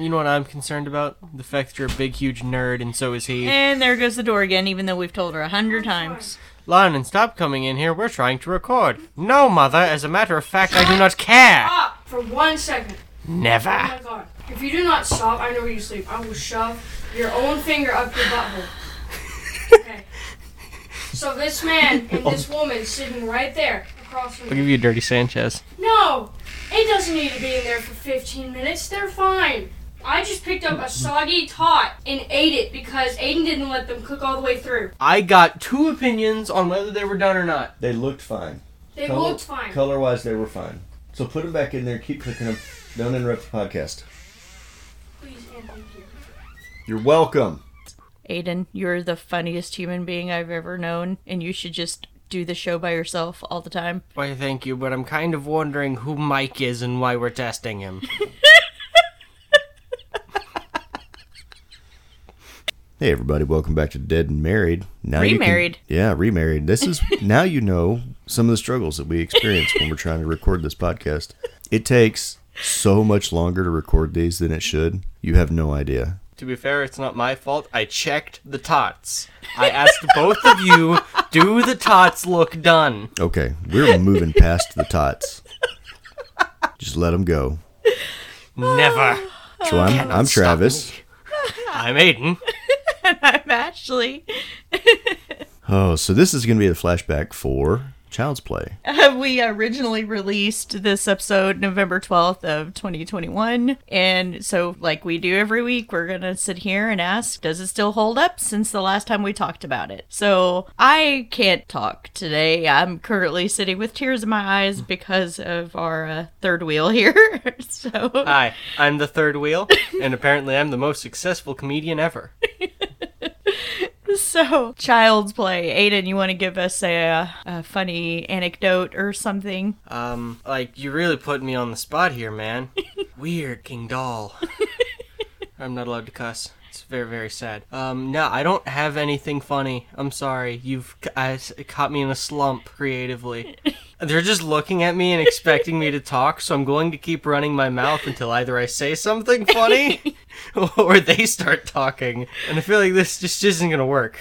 You know what I'm concerned about? The fact that you're a big, huge nerd, and so is he. And there goes the door again, even though we've told her a hundred times. Lon, stop coming in here. We're trying to record. No, mother. As a matter of fact, I do not care. Stop for one second. Oh Never. my god. If you do not stop, I know where you sleep. I will shove your own finger up your butthole. Okay. So this man and this oh. woman sitting right there across from I'll give you a dirty Sanchez. No! It doesn't need to be in there for 15 minutes. They're fine. I just picked up a soggy tot and ate it because Aiden didn't let them cook all the way through. I got two opinions on whether they were done or not. They looked fine. They Color- looked fine. Color wise, they were fine. So put them back in there. Keep cooking them. Don't interrupt the podcast. Please and thank you. You're welcome. Aiden, you're the funniest human being I've ever known, and you should just do the show by yourself all the time. Why, thank you, but I'm kind of wondering who Mike is and why we're testing him. Hey everybody, welcome back to Dead and Married. Now you can- Remarried. yeah, remarried. This is now you know some of the struggles that we experience when we're trying to record this podcast. It takes so much longer to record these than it should. You have no idea. to be fair, it's not my fault. I checked the tots. I asked both of you, do the tots look done? Okay, we're moving past the tots. Just let them go. Never. So I'm, I'm Travis. me. I'm Aiden. I'm Ashley. Oh, so this is going to be a flashback for Child's Play. Uh, we originally released this episode November 12th of 2021. And so, like we do every week, we're going to sit here and ask, does it still hold up since the last time we talked about it? So, I can't talk today. I'm currently sitting with tears in my eyes because of our uh, third wheel here. so, Hi, I'm the third wheel, and apparently I'm the most successful comedian ever. so Child's Play. Aiden, you want to give us a, a funny anecdote or something? Um, like, you really put me on the spot here, man. Weird, King Doll. I'm not allowed to cuss. It's very, very sad. Um, no, I don't have anything funny. I'm sorry. You've I, caught me in a slump creatively. They're just looking at me and expecting me to talk, so I'm going to keep running my mouth until either I say something funny or they start talking. And I feel like this just isn't gonna work.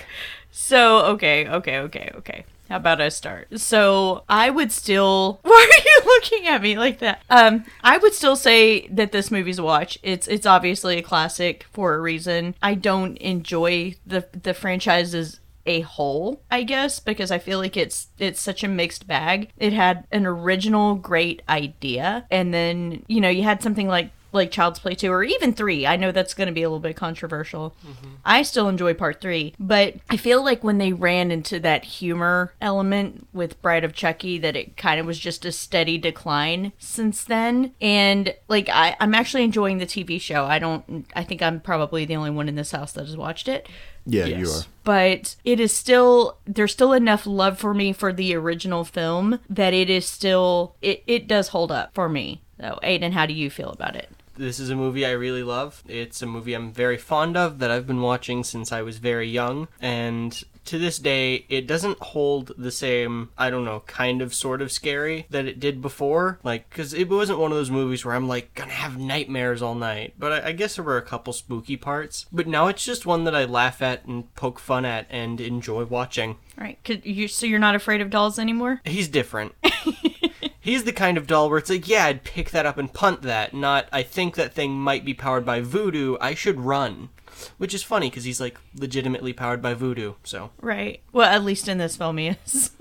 So, okay, okay, okay, okay. How about I start? So, I would still Why are you looking at me like that? Um, I would still say that this movie's a watch. It's it's obviously a classic for a reason. I don't enjoy the the franchise as a whole, I guess, because I feel like it's it's such a mixed bag. It had an original great idea, and then, you know, you had something like like Child's Play 2 or even 3. I know that's going to be a little bit controversial. Mm-hmm. I still enjoy part 3, but I feel like when they ran into that humor element with Bride of Chucky that it kind of was just a steady decline since then. And like I I'm actually enjoying the TV show. I don't I think I'm probably the only one in this house that has watched it Yeah, you are. but it is still there's still enough love for me for the original film that it is still it, it does hold up for me so aiden how do you feel about it This is a movie I really love. It's a movie I'm very fond of that I've been watching since I was very young. And to this day, it doesn't hold the same, I don't know, kind of sort of scary that it did before. Like, because it wasn't one of those movies where I'm like, gonna have nightmares all night. But I, I guess there were a couple spooky parts. But now it's just one that I laugh at and poke fun at and enjoy watching. all right could you so you're not afraid of dolls anymore He's different. He's the kind of doll where it's like, yeah, I'd pick that up and punt that, not, I think that thing might be powered by voodoo, I should run. Which is funny because he's like legitimately powered by voodoo, so. right well at least in this film he is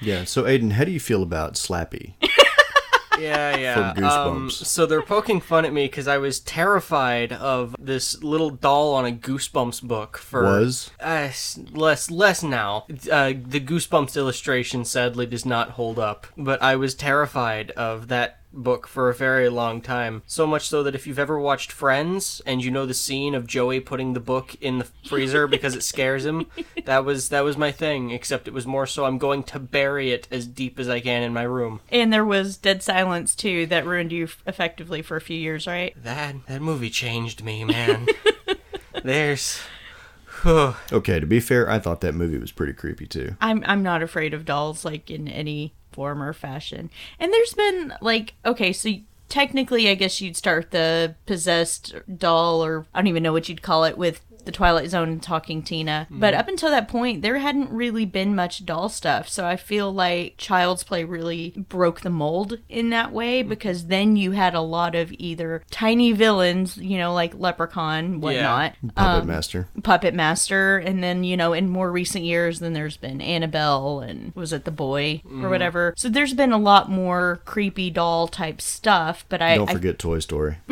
Yeah. So Aiden, how do you feel about Slappy? Yeah, yeah. From Um, so they're poking fun at me because I was terrified of this little doll on a Goosebumps book for. Was? Uh, less, less now. Uh, the Goosebumps illustration sadly does not hold up, but I was terrified of that book for a very long time. So much so that if you've ever watched Friends and you know the scene of Joey putting the book in the freezer because it scares him, that was that was my thing. Except it was more so I'm going to bury it as deep as I can in my room. and there was dead silence too that ruined you effectively for a few years right That that movie changed me, man. There's Okay, to be fair, I thought that movie was pretty creepy too. I'm I'm not afraid of dolls like in any form or fashion. And there's been like okay, so technically, I guess you'd start the possessed doll, or I don't even know what you'd call it, with the Twilight Zone Talking Tina. Mm-hmm. But up until that point, there hadn't really been much doll stuff. So I feel like Child's Play really broke the mold in that way mm-hmm. because then you had a lot of either tiny villains, you know, like Leprechaun, whatnot, Puppet um, Master. Puppet Master, and then you know in more recent years, then there's been Annabelle and was it the boy or mm-hmm. whatever. So there's been a lot more creepy doll type stuff. But I, Don't I forget Toy Story.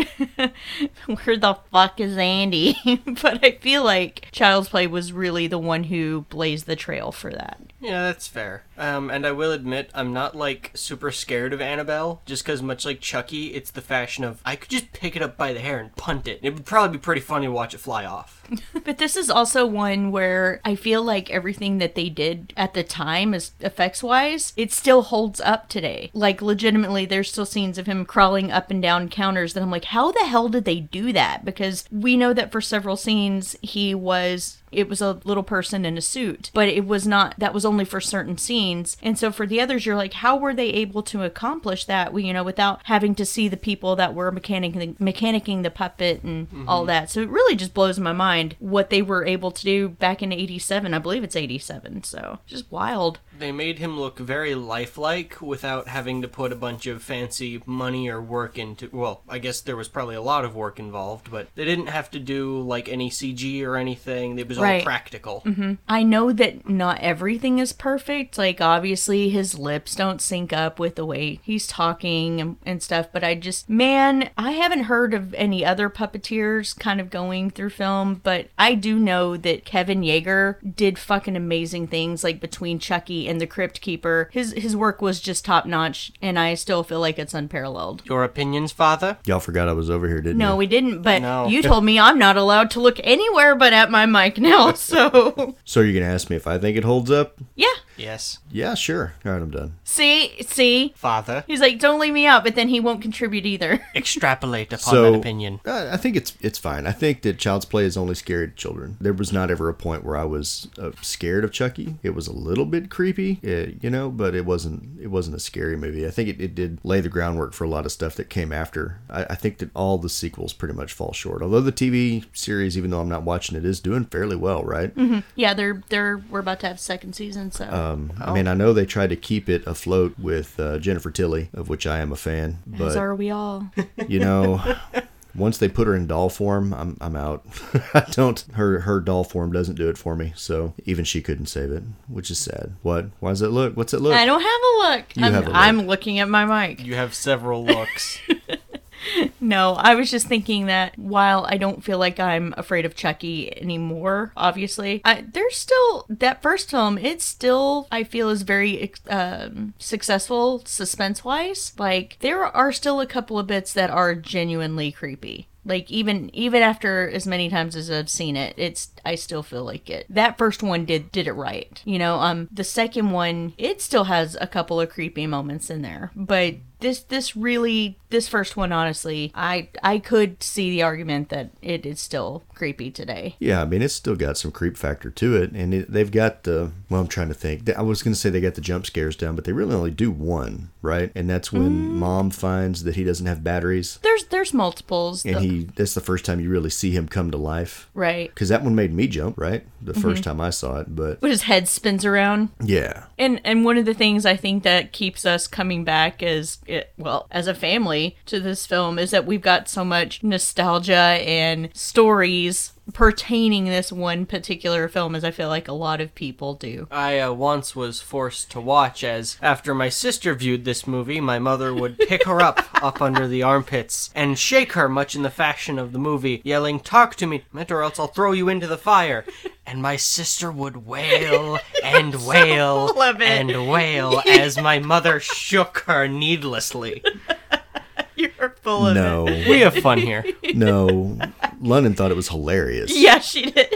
where the fuck is Andy? but I feel like Child's Play was really the one who blazed the trail for that. Yeah, that's fair. Um, and I will admit, I'm not like super scared of Annabelle, just because much like Chucky, it's the fashion of I could just pick it up by the hair and punt it. It would probably be pretty funny to watch it fly off. But this is also one where I feel like everything that they did at the time, is effects wise, it still holds up today. Like, legitimately, there's still scenes of him crawling up and down counters that I'm like, how the hell did they do that? Because we know that for several scenes, he was it was a little person in a suit but it was not that was only for certain scenes and so for the others you're like how were they able to accomplish that you know without having to see the people that were mechanicking mechanicking the puppet and mm-hmm. all that so it really just blows my mind what they were able to do back in 87 i believe it's 87 so just wild They made him look very lifelike without having to put a bunch of fancy money or work into. Well, I guess there was probably a lot of work involved, but they didn't have to do like any CG or anything. It was all Right. practical. Mm-hmm. I know that not everything is perfect. Like, obviously, his lips don't sync up with the way he's talking and, and stuff. But I just, man, I haven't heard of any other puppeteers kind of going through film. But I do know that Kevin Yagher did fucking amazing things, like between Chucky and the Crypt Keeper. His his work was just top notch, and I still feel like it's unparalleled. Your opinions, father? Y'all forgot I was over here, didn't No, you? No, we didn't. But No. you told me I'm not allowed to look anywhere but at my mic now. So So you're gonna ask me if I think it holds up? yeah. Yes. Yeah, sure. All right, I'm done. See, see, Father? He's like, don't leave me out, but then he won't contribute either. Extrapolate upon So that opinion. uh, I think it's it's fine. I think that Child's Play is only scared children. There was not ever a point where I was uh, scared of Chucky. It was a little bit creepy, uh, you know, but it wasn't it wasn't a scary movie. I think it, it did lay the groundwork for a lot of stuff that came after. I, I think that all the sequels pretty much fall short. Although the TV series, even though I'm not watching it, is doing fairly well, right? Yeah, they're they're we're about to have second season, so Um, I mean, I know they tried to keep it afloat with uh, Jennifer Tilly, of which I am a fan, as but are we all. you know once they put her in doll form i'm, I'm out i don't her her doll form doesn't do it for me so even she couldn't save it which is sad what why does it look what's it look I don't have a look. You I'm, have a look. I'm looking at my mic. You have several looks. No, I was just thinking that while I don't feel like I'm afraid of Chucky anymore, obviously, I, there's still that first film. It still I feel is very um, successful suspense wise. Like there are still a couple of bits that are genuinely creepy. Like even even after as many times as I've seen it, it's I still feel like it. That first one did did it right. You know, um the second one it still has a couple of creepy moments in there, but this this really this first one honestly, I I could see the argument that it is still creepy today. yeah i mean it's still got some creep factor to it and it, they've got the well i'm trying to think i was going to say they got the jump scares down but they really only do one right? And that's when mom mm. finds that he doesn't have batteries. There's there's multiples. and The- he that's the first time you really see him come to life. Right. because that one made me jump right? The mm-hmm. first time i saw it but But his head spins around. yeah. And and one of the things I think that keeps us coming back as it, well as a family to this film is that we've got so much nostalgia and stories pertaining this one particular film as I feel like a lot of people do. I uh, once was forced to watch as, after my sister viewed this movie, my mother would pick her up up under the armpits and shake her, much in the fashion of the movie, yelling, "Talk to me, or else I'll throw you into the fire." And my sister would wail and wail it. and wail as my mother shook her needlessly. You're full of no it. We have fun here. no london thought it was hilarious Yeah, she did.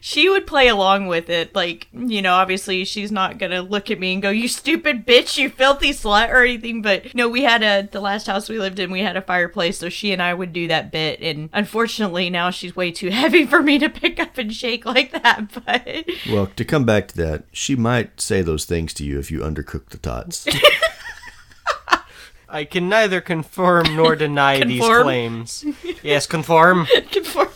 She would play along with it. Like, you know, obviously she's not going to look at me and go, you stupid bitch, you filthy slut, or anything. But no, we had a, the last house we lived in, we had a fireplace. So she and I would do that bit. And unfortunately, now she's way too heavy for me to pick up and shake like that. But Well, to come back to that, she might say those things to you if you undercook the tots. I can neither confirm nor deny these Conform? claims. Yes, conform. Conform-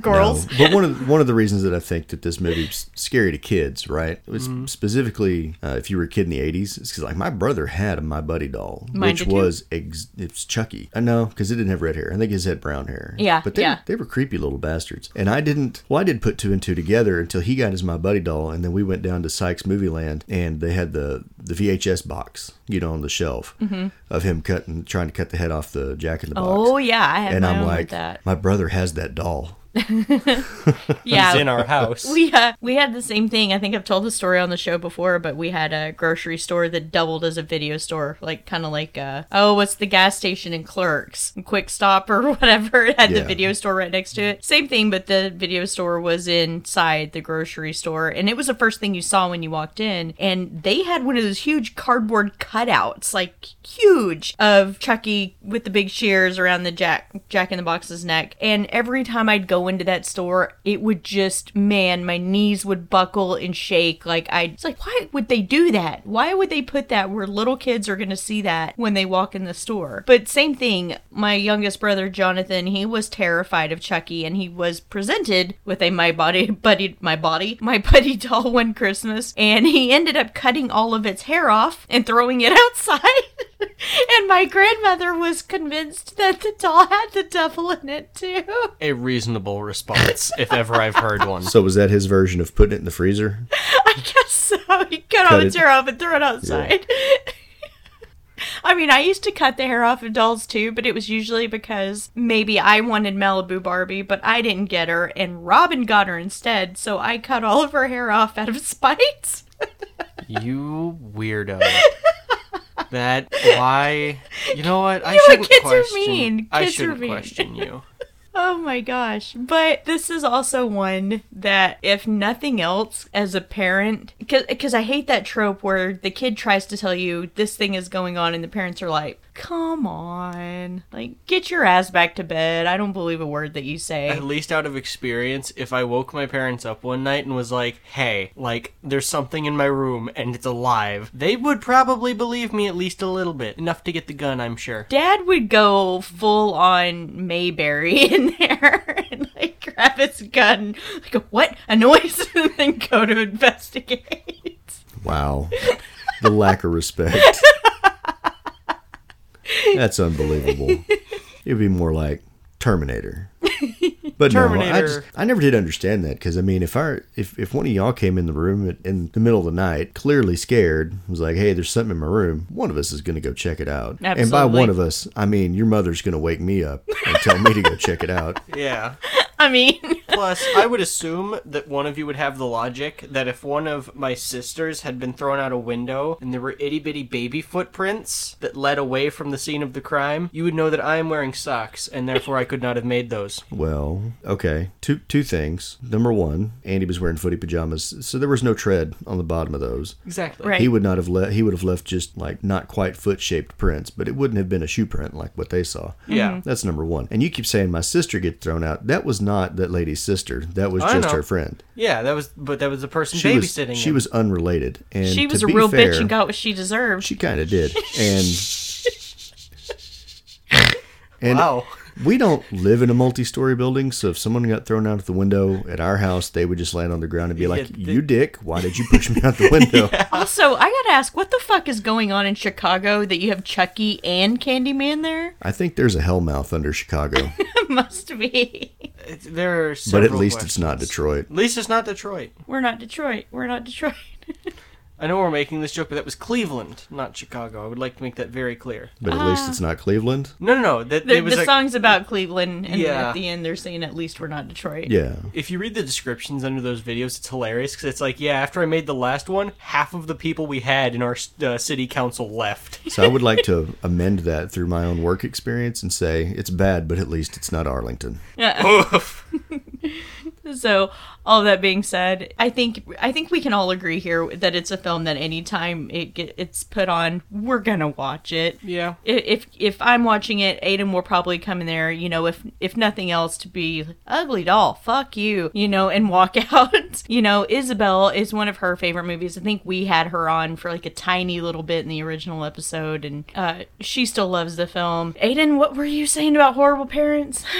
Girls. No. But one of the, one of the reasons that I think that this movie's scary to kids, right? It was Mm-hmm. specifically uh, if you were a kid in the '80s. It's because like my brother had a My Buddy doll, Mine which was ex- it's Chucky. I know because it didn't have red hair. I think his had brown hair. Yeah, but they yeah. they were creepy little bastards. And I didn't. Well, I did put two and two together until he got his My Buddy doll, and then we went down to Sykes Movie Land, and they had the the VHS box, you know, on the shelf of him cutting, trying to cut the head off the Jack in the Box. Mm-hmm. Oh yeah, I had and I'm like, that. my brother has that doll. Yeah, He's in our house. We uh, we had the same thing. I think I've told the story on the show before, but we had a grocery store that doubled as a video store, like kind of like uh, oh, what's the gas station in Clerks, Quick Stop or whatever. It had the video store right next to it. Same thing, but the video store was inside the grocery store, and it was the first thing you saw when you walked in. And they had one of those huge cardboard cutouts, like huge, of Chucky with the big shears around the Jack Jack in the Box's neck. And every time I'd go into that store, it would just man, my knees would buckle and shake. Like I, it's like, why would they do that? Why would they put that where little kids are going to see that when they walk in the store? But same thing. My youngest brother Jonathan, he was terrified of Chucky, and he was presented with a my body buddy, my body, my buddy doll one Christmas, and he ended up cutting all of its hair off and throwing it outside. and my grandmother was convinced that the doll had the devil in it too. A reasonable response, if ever I've heard one. So was that his version of putting it in the freezer? I guess so. He cut, all Cut its it. hair off and threw it outside. I mean, I used to cut the hair off of dolls too, but it was usually because maybe I wanted Malibu Barbie, but I didn't get her, and Robin got her instead, so I cut all of her hair off out of spite. You weirdo. That why? You know what? I know shouldn't kids are question. mean. I Kids are shouldn't mean. question you. Oh my gosh. But this is also one that, if nothing else, as a parent, because I hate that trope where the kid tries to tell you this thing is going on and the parents are like, come on. Like, get your ass back to bed. I don't believe a word that you say. At least out of experience, if I woke my parents up one night and was like, "Hey, like there's something in my room and it's alive," they would probably believe me at least a little bit, enough to get the gun, I'm sure. Dad would go full on Mayberry in there and like grab his gun, like, what? A noise? and then go to investigate. Wow. the lack of respect. That's unbelievable. It'd be more like Terminator. But no, I, just, I never did understand that because I mean, if I if, if one of y'all came in the room at, in the middle of the night, clearly scared, was like, "Hey, there's something in my room," one of us is going to go check it out. And by one of us, I mean your mother's going to wake me up and tell me to go check it out. Yeah. I mean, Plus, I would assume that one of you would have the logic that if one of my sisters had been thrown out a window and there were itty bitty baby footprints that led away from the scene of the crime, you would know that I am wearing socks and therefore I could not have made those. Well, okay. Two two things. Number one, Andy was wearing footy pajamas, so there was no tread on the bottom of those. Exactly. Right. He would not have left. He would have left just like not quite foot shaped prints, but it wouldn't have been a shoe print like what they saw. Yeah. Mm-hmm. That's number one. And you keep saying my sister gets thrown out. That was not that lady's sister. That was I just know. her friend. Yeah, that was, but that was the person She was babysitting. she him. was unrelated, and she was to a be real fair, bitch and got what she deserved. She kind of did, and and Wow. We don't live in a multi-story building, so if someone got thrown out of the window at our house, they would just land on the ground and be like, Yeah, "You dick! Why did you push me out the window?" Also, I gotta ask, what the fuck is going on in Chicago that you have Chucky and Candyman there? I think there's a hellmouth under Chicago, Must be. It's- there are but at several least it's not. Detroit. At least it's not Detroit. We're not Detroit. We're not Detroit. I know we're making this joke, but that was Cleveland, not Chicago. I would like to make that very clear. But at least it's not Cleveland. No, no, no. That The, it was the like, song's about Cleveland, and Yeah. at the end they're saying at least we're not Detroit. Yeah. if you read the descriptions under those videos, it's hilarious because it's like, yeah, after I made the last one, half of the people we had in our uh, city council left. So I would like to amend that through my own work experience and say it's bad, but at least it's not Arlington. Oof. So, all that being said, I think I think we can all agree here that it's a film that anytime it get, it's put on, we're gonna watch it. Yeah. If if I'm watching it, Aiden will probably come in there, you know, if if nothing else, to be ugly doll, fuck you, you know, and walk out. you know, Isabel is one of her favorite movies. I think we had her on for like a tiny little bit in the original episode, and uh, she still loves the film. Aiden, what were you saying about horrible parents?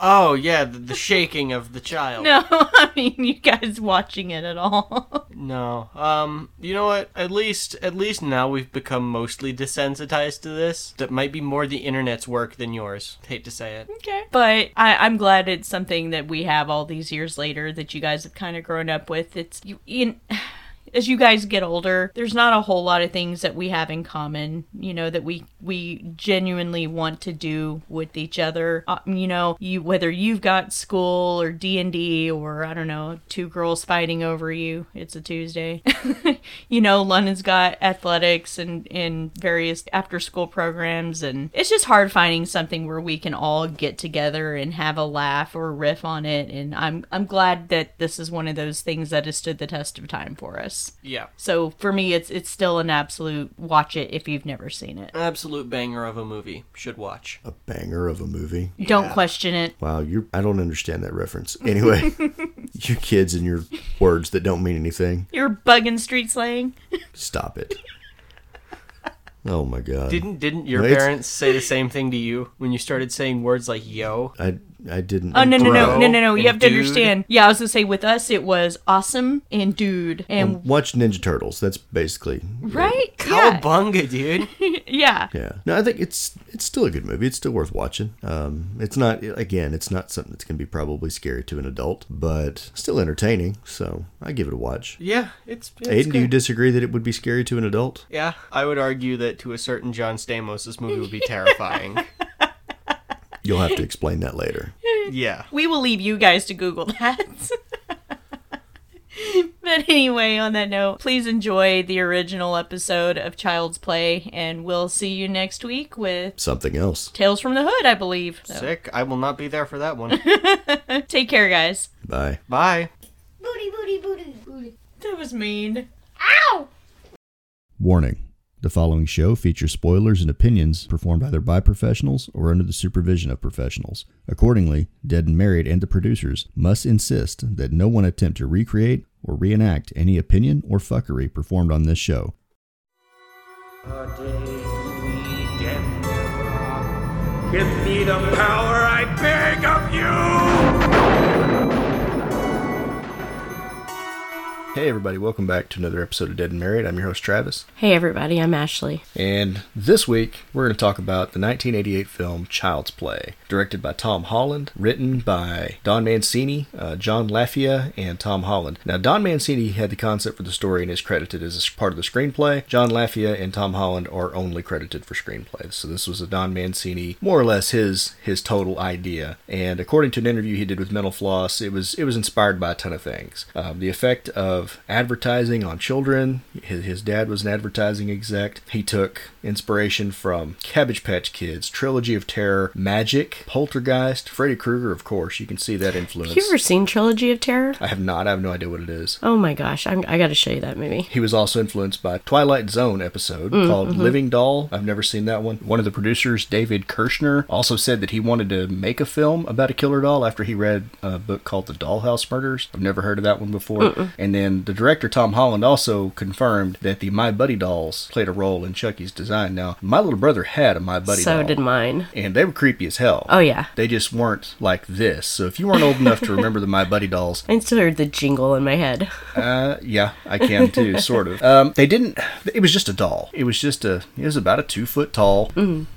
Oh yeah, the, the shaking of the child. no, I mean you guys watching it at all. No. Um, you know what? At least at least now we've become mostly desensitized to this. That might be more the internet's work than yours. Hate to say it. Okay. But I, I'm glad it's something that we have all these years later that you guys have kind of grown up with. It's you, in. As you guys get older, there's not a whole lot of things that we have in common, you know, that we we genuinely want to do with each other. Uh, you know, you whether you've got school or D and D or I don't know, two girls fighting over you. It's a Tuesday. you know, London's got athletics and and various after school programs, and it's just hard finding something where we can all get together and have a laugh or riff on it. And I'm I'm glad that this is one of those things that has stood the test of time for us. Yeah. So for me, it's it's still an absolute watch it if you've never seen it. Absolute banger of a movie. Should watch. A banger of a movie. Don't question it. Wow, you I don't understand that reference. Anyway, you kids and your words that don't mean anything. You're bugging street slang. Stop it. Oh my god. Didn't didn't your No, parents say the same thing to you when you started saying words like yo? I I didn't Oh no no no no no no! You have to dude. understand. Yeah, I was gonna say with us it was awesome and dude and watch Ninja Turtles. That's basically right. Yeah, Cowabunga, dude. yeah. Yeah. No, I think it's it's still a good movie. It's still worth watching. Um, it's not again, it's not something that's gonna be probably scary to an adult, but still entertaining. So I give it a watch. Yeah, it's, it's Aiden, do you disagree that it would be scary to an adult? Yeah, I would argue that to a certain John Stamos, this movie would be terrifying. You'll have to explain that later. yeah. We will leave you guys to Google that. but anyway, on that note, please enjoy the original episode of Child's Play, and we'll see you next week with Something else. Tales from the Hood, I believe. So, Sick. I will not be there for that one. take care, guys. Bye. Bye. Booty, booty, booty, booty. That was mean. Ow! Warning. The following show features spoilers and opinions performed either by professionals or under the supervision of professionals. Accordingly, Dead and Married and the producers must insist that no one attempt to recreate or reenact any opinion or fuckery performed on this show. Give me the power, I beg of you! Hey everybody, welcome back to another episode of Dead and Married. I'm your host Travis. Hey, everybody, I'm Ashley. And this week, we're going to talk about the 1988 film Child's Play, directed by Tom Holland, written by Don Mancini, uh, John Lafia, and Tom Holland. Now, Don Mancini had the concept for the story and is credited as a part of the screenplay. John Lafia and Tom Holland are only credited for screenplay. So this was a Don Mancini, more or less his his total idea. And according to an interview he did with Mental Floss, it was it was inspired by a ton of things. Um, the effect of advertising on children. His, his dad was an advertising exec. He took inspiration from Cabbage Patch Kids, Trilogy of Terror, Magic, Poltergeist, Freddy Krueger, of course. You can see that influence. You ever seen Trilogy of Terror? I have not. I have no idea what it is. Oh my gosh, I'm, I got to show you that movie. He was also influenced by Twilight Zone episode mm, called mm-hmm. Living Doll. I've never seen that one. One of the producers, David Kirschner, also said that he wanted to make a film about a killer doll after he read a book called The Dollhouse Murders. I've never heard of that one before. And then the director, Tom Holland, also confirmed that the My Buddy dolls played a role in Chucky's design. Now, my little brother had a My Buddy so doll. did mine. And they were creepy as hell. Oh yeah, They just weren't like this. So if you weren't old enough to remember the My Buddy dolls, I still heard the jingle in my head. uh, yeah, I can too, sort of. Um, they didn't. It was just a doll. It was just a. It was about a two foot tall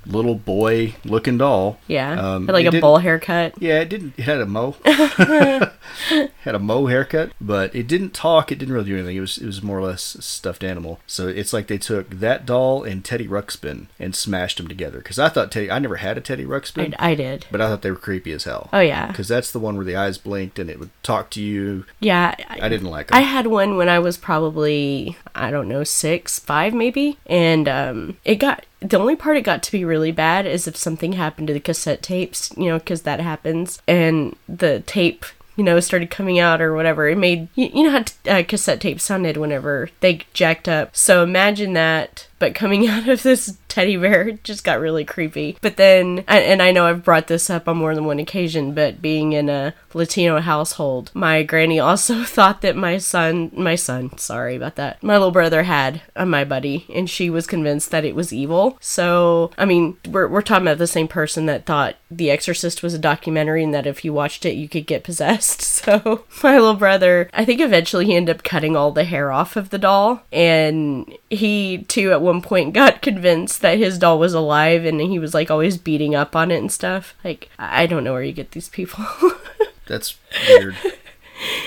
little boy looking doll. Yeah, Um, had like a bowl haircut. Yeah, it didn't. It had a mo. had a mo haircut, but it didn't talk. It didn't really do anything. It was. It was more or less a stuffed animal. So it's like they took that doll and Teddy Ruxpin and smashed them together. Because I thought Teddy. I never had a Teddy Ruxpin. I, I did. but I thought they were creepy as hell. Oh yeah, Because that's the one where the eyes blinked and it would talk to you. yeah. I didn't like them. I had one when I was probably I don't know six, five maybe, and um, it got the only part it got to be really bad is if something happened to the cassette tapes, you know, because that happens, and the tape you know, started coming out or whatever, it made you, you know how t- uh, cassette tapes sounded whenever they jacked up. So imagine that but coming out of this teddy bear just got really creepy. But then, and- I know I've brought this up on more than one occasion, but being in a Latino household, my granny also thought that my son, my son, sorry about that, my little brother had a My Buddy, and she was convinced that it was evil. So, I mean, we're, we're talking about the same person that thought The Exorcist was a documentary and that if you watched it, you could get possessed. So, my little brother, I think eventually he ended up cutting all the hair off of the doll, and he too at one point got convinced that his doll was alive and he was like always beating up on it and stuff. Like, I don't know where you get these people. That's weird.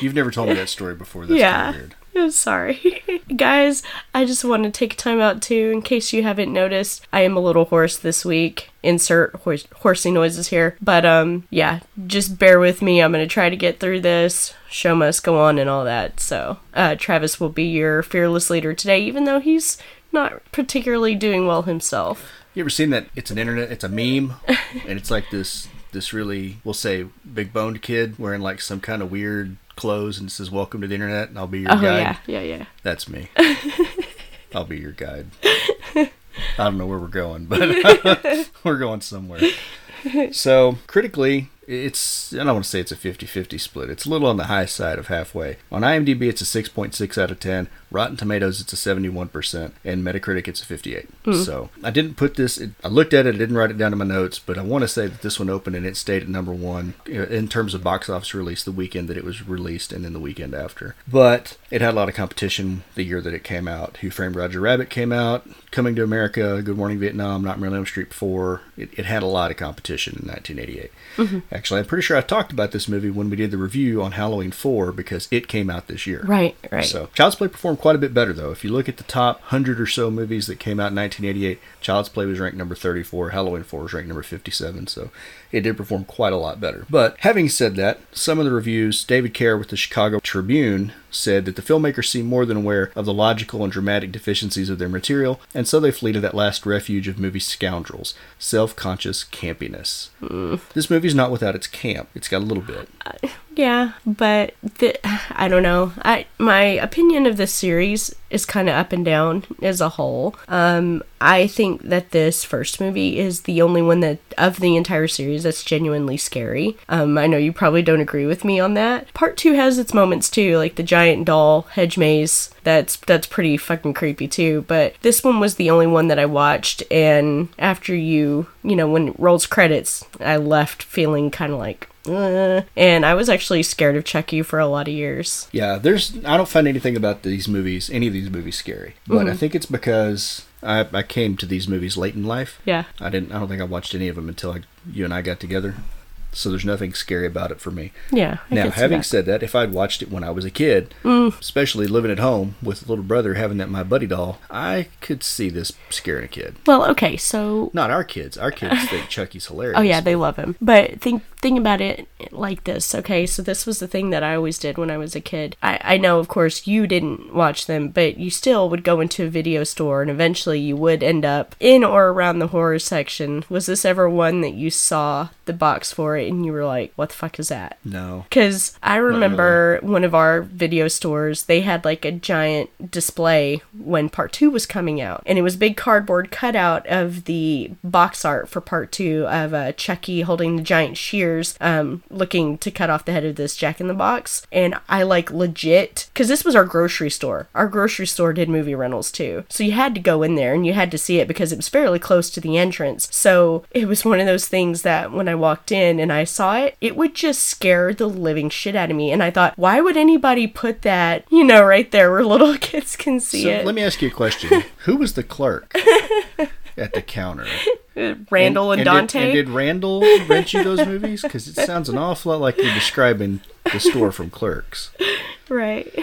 You've never told me that story before. That's Yeah. weird. I'm sorry. Guys, I just want to take time out too, in case you haven't noticed, I am a little hoarse this week. Insert horse- horsey noises here. But, um, yeah, just bear with me. I'm going to try to get through this. Show must go on and all that. So, uh, Travis will be your fearless leader today, even though he's not particularly doing well himself. You ever seen that? It's an internet. It's a meme, and it's like this this really we'll say big boned kid wearing like some kind of weird clothes and says "Welcome to the internet," and I'll be your oh, guide. Oh, guide. yeah, yeah, yeah. That's me. I'll be your guide. I don't know where we're going, but we're going somewhere. So, critically, it's, I don't want to say it's a 50 50 split. It's a little on the high side of halfway. On IMDb, it's a 6.6 out of 10. Rotten Tomatoes, it's a 71%. And Metacritic, it's a 58. So, I didn't put this, it, I looked at it, I didn't write it down in my notes, but I want to say that this one opened and it stayed at number one uh, in terms of box office release the weekend that it was released and then the weekend after. But it had a lot of competition the year that it came out. Who Framed Roger Rabbit came out, Coming to America, Good Morning Vietnam, on Elm Street 4. It, it had a lot of competition in 1988. Actually, I'm pretty sure I talked about this movie when we did the review on Halloween 4 because it came out this year. Right, right. So, Child's Play performed quite a bit better, though. If you look at the top 100 or so movies that came out in 1988, Child's Play was ranked number 34, Halloween 4 was ranked number 57, so it did perform quite a lot better. But having said that, some of the reviews, David Kehr with the Chicago Tribune said that the filmmakers seem more than aware of the logical and dramatic deficiencies of their material, and so they flee to that last refuge of movie scoundrels self conscious campiness. This movie's not without its camp, it's got a little bit. Yeah, but the, I don't know. I my opinion of this series is kind of up and down as a whole. Um, I think that this first movie is the only one that of the entire series that's genuinely scary. Um, I know you probably don't agree with me on that. Part two has its moments too, like the giant doll hedge maze. That's that's pretty fucking creepy too. But this one was the only one that I watched, and after you, you know, when it rolls credits, I left feeling kind of like. Uh, and I was actually scared of Chucky for a lot of years. Yeah, there's. I don't find anything about these movies, any of these movies, scary. But I think it's because I, I came to these movies late in life. Yeah. I didn't. I don't think I watched any of them until I, you and I got together. So there's nothing scary about it for me. Yeah. I now, having that. Mm. said that, if I'd watched it when I was a kid, especially living at home with a little brother having that my buddy doll, I could see this scaring a kid. Well, okay, so Not our kids. Our kids think Chucky's hilarious. Oh yeah, they love him. But think think about it like this, okay? So this was the thing that I always did when I was a kid. I, I know of course you didn't watch them, but you still would go into a video store and eventually you would end up in or around the horror section. Was this ever one that you saw the box for it and you were like, What the fuck is that? No. Because I remember one of our video stores, they had like a giant display when part two was coming out. And it was a big cardboard cutout of the box art for part two of uh, Chucky holding the giant shears, um, looking to cut off the head of this Jack in the Box. And I like legit, because this was our grocery store. Our grocery store did movie rentals too. So you had to go in there and you had to see it because it was fairly close to the entrance. So it was one of those things that when I walked in and I saw it, it would just scare the living shit out of me. And I thought, why would anybody put that, you know, right there where little kids can see So it? let me ask you a question. Who was the clerk at the counter? Randall and, did- Dante. and did Randall rent you those movies? Because it sounds an awful lot like you're describing the store from Clerks. right.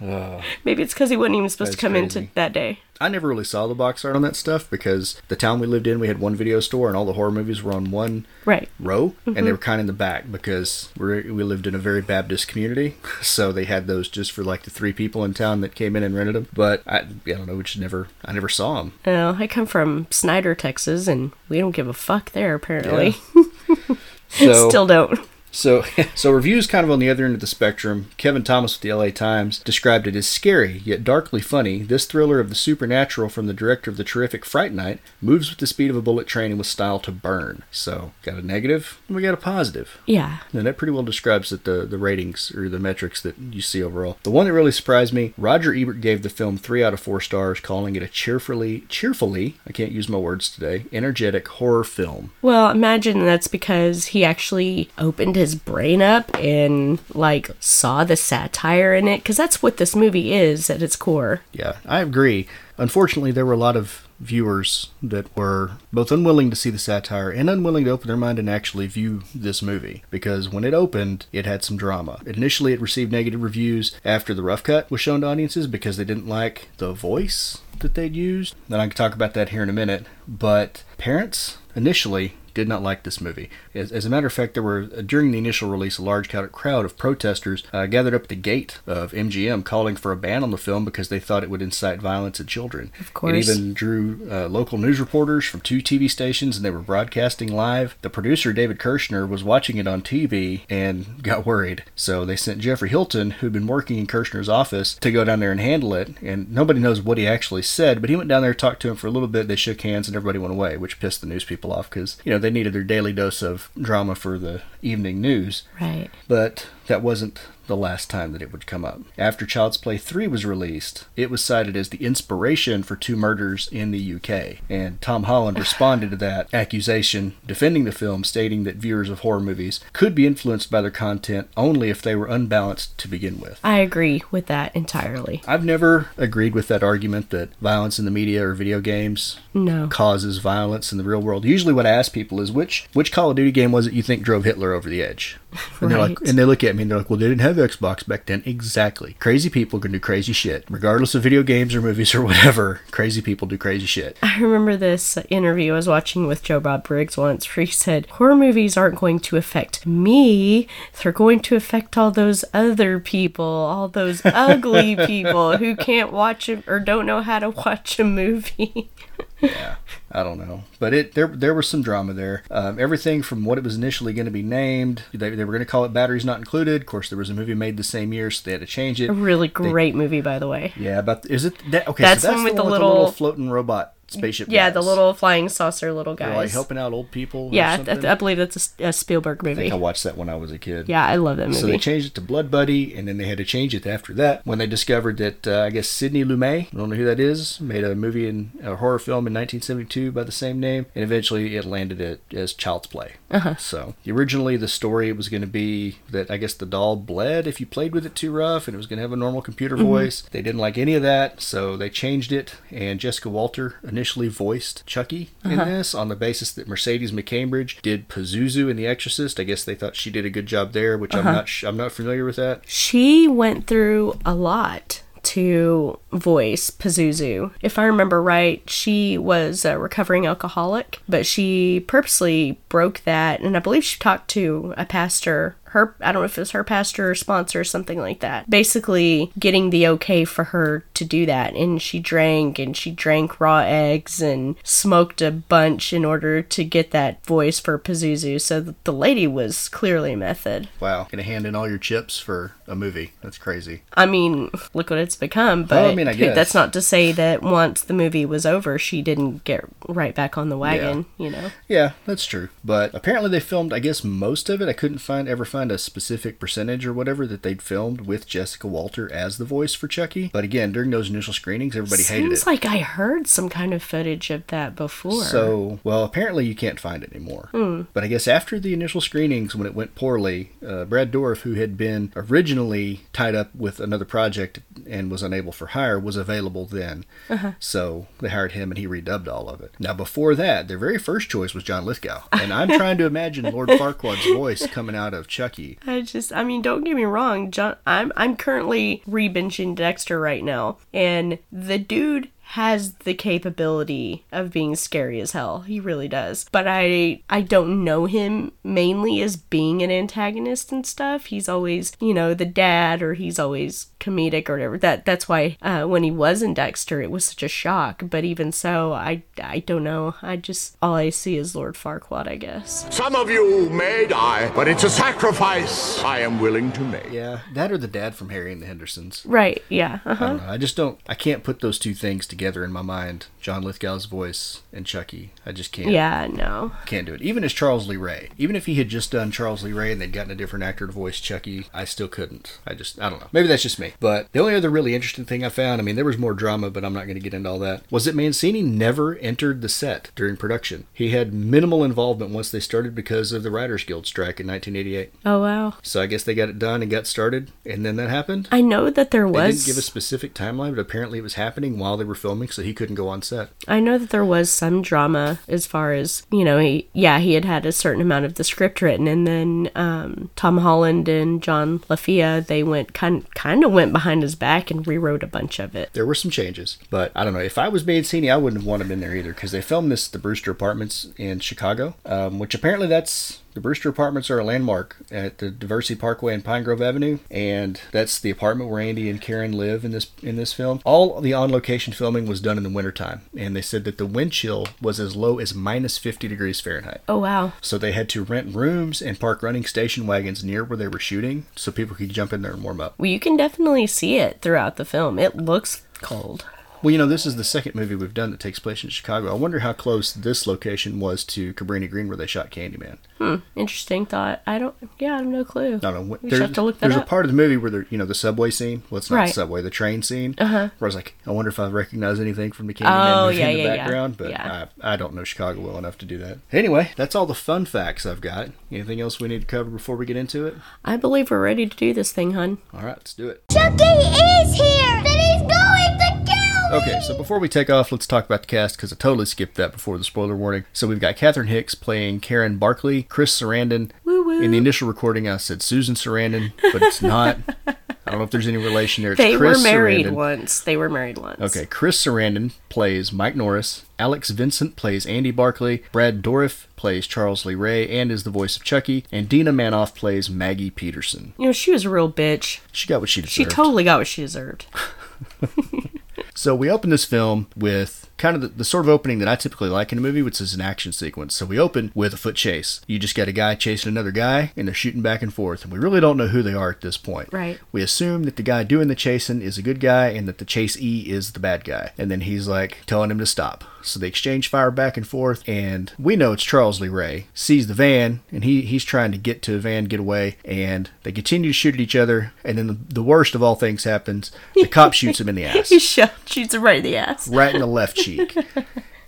Maybe it's because he wasn't even supposed to come into crazy. that day. I never really saw the box art on that stuff because the town we lived in, we had one video store, and all the horror movies were on one Right. row, and they mm-hmm. were kind of in the back because we we lived in a very Baptist community, so they had those just for like the three people in town that came in and rented them. But I, I don't know, we just never, I never saw them. Well, I come from Snyder, Texas, and we don't give a fuck there, apparently. So Still don't. So, so reviews kind of on the other end of the spectrum. Kevin Thomas with the LA Times described it as scary yet darkly funny. This thriller of the supernatural from the director of the terrific Fright Night moves with the speed of a bullet train and with style to burn. So, got a negative, and we got a positive. Yeah. And that pretty well describes it, the the ratings or the metrics that you see overall. The one that really surprised me, Roger Ebert gave the film three out of four stars, calling it a cheerfully, cheerfully, I can't use my words today, energetic horror film. Well, imagine that's because he actually opened his brain up and like saw the satire in it because that's what this movie is at its core. Yeah, I agree. Unfortunately, there were a lot of viewers that were both unwilling to see the satire and unwilling to open their mind and actually view this movie because when it opened, it had some drama. Initially, it received negative reviews after the rough cut was shown to audiences because they didn't like the voice that they'd used. And I can talk about that here in a minute. But parents initially did not like this movie. As, as a matter of fact, there were during the initial release a large crowd crowd of protesters uh, gathered up at the gate of MGM calling for a ban on the film because they thought it would incite violence at children. Of course. It even drew uh, local news reporters from two TV stations and they were broadcasting live. The producer, David Kirschner, was watching it on TV and got worried. So they sent Jeffrey Hilton, who'd been working in Kirschner's office, to go down there and handle it. And nobody knows what he actually said, but he went down there, talked to him for a little bit. They shook hands and everybody went away, which pissed the news people off because, you know, they needed their daily dose of drama for the evening news. Right. But that wasn't the last time that it would come up. After Child's Play 3 was released, it was cited as the inspiration for two murders in the UK. And Tom Holland responded to that accusation, defending the film, stating that viewers of horror movies could be influenced by their content only if they were unbalanced to begin with. I agree with that entirely. I've never agreed with that argument that violence in the media or video games No. causes violence in the real world. Usually, what I ask people is which which Call of Duty game was it you think drove Hitler over the edge? And they're like, and they look at me and they're like, well, they didn't have Xbox back then. Exactly. Crazy people can do crazy shit, regardless of video games or movies or whatever. Crazy people do crazy shit. I remember this interview I was watching with Joe Bob Briggs once where he said, Horror movies aren't going to affect me. They're going to affect all those other people, all those ugly people who can't watch it or don't know how to watch a movie. I don't know, but it there there was some drama there. Um, everything from what it was initially going to be named, they, they were going to call it Batteries Not Included. Of course, there was a movie made the same year, so they had to change it. a really great movie, by the way. Yeah, but is it that? Okay, That's so that's one with the, the one little- floating robot spaceship. Yeah, the little flying saucer little They're, guys. like helping out old people. or yeah, I? I believe that's a Spielberg I think movie. I watched that when I was a kid. Yeah, I love that movie. So they changed it to Blood Buddy, and then they had to change it after that when they discovered that uh, I guess Sidney Lumet, I don't know who that is, made a movie in a horror film in 1972 by the same name, and eventually it landed it as Child's Play. Uh-huh. So originally the story was going to be that I guess the doll bled if you played with it too rough, and it was going to have a normal computer Mm-hmm. voice. They didn't like any of that, so they changed it, and Jessica Walter initially voiced Chucky in Uh-huh. this on the basis that Mercedes McCambridge did Pazuzu in The Exorcist. I guess they thought she did a good job there, which Uh-huh. I'm not sh- I'm not familiar with that. She went through a lot to voice Pazuzu. If I remember right, she was a recovering alcoholic, but she purposely broke that, and I believe she talked to a pastor. Her, I don't know if it was her pastor or sponsor or something like that. Basically, getting the okay for her to do that, and she drank and she drank raw eggs and smoked a bunch in order to get that voice for Pazuzu. So the lady was clearly method. Wow, gonna hand in all your chips for a movie? That's crazy. I mean, look what it's become. But Well, I mean, I that's not to say that once the movie was over, she didn't get right back on the wagon. You know, Yeah, that's true. But apparently they filmed, I guess, most of it. I couldn't find ever find a specific percentage or whatever that they'd filmed with Jessica Walter as the voice for Chucky. But again, during those initial screenings, everybody hated it. seems like I heard some kind of footage of that before. So, well, apparently you can't find it anymore. Hmm. But I guess after the initial screenings, when it went poorly, uh, Brad Dourif, who had been originally tied up with another project and was unable for hire, was available then. Uh-huh. So they hired him and he redubbed all of it. Now, before that, their very first choice was John Lithgow. And I'm trying to imagine Lord Farquaad's voice coming out of Chucky. I just, I mean, don't get me wrong, John. I'm I'm currently re-binging Dexter right now, and the dude has the capability of being scary as hell. He really does. But I I don't know him mainly as being an antagonist and stuff. He's always, you know, the dad or he's always comedic or whatever. That that's why uh, when he was in Dexter it was such a shock. But even so, I I don't know. I just all I see is Lord Farquaad, I guess. Some of you may die, but it's a sacrifice I am willing to make. Yeah, that or the dad from Harry and the Hendersons. Right, yeah. I Uh-huh. don't know. I just don't. I can't put those two things together in my mind. John Lithgow's voice and Chucky. I just can't. Yeah, no. Can't do it. Even as Charles Lee Ray. Even if he had just done Charles Lee Ray and they'd gotten a different actor to voice Chucky, I still couldn't. I just, I don't know. Maybe that's just me. But the only other really interesting thing I found, I mean, there was more drama, but I'm not going to get into all that, was that Mancini never entered the set during production. He had minimal involvement once they started because of the Writers Guild strike in 1988. Oh wow. So I guess they got it done and got started, and then that happened. I know that there They was didn't give a specific timeline, but apparently it was happening while they were filming, so he couldn't go on set. I know that there was some drama as far as you know. He yeah, he had had a certain amount of the script written, and then um, Tom Holland and John LaFia they went kind kind of went behind his back and rewrote a bunch of it. There were some changes, but I don't know. If I was Mancini, I wouldn't have wanted him in there either because they filmed this at the Brewster Apartments in Chicago, um, which apparently that's the Brewster Apartments are a landmark at the Diversey Parkway and Pine Grove Avenue, and that's the apartment where Andy and Karen live in this in this film. All the on-location filming was done in the wintertime, and they said that the wind chill was as low as minus 50 degrees Fahrenheit. Oh wow. So they had to rent rooms and park running station wagons near where they were shooting so people could jump in there and warm up. Well, you can definitely see it throughout the film. It looks cold. Well, you know, this is the second movie we've done that takes place in Chicago. I wonder how close this location was to Cabrini Green where they shot Candyman. Hmm. Interesting thought. I don't. Yeah, I have no clue. I don't know. We There's, have to look that there's up. a part of the movie where there, you know, the subway scene. Well, it's not Right. the subway, the train scene. Uh-huh. Where I was like, I wonder if I recognize anything from the Candyman Oh, movie yeah, in the yeah, yeah. background. But Yeah. I, I don't know Chicago well enough to do that. Anyway, that's all the fun facts I've got. Anything else we need to cover before we get into it? I believe we're ready to do this thing, hun. All right, let's do it. Chucky is here! Okay, so before we take off, let's talk about the cast because I totally skipped that before the spoiler warning. So we've got Catherine Hicks playing Karen Barkley, Chris Sarandon. Woo-woo. In the initial recording, I said Susan Sarandon, but it's not. I don't know if there's any relation there. It's They Chris were married Sarandon. once. They were married once. Okay, Chris Sarandon plays Mike Norris. Alex Vincent plays Andy Barkley. Brad Dourif plays Charles Lee Ray and is the voice of Chucky. And Dina Manoff plays Maggie Peterson. You know, she was a real bitch. She got what she deserved. She totally got what she deserved. So we open this film with kind of the, the sort of opening that I typically like in a movie, which is an action sequence. So we open with a foot chase. You just got a guy chasing another guy, and they're shooting back and forth, and we really don't know who they are at this point. Right. We assume that the guy doing the chasing is a good guy, and that the chase E is the bad guy. And then he's like telling him to stop. So they exchange fire back and forth, and we know it's Charles Lee Ray. Sees the van, and he, he's trying to get to the van, get away, and they continue to shoot at each other. And then the, the worst of all things happens: the cop shoots him in the ass He shot, shoots her right in the ass. right in the left cheek.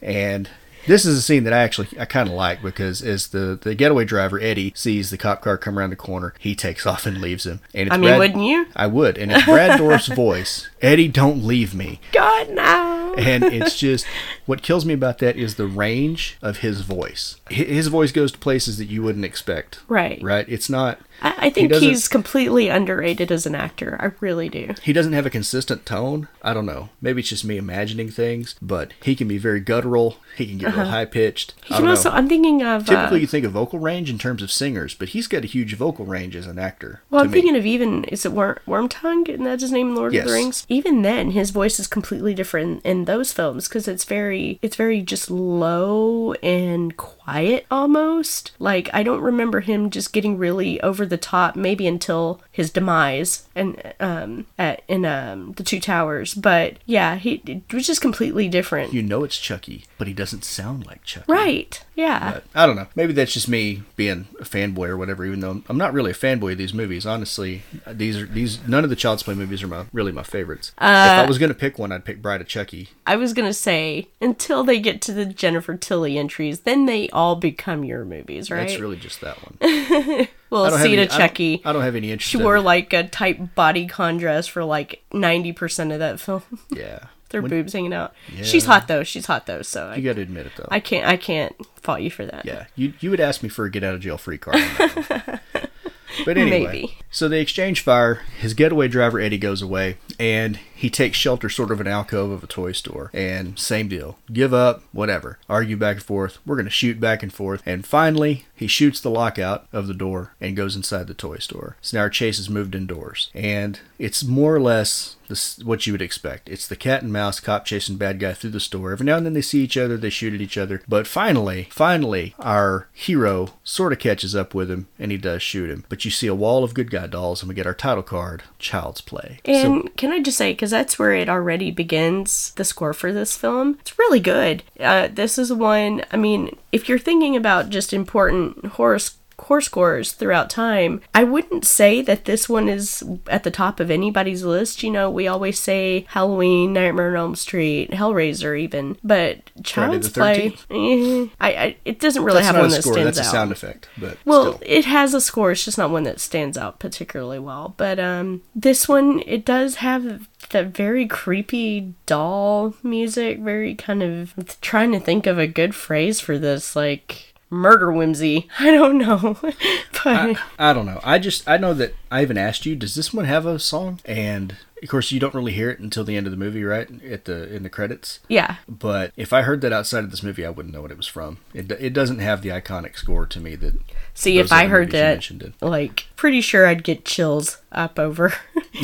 And this is a scene that I actually I kind of like because as the the getaway driver Eddie sees the cop car come around the corner, he takes off and leaves him. And it's I mean, Brad- wouldn't you? I would, and it's Brad Dourif's voice. Eddie, don't leave me. God, no. And it's just what kills me about that is the range of his voice. His voice goes to places that you wouldn't expect. Right. Right. It's not. I, I think doesn't- he's completely underrated as an actor. I really do. He doesn't have a consistent tone. I don't know. Maybe it's just me imagining things, but he can be very guttural. He can get real high pitched. Uh-huh. He can also. I'm thinking of. Typically, uh, you think of vocal range in terms of singers, but he's got a huge vocal range as an actor. well, I'm me. thinking of even is it Worm, Wormtongue? And that's his name in Lord Yes. of the Rings. Even then, his voice is completely different in those films because it's very, it's very just low and quiet almost. Like I don't remember him just getting really over the top. Maybe until his demise and um at, in um the Two Towers. But yeah, he it was just completely different. You know it's Chucky, but he doesn't sound like Chucky. right? Yeah. But I don't know. Maybe that's just me being a fanboy or whatever. Even though I'm not really a fanboy of these movies, honestly, these are these none of the Child's Play movies are my really my favorites. if Uh, I was gonna pick one, I'd pick Bride of Chucky. I was gonna say until they get to the Jennifer Tilly entries, then they all become your movies, right? That's really just that one. well, Sita any- I. I don't have any interest. She wore it. like a tight bodycon dress for like ninety percent of that film. yeah. Their When- boobs hanging out. She's hot though. She's hot though. So You I, got to admit it though. I can't. I can't fault you for that. Yeah, you you would ask me for a get out of jail free card. on that one. but anyway, Maybe. so they exchange fire. His getaway driver Eddie goes away, and he takes shelter sort of an alcove of a toy store. And same deal. Give up, whatever. Argue back and forth. We're going to shoot back and forth. And finally, he shoots the lockout of the door and goes inside the toy store. So now our chase has moved indoors. And it's more or less this, what you would expect. It's the cat and mouse cop chasing bad guy through the store. Every now and then they see each other, they shoot at each other. But finally, finally, our hero sort of catches up with him and he does shoot him. But you see a wall of good guy dolls and we get our title card, Child's Play. And can I just say, because that's where it already begins, the score for this film, it's really good. Uh, this is one, I mean, if you're thinking about just important horror horror scores throughout time, I wouldn't say that this one is at the top of anybody's list. You know, we always say Halloween, Nightmare on Elm Street, Hellraiser, even, but Child's Play, eh, I, I, it doesn't really That's have one a that score, stands that's out. a sound effect. But Well, still. it has a score. It's just not one that stands out particularly well. But um, this one, it does have that very creepy doll music. Very kind of I'm trying to think of a good phrase for this, like murder whimsy. I don't know, but I, I don't know. I just I know that I even asked you, does this one have a song? And of course, you don't really hear it until the end of the movie, right? At the in the credits. yeah, But if I heard that outside of this movie, I wouldn't know what it was from. It, it doesn't have the iconic score to me that. See, if I heard that, like, pretty sure I'd get chills up over,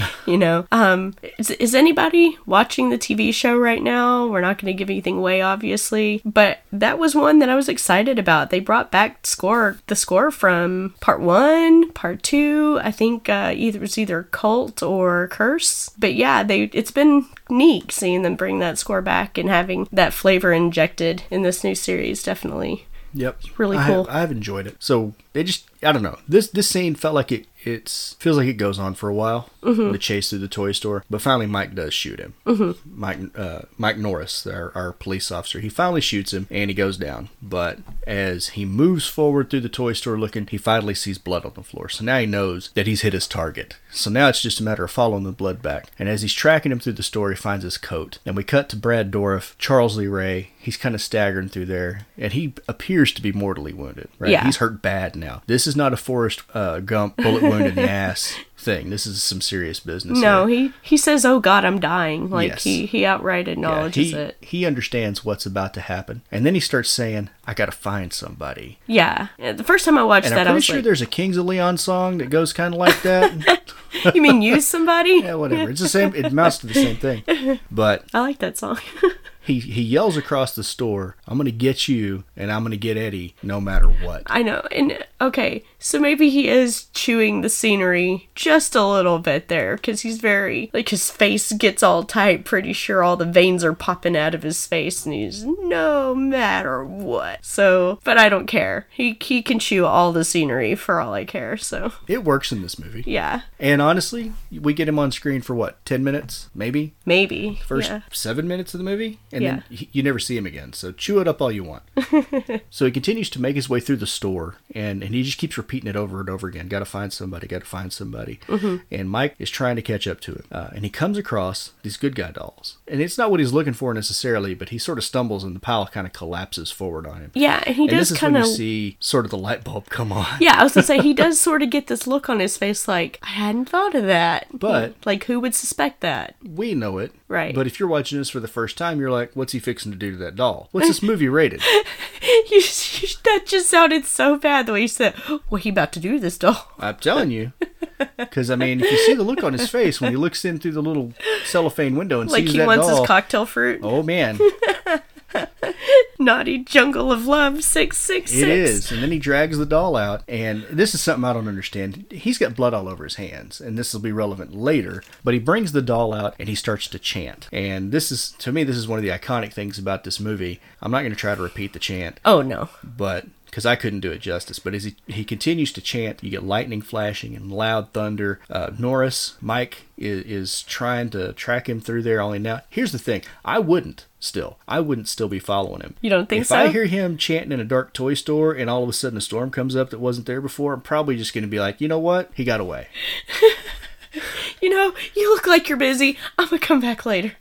you know. Um, is, is anybody watching the TV show right now? We're not going to give anything away, obviously, but that was one that I was excited about. They brought back score, the score from part one, part two. I think uh, either it was either Cult or Curse, but yeah, they it's been neat seeing them bring that score back and having that flavor injected in this new series. Definitely. Yep, really I- cool. I've enjoyed it. So they just I don't know this this scene felt like it it's feels like it goes on for a while. Mm-hmm. The chase through the toy store, but finally Mike does shoot him. Mm-hmm. Mike uh, Mike Norris, our, our police officer, he finally shoots him and he goes down. But as he moves forward through the toy store looking, he finally sees blood on the floor. So now he knows that he's hit his target. So now it's just a matter of following the blood back. And as he's tracking him through the store, he finds his coat. And we cut to Brad Dourif, Charles Lee Ray. He's kind of staggering through there, and he appears to be mortally wounded. Right? Yeah. He's hurt bad now. This is not a Forrest uh, Gump bullet wound in the ass thing. This is some serious business. No, here. he he says, "Oh God, I'm dying." Like Yes. he he outright Yeah, acknowledges he, it. he understands what's about to happen, and then he starts saying, "I got to find somebody." Yeah. The first time I watched And that, I'm I pretty sure like, there's a Kings of Leon song that goes kind of like that. "You mean use somebody?" yeah, whatever. It's the same. It amounts to the same thing. But I like that song. he he yells across the store, "I'm gonna get you, and I'm gonna get Eddie, no matter what." I know. And okay, so maybe he is chewing the scenery just a little bit there because he's very like his face gets all tight. Pretty sure all the veins are popping out of his face, and he's no matter what. So, but I don't care. He he can chew all the scenery for all I care. So It works in this movie. yeah, And honestly, we get him on screen for what, 10 minutes? Maybe? maybe First Yeah. seven minutes of the movie? And Yeah. then he, you never see him again. So chew it up all you want. so he continues to make his way through the store and, and he just keeps repeating it over and over again. Got to find somebody, got to find somebody. Mm-hmm. And Mike is trying to catch up to him. Uh, and he comes across these good guy dolls. And it's not what he's looking for necessarily, but he sort of stumbles and the pile kind of collapses forward on him. Yeah, and he and does kind of see sort of the light bulb come on. Yeah, I was gonna say he does sort of get this look on his face, like I hadn't thought of that. But- like, who would suspect that? we know it. Right. But if you're watching this for the first time, you're like, what's he fixing to do to that doll? What's this movie rated? You, you, that just sounded so bad the way you said, "What he about to do to this doll?" I'm telling you. Because, I mean, if you see the look on his face when he looks in through the little cellophane window and Like sees he wants his cocktail fruit. Oh, man. Naughty jungle of love, six six six. It is. And then he drags the doll out. And this is something I don't understand. He's got blood all over his hands. And this will be relevant later. But he brings the doll out and he starts to chant. And this is, to me, this is one of the iconic things about this movie. I'm not going to try to repeat the chant. Oh no. but because I couldn't do it justice. But as he, he continues to chant, you get lightning flashing and loud thunder. Uh, Norris, Mike is, is trying to track him through there. Only now, here's the thing: I wouldn't still, I wouldn't still be following him. You don't think if so? If I hear him chanting in a dark toy store and all of a sudden a storm comes up that wasn't there before, I'm probably just going to be like, you know what? He got away. You know, you look like you're busy. I'm gonna come back later.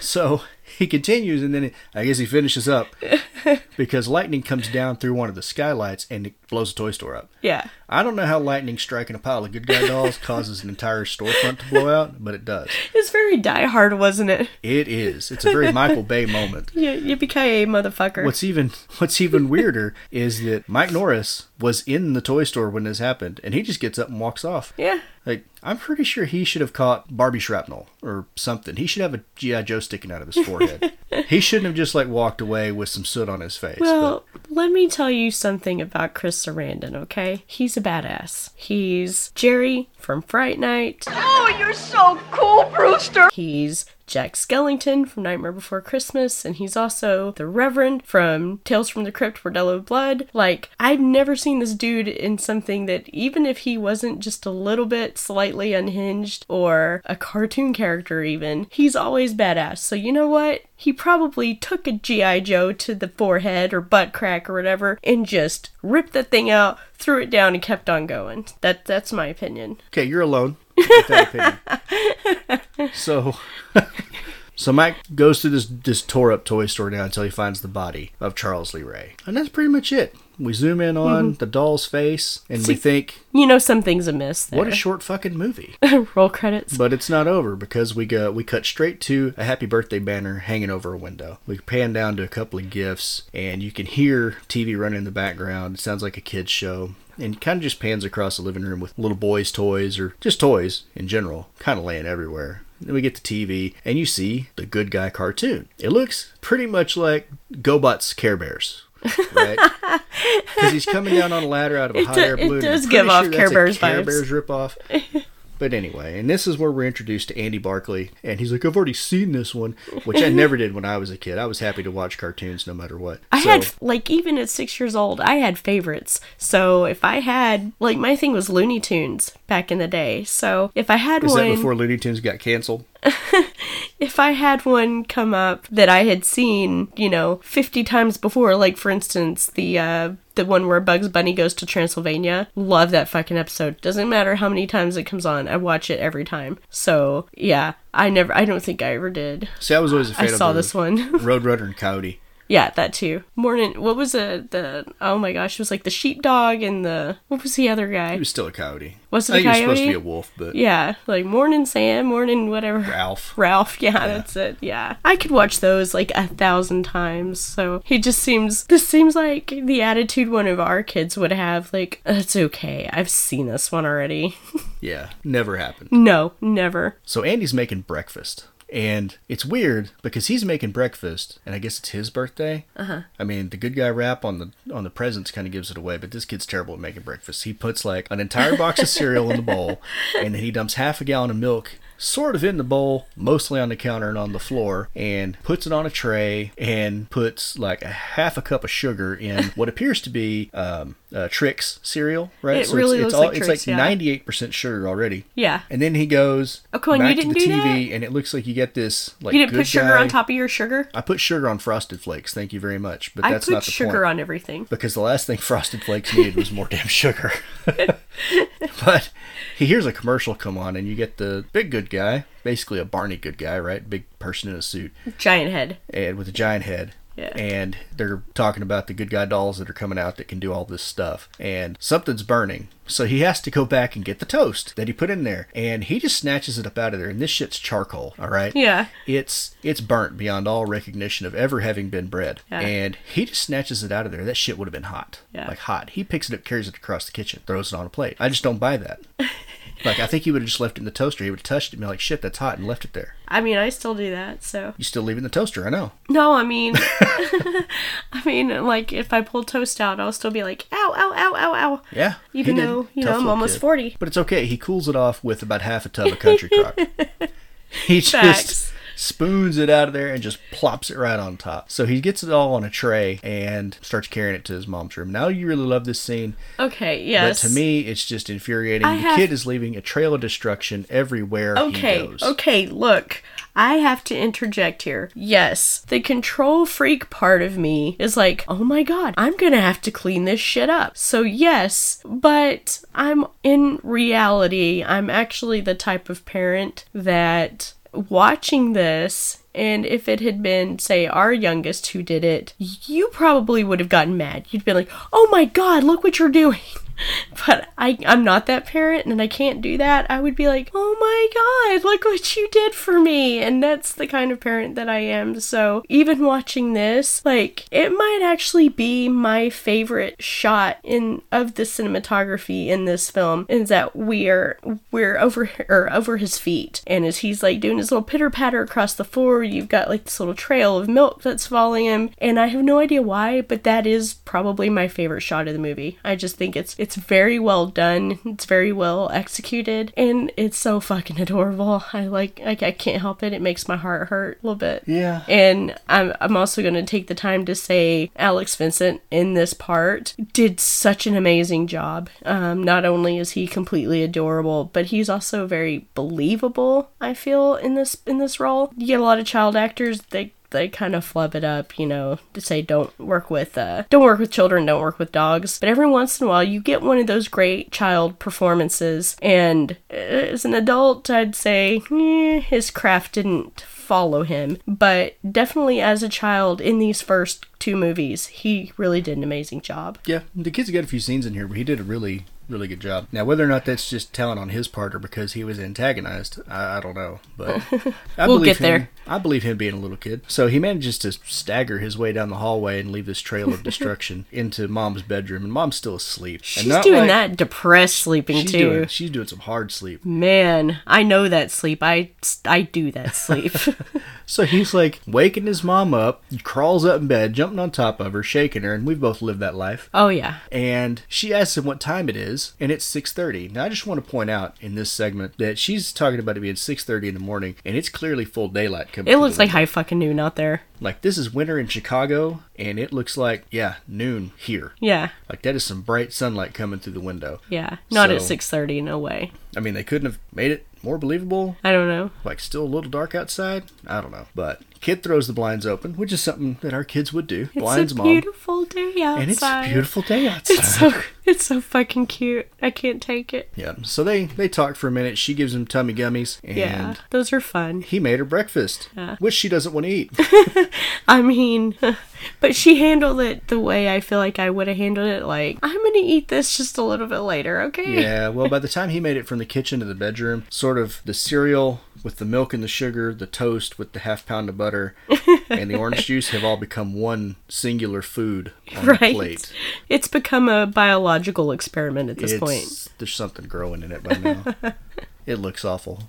So he continues, and then it, I guess he finishes up because lightning comes down through one of the skylights and it blows the toy store up. Yeah. I don't know how lightning striking a pile of good guy dolls causes an entire storefront to blow out, but it does. It's very Die Hard, wasn't it? It is. It's a very Michael Bay moment. Yeah, yippee motherfucker. What's even what's even weirder is that Mike Norris was in the toy store when this happened, and he just gets up and walks off. yeah. Like I'm pretty sure he should have caught Barbie shrapnel or something. He should have a GI Joe sticking out of his forehead. he shouldn't have just like walked away with some soot on his face. Well, let me tell you something about Chris Sarandon, okay? He's a badass. He's Jerry from Fright Night. Oh, you're so cool, Brewster. He's Jack Skellington from Nightmare Before Christmas, and he's also the Reverend from Tales from the Crypt Bordello Blood. Like, I've never seen this dude in something that, even if he wasn't just a little bit slightly unhinged or a cartoon character, even, he's always badass. So, you know what? He probably took a G.I. Joe to the forehead or butt crack or whatever and just ripped the thing out, threw it down, and kept on going. That That's my opinion. Okay, you're alone so, so Mike goes through this this tore up toy store now until he finds the body of Charles Lee Ray, and that's pretty much it. We zoom in on mm-hmm. the doll's face, and we think, You know something's amiss there. "What a short fucking movie!" Roll credits. But it's not over because we go we cut straight to a happy birthday banner hanging over a window. We pan down to a couple of gifts, and you can hear TV running in the background. It sounds like a kids show. And kind of just pans across the living room with little boys' toys or just toys in general, kind of laying everywhere. Then we get to TV, and you see the Good Guy cartoon. It looks pretty much like GoBot's Care Bears. Right? Because he's coming down on a ladder out of a It hot air it balloon. I'm does give off sure Care that's a Bears Care. Bears ripoff. But anyway, and this is where we're introduced to Andy Barkley, and he's like, "I've already seen this one," which I never did when I was a kid. I was happy to watch cartoons no matter what. I So- had like even at six years old, I had favorites. So if I had like my thing was Looney Tunes back in the day. So if I had Is one, that before Looney Tunes got canceled? if I had one come up that I had seen, you know, fifty times before, like for instance the uh the one where Bugs Bunny goes to Transylvania, love that fucking episode. Doesn't matter how many times it comes on, I watch it every time. So yeah, I never, I don't think I ever did. See, I was always a fan I saw this one. Road Runner and Coyote. Yeah, that too. Morning. What was the the? Oh my gosh, it was like the sheepdog and the what was the other guy? He was still a coyote. Was it I a think he was supposed to be a wolf, but Yeah, like morning Sam, morning whatever. Ralph. Ralph, yeah, that's it. Yeah, I could watch those like a thousand times. So he just seems. This seems like the attitude one of our kids would have. Like it's okay. I've seen this one already. Yeah, never happened. no, never. So Andy's making breakfast. And it's weird because he's making breakfast, and I guess it's his birthday. Uh-huh. I mean, the good guy rap on the on the presents kind of gives it away, but this kid's terrible at making breakfast. He puts like an entire box of cereal in the bowl, and then he dumps half a gallon of milk sort of in the bowl, mostly on the counter and on the floor, and puts it on a tray and puts like a half a cup of sugar in what appears to be um, uh, Trix cereal, right? It really it's, looks all, like it's Trix, like yeah. ninety eight percent sugar already. Yeah. And then he goes Oh, you back to the TV, and it looks like you get this like you didn't put sugar guy- on top of your sugar. I put sugar on Frosted Flakes. Thank you very much, but I that's put not the sugar point. on everything. Because the last thing Frosted Flakes needed was more damn sugar. but he hears a commercial come on, and you get the big good guy, basically a Barney good guy, right? Big person in a suit Giant head. and with a giant head. Yeah. And they're talking about the good guy dolls that are coming out that can do all this stuff. And something's burning. So he has to go back and get the toast that he put in there. And he just snatches it up out of there. And this shit's charcoal, all right? Yeah. It's it's burnt beyond all recognition of ever having been bread. Yeah. And he just snatches it out of there. That shit would have been hot. Yeah. Like hot. He picks it up, carries it across the kitchen, throws it on a plate. I just don't buy that. like I think he would have just left it in the toaster. He would have touched it and be like, shit, that's hot and left it there. I mean, I still do that. So You still leaving the toaster, I know. no, I mean, I mean, like if I pull toast out, I'll still be like, ow, ow, ow, ow, ow. Yeah. Even though you Tough know I'm almost kid. forty. But it's okay. He cools it off with about half a tub of country crock. he just Facts. Spoons it out of there and just plops it right on top. So he gets it all on a tray and starts carrying it to his mom's room. Now you really love this scene, Okay, yes. but to me it's just infuriating. I the have- kid is leaving a trail of destruction everywhere Okay, he goes. okay, look. I have to interject here. Yes, the control freak part of me is like, oh my god, I'm gonna have to clean this shit up. So, yes, but I'm in reality, I'm actually the type of parent that watching this And if it had been, say, our youngest who did it, you probably would have gotten mad. You'd been like, oh my god, look what you're doing. But I, I'm not that parent and I can't do that. I would be like, oh my god, look what you did for me. And that's the kind of parent that I am. So even watching this, like, it might actually be my favorite shot in of the cinematography in this film is that we're we're over or over his feet. And as he's like doing his little pitter patter across the floor, you've got like this little trail of milk that's following him. And I have no idea why, but that is probably my favorite shot of the movie. I just think it's it's very well done. It's very well executed, and it's so fucking adorable. I like I, I can't help it. It makes my heart hurt a little bit. Yeah. And I'm I'm also going to take the time to say Alex Vincent in this part did such an amazing job. Um, not only is he completely adorable, but he's also very believable. I feel in this in this role. You get a lot of child actors they they kind of flub it up, you know, to say don't work with uh don't work with children, don't work with dogs. But every once in a while you get one of those great child performances and as an adult I'd say eh, his craft didn't follow him, but definitely as a child in these first two movies, he really did an amazing job. Yeah, the kid's got a few scenes in here where he did a really, really good job. Now, whether or not that's just talent on his part or because he was antagonized, I, I don't know. But I We'll believe get there. I believe him being a little kid. So he manages to stagger his way down the hallway and leave this trail of destruction into mom's bedroom, and mom's still asleep. She's and not doing like- that depressed sleeping She's too. doing, she's doing some hard sleep. Man, I know that sleep. I I do that sleep. So he's like waking his mom up, crawls up in bed, jumping on top of her, shaking her, and we've both lived that life. oh yeah. and she asks him what time it is and it's 6.30 now i just want to point out in this segment that she's talking about it being 6.30 in the morning and it's clearly full daylight coming It looks like high fucking noon out there. like this is winter in chicago and it looks like yeah noon here Yeah. like that is some bright sunlight coming through the window Yeah. Not at 6:30 no way. i mean they couldn't have made it more believable I don't know. like still a little dark outside i don't know but kid throws the blinds open which is something that our kids would do It's blinds a mom beautiful day outside. and it's a beautiful day outside It's so it's so fucking cute. I can't take it. yeah so they they talk for a minute she gives him tummy gummies and Yeah. Those are fun. he made her breakfast, Yeah. which she doesn't want to eat. I mean, but she handled it the way I feel like I would have handled it. Like, I'm gonna eat this just a little bit later, okay? yeah, well, by the time he made it from the kitchen to the bedroom, sort of the cereal with the milk and the sugar, the toast with the half pound of butter, and the orange juice have all become one singular food on the Right. plate. It's become a biological experiment at this It's, point. There's something growing in it by now. it looks awful.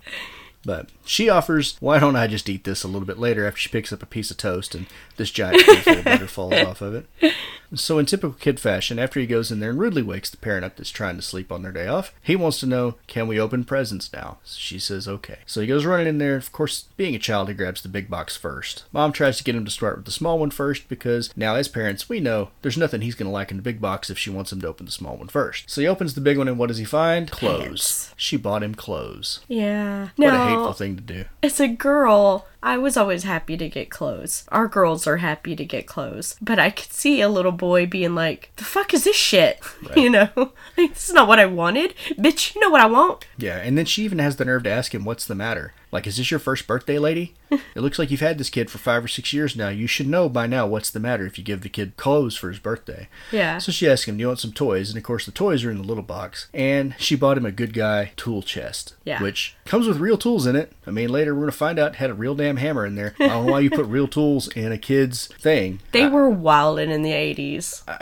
But she offers, why don't I just eat this a little bit later after she picks up a piece of toast and this giant spoonful of butter falls off of it. So, in typical kid fashion, after he goes in there and rudely wakes the parent up that's trying to sleep on their day off, he wants to know, can we open presents now? She says, okay. So he goes running in there. Of course, being a child, he grabs the big box first. Mom tries to get him to start with the small one first because now, as parents, we know there's nothing he's going to like in the big box if she wants him to open the small one first. So he opens the big one, and what does he find? Clothes. She bought him clothes. Yeah. What no, a hateful thing to do. It's a girl, I was always happy to get clothes. Our girls are happy to get clothes. But I could see a little boy being like, the fuck is this shit? You know? Like, this is not what I wanted. Bitch, you know what I want? Yeah, and then she even has the nerve to ask him, What's the matter? Like, is this your first birthday, lady? it looks like you've had this kid for five or six years now. You should know by now what's the matter if you give the kid clothes for his birthday. Yeah. So she asks him, Do you want some toys? And of course, the toys are in the little box. And she bought him a good guy tool chest. Yeah. Which comes with real tools in it. I mean, later we're going to find out it had a real damn hammer in there. I don't know why you put real tools in a kid's thing. They were wildin' in the 80s. Uh,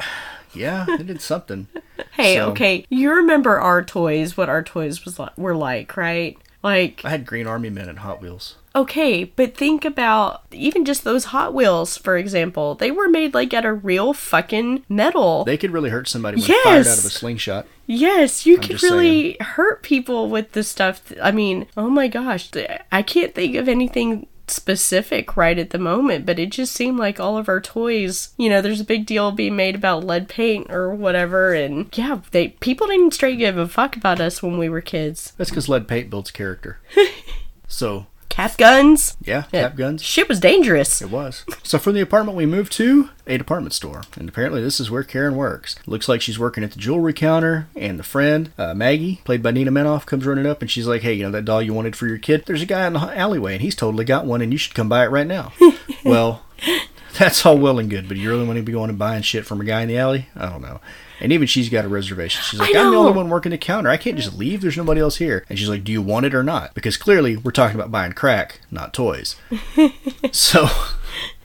yeah, they did something. Hey, So- okay, you remember our toys, what our toys was like, were like, right? Like, I had Green Army Men and Hot Wheels. okay, but think about even just those Hot Wheels, for example. They were made like out of real fucking metal. They could really hurt somebody when fired out of a slingshot. yes, you could just really hurt people with this stuff. I mean, oh my gosh, I can't think of anything specific right at the moment, but it just seemed like all of our toys, you know, there's a big deal being made about lead paint or whatever and yeah, they people didn't straight give a fuck about us when we were kids. That's because lead paint builds character. so cap guns. Yeah, cap guns. Shit was dangerous. It was. So from the apartment we moved to, a department store. And apparently this is where Karen works. Looks like she's working at the jewelry counter, and the friend, uh, Maggie, played by Nina Manoff, comes running up and she's like, hey, you know that doll you wanted for your kid? There's a guy in the alleyway and he's totally got one and you should come buy it right now. well, that's all well and good, but you really want to be going and buying shit from a guy in the alley? I don't know. And even she's got a reservation. She's like, I'm the only one working the counter. I can't just leave. There's nobody else here. And she's like, Do you want it or not? Because clearly we're talking about buying crack, not toys. so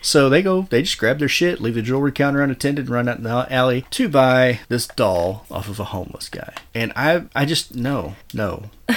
so they go, they just grab their shit, leave the jewelry counter unattended, and run out in the alley to buy this doll off of a homeless guy. And I, I just no, no.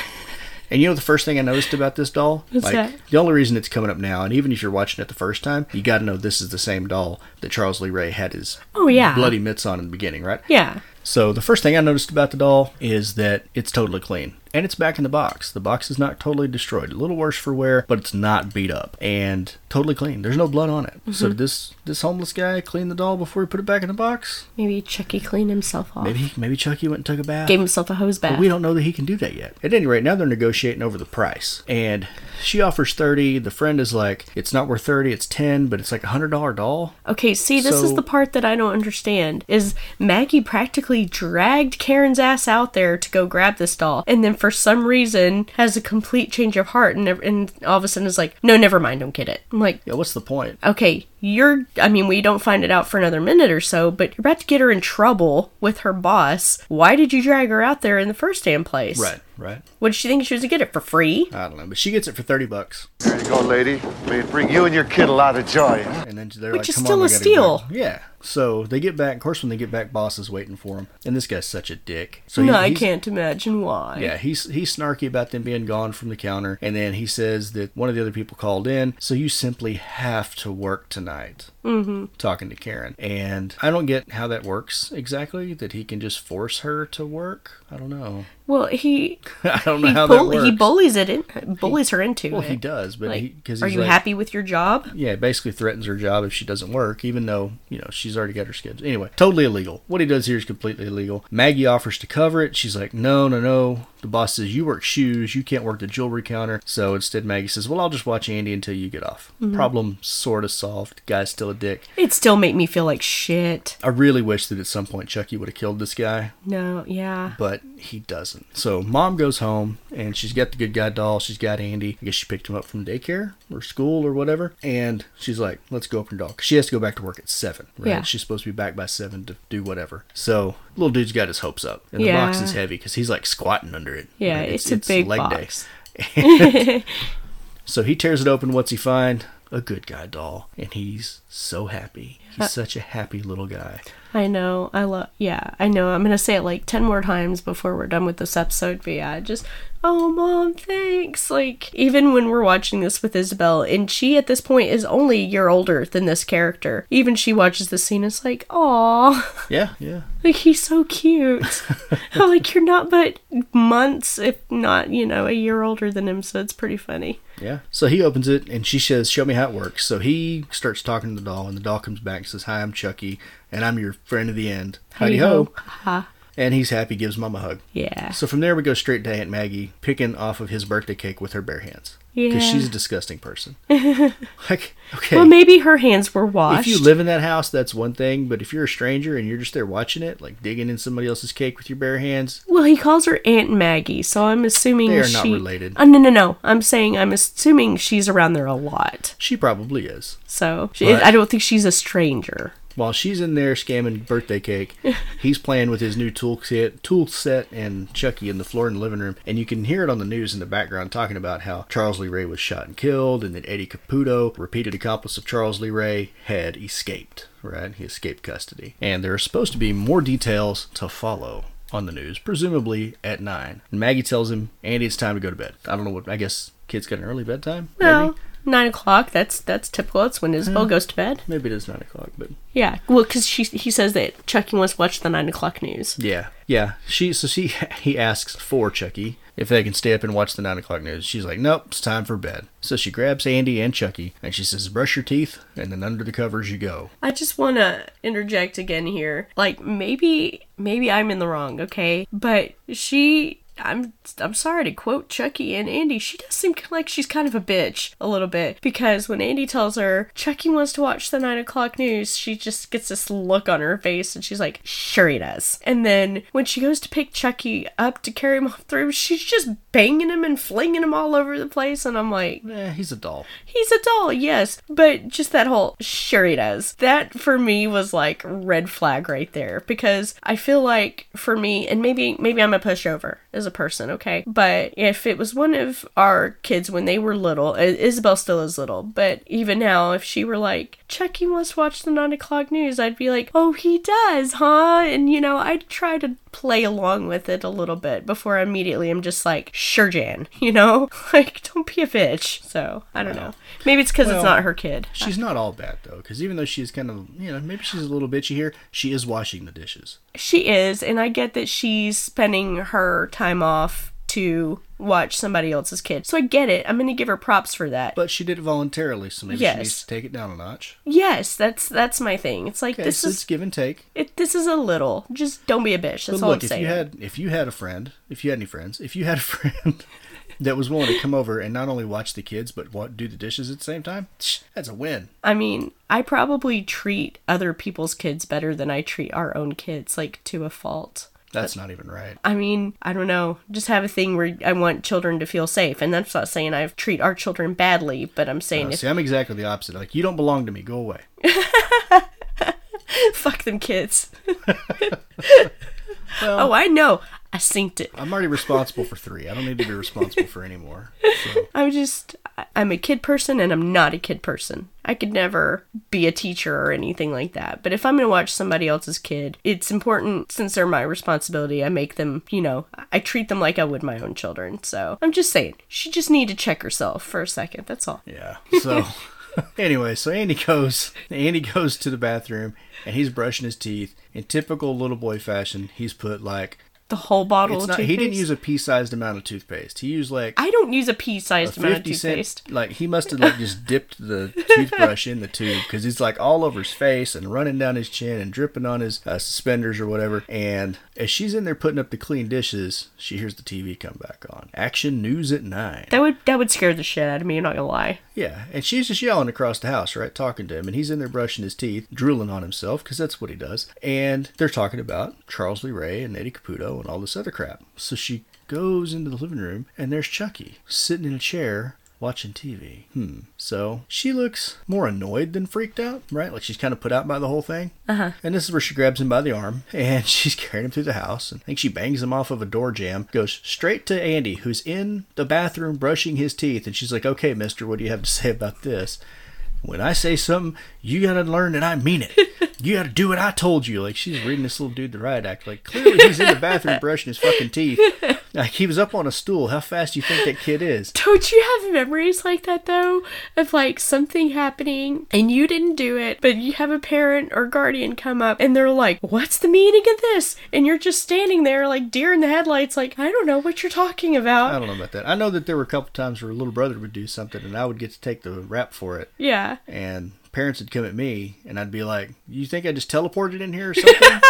And you know the first thing I noticed about this doll? What's like that? the only reason it's coming up now, and even if you're watching it the first time, you got to know this is the same doll that Charles Lee Ray had his Oh, yeah. bloody mitts on in the beginning, right? Yeah. So the first thing I noticed about the doll is that it's totally clean. And it's back in the box. The box is not totally destroyed. A little worse for wear, but it's not beat up. And totally clean. There's no blood on it. Mm-hmm. So did this this homeless guy clean the doll before he put it back in the box? Maybe Chucky cleaned himself off. Maybe maybe Chucky went and took a bath. Gave himself a hose bath. But we don't know that he can do that yet. At any rate, now they're negotiating over the price. And she offers 30. The friend is like, it's not worth 30, it's 10, but it's like a $100 doll. Okay, see, this is the part that I don't understand. Is Maggie practically dragged Karen's ass out there to go grab this doll, and then for some reason has a complete change of heart, and, and all of a sudden is like, no, never mind, don't get it. I'm like, Yeah, what's the point? okay, you're. I mean, we don't find it out for another minute or so, but you're about to get her in trouble with her boss. Why did you drag her out there in the first damn place? Right, right. What did she think she was going to get it for free? I don't know. But she gets it for 30 bucks. There you go, lady. May it bring you and your kid a lot of joy. huh? And then they're Which like, is "Come still on, a gotta go steal. Yeah. So they get back. Of course, when they get back, boss is waiting for them, and this guy's such a dick. So no, I can't imagine why. Yeah, he's he's snarky about them being gone from the counter, and then he says that one of the other people called in, so you simply have to work tonight. Mm-hmm. Talking to Karen, and I don't get how that works exactly. That he can just force her to work. I don't know. Well, he I don't know he, how bull- that works. he bullies it in, bullies her into it. well, it. he does, but Like, he because are you happy with your job? Yeah, basically threatens her job if she doesn't work, even though, you know, she's already got her schedule. Anyway, totally illegal. What he does here is completely illegal. Maggie offers to cover it. She's like, no, no, no. The boss says, you work shoes. You can't work the jewelry counter. So instead, Maggie says, well, I'll just watch Andy until you get off. Problem sort of solved. Guy's still a dick. It still made me feel like shit. I really wish that at some point Chucky would have killed this guy, No, yeah. but he doesn't. So mom goes home and she's got the good guy doll. She's got Andy. I guess she picked him up from daycare or school or whatever. And she's like, let's go open her doll. She has to go back to work at seven, right? Yeah. She's supposed to be back by seven to do whatever. So little dude's got his hopes up. And the Yeah. box is heavy because he's like squatting under it. Yeah, Right? it's, a big leg box. day. So he tears it open. What's he find? A good guy doll. And he's so happy. He's Uh, such a happy little guy. I know. I love. Yeah, I know. I'm gonna say it like ten more times before we're done with this episode. But yeah, just oh mom, thanks. Like even when we're watching this with Isabel, and she at this point is only a year older than this character. Even she watches the scene. It's like, aw, Yeah, yeah. like he's so cute. Like you're not but months, if not you know, a year older than him. So it's pretty funny. Yeah. So he opens it and she says, Show me how it works. So he starts talking to the doll and the doll comes back and says, Hi, I'm Chucky and I'm your friend of the end. Howdy ho. And he's happy, gives mom a hug. Yeah. So from there we go straight to Aunt Maggie picking off of his birthday cake with her bare hands. Yeah. Because she's a disgusting person. like, okay. Well, maybe her hands were washed. if you live in that house, that's one thing. But if you're a stranger and you're just there watching it, like digging in somebody else's cake with your bare hands, Well, he calls her Aunt Maggie, so I'm assuming They are she... not related. Uh, no, no, no. I'm saying I'm assuming she's around there a lot. she probably is. So she, But- I don't think she's a stranger. While she's in there scamming birthday cake, he's playing with his new tool set, tool set and Chucky in the floor in the living room. And you can hear it on the news in the background talking about how Charles Lee Ray was shot and killed, and that Eddie Caputo, repeated accomplice of Charles Lee Ray, had escaped. Right, he escaped custody. And there are supposed to be more details to follow on the news, presumably at nine. And Maggie tells him, "Andy, it's time to go to bed." I don't know what. I guess kids got an early bedtime. No, Maybe. Nine o'clock. That's that's typical. That's when Isabel goes to bed. Maybe it is nine o'clock, but Yeah. Well, because she he says that Chucky wants to watch the nine o'clock news. Yeah, yeah. She so she he asks for Chucky if they can stay up and watch the nine o'clock news. She's like, nope, it's time for bed. So she grabs Andy and Chucky and she says, brush your teeth, and then under the covers you go. I just want to interject again here. Like maybe maybe I'm in the wrong, okay? But she I'm I'm sorry to quote Chucky and Andy. She does seem like she's kind of a bitch a little bit because when Andy tells her Chucky wants to watch the nine o'clock news, she just gets this look on her face and she's like, "Sure he does." And then when she goes to pick Chucky up to carry him off through, she's just banging him and flinging him all over the place, and I'm like, Eh, he's a doll. He's a doll, yes, but just that whole sure he does. That for me was like red flag right there because I feel like for me, and maybe maybe I'm a pushover as a person, okay, but if it was one of our kids when they were little, I- Isabel still is little, but even now, if she were like Chucky must watch the nine o'clock news, I'd be like, oh, he does, huh? And you know, I'd try to play along with it a little bit before immediately I'm just like, sure, Jan, you know, like don't be a bitch. So I don't know. Maybe it's because Well, it's not her kid. She's not all bad though, because even though she's kind of, you know, maybe she's a little bitchy here, she is washing the dishes. She is, and I get that she's spending her time off to watch somebody else's kid. So I get it. I'm gonna give her props for that. But she did it voluntarily, so maybe Yes. she needs to take it down a notch. yes, that's that's my thing. It's like Okay, this so is it's give and take. it. This is a little. Just don't be a bitch. That's But all look, I'm saying. if you had if you had a friend, if you had any friends, if you had a friend that was willing to come over and not only watch the kids but what do the dishes at the same time, that's a win. I mean, I probably treat other people's kids better than I treat our own kids, like to a fault. That's not even right. I mean, I don't know. Just have a thing where I want children to feel safe, and that's not saying I treat our children badly, but I'm saying No, if see, I'm exactly the opposite. Like you don't belong to me. Go away. fuck them kids. oh, I know. I synced it. I'm already responsible for three. I don't need to be responsible for any more. So I'm just, I'm a kid person and I'm not a kid person. I could never be a teacher or anything like that. But if I'm going to watch somebody else's kid, it's important since they're my responsibility. I make them, you know, I treat them like I would my own children. So I'm just saying, she just need to check herself for a second. That's all. yeah. So anyway, so Andy goes. Andy goes to the bathroom and he's brushing his teeth in typical little boy fashion. He's put like The whole bottle it's of not. He didn't use a pea-sized amount of toothpaste. He used like I don't use a pea a sized amount of toothpaste. cent like he must have like just dipped the toothbrush in the tube because he's like all over his face and running down his chin and dripping on his uh, suspenders or whatever and as she's in there putting up the clean dishes she hears the tv come back on action news at nine That would that would scare the shit out of me. I'm not gonna lie. yeah and she's just yelling across the house right talking to him and he's in there brushing his teeth drooling on himself because that's what he does and they're talking about charles lee ray and eddie caputo and all this other crap so she goes into the living room and there's chucky sitting in a chair watching TV. Hmm. So she looks more annoyed than freaked out, right? Like she's kind of put out by the whole thing. Uh huh. And this is where she grabs him by the arm and she's carrying him through the house. And I think she bangs him off of a door jam, goes straight to Andy, who's in the bathroom brushing his teeth. And she's like, okay, mister, what do you have to say about this? When I say something, you gotta learn that I mean it. You gotta do what I told you. Like she's reading this little dude the riot act. Like clearly he's in the bathroom brushing his fucking teeth. Like he was up on a stool. How fast do you think that kid is? Don't you have memories like that though? Of like something happening and you didn't do it, but you have a parent or guardian come up and they're like, What's the meaning of this? And you're just standing there like deer in the headlights, like, I don't know what you're talking about. I don't know about that. I know that there were a couple times where a little brother would do something and I would get to take the rap for it. Yeah. And parents would come at me and I'd be like, You think I just teleported in here or something?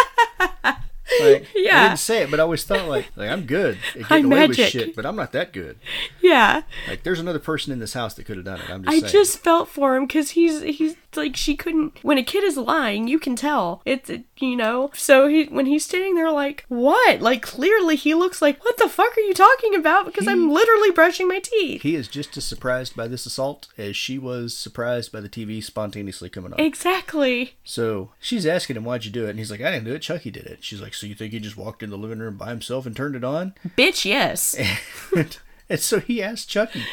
like, I Yeah. didn't say it, but I always thought like, like I'm good at I'm getting away with shit, but I'm not that good. Yeah. Like there's another person in this house that could have done it. I'm just I saying. just felt for him because he's he's like she couldn't. When a kid is lying, you can tell. It's it, you know. So he when he's standing there like what? Like clearly he looks like what the fuck are you talking about? Because I'm literally brushing my teeth. he is just as surprised by this assault as she was surprised by the TV spontaneously coming on. Exactly. So she's asking him, Why'd you do it? And he's like, I didn't do it. Chucky did it. She's like, So you think he just walked in the living room by himself and turned it on? Bitch, yes. and so he asked Chucky,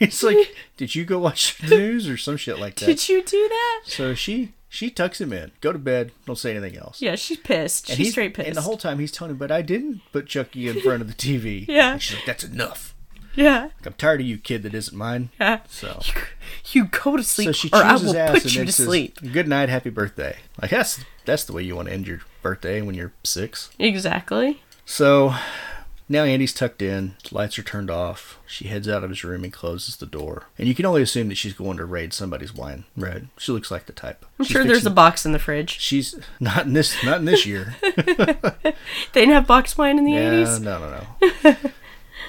it's like, Did you go watch the news or some shit like that? Did you do that? So she she tucks him in. Go to bed. Don't say anything else. Yeah, she's pissed. And she's straight pissed. And the whole time he's telling him, but I didn't put Chucky in front of the TV. Yeah. And she's like, that's enough. yeah. Like, I'm tired of you, kid that isn't mine. Yeah. So, You go to sleep, so she or I will ass put and you then to says, sleep. Good night, happy birthday. Like that's that's the way you want to end your birthday when you're six. Exactly. So now Andy's tucked in, lights are turned off. She heads out of his room and closes the door. And you can only assume that she's going to raid somebody's wine. Right? She looks like the type. I'm She's sure there's a box in the fridge. She's not in this not in this year. They didn't have box wine in the Yeah, 80s. no, no, no.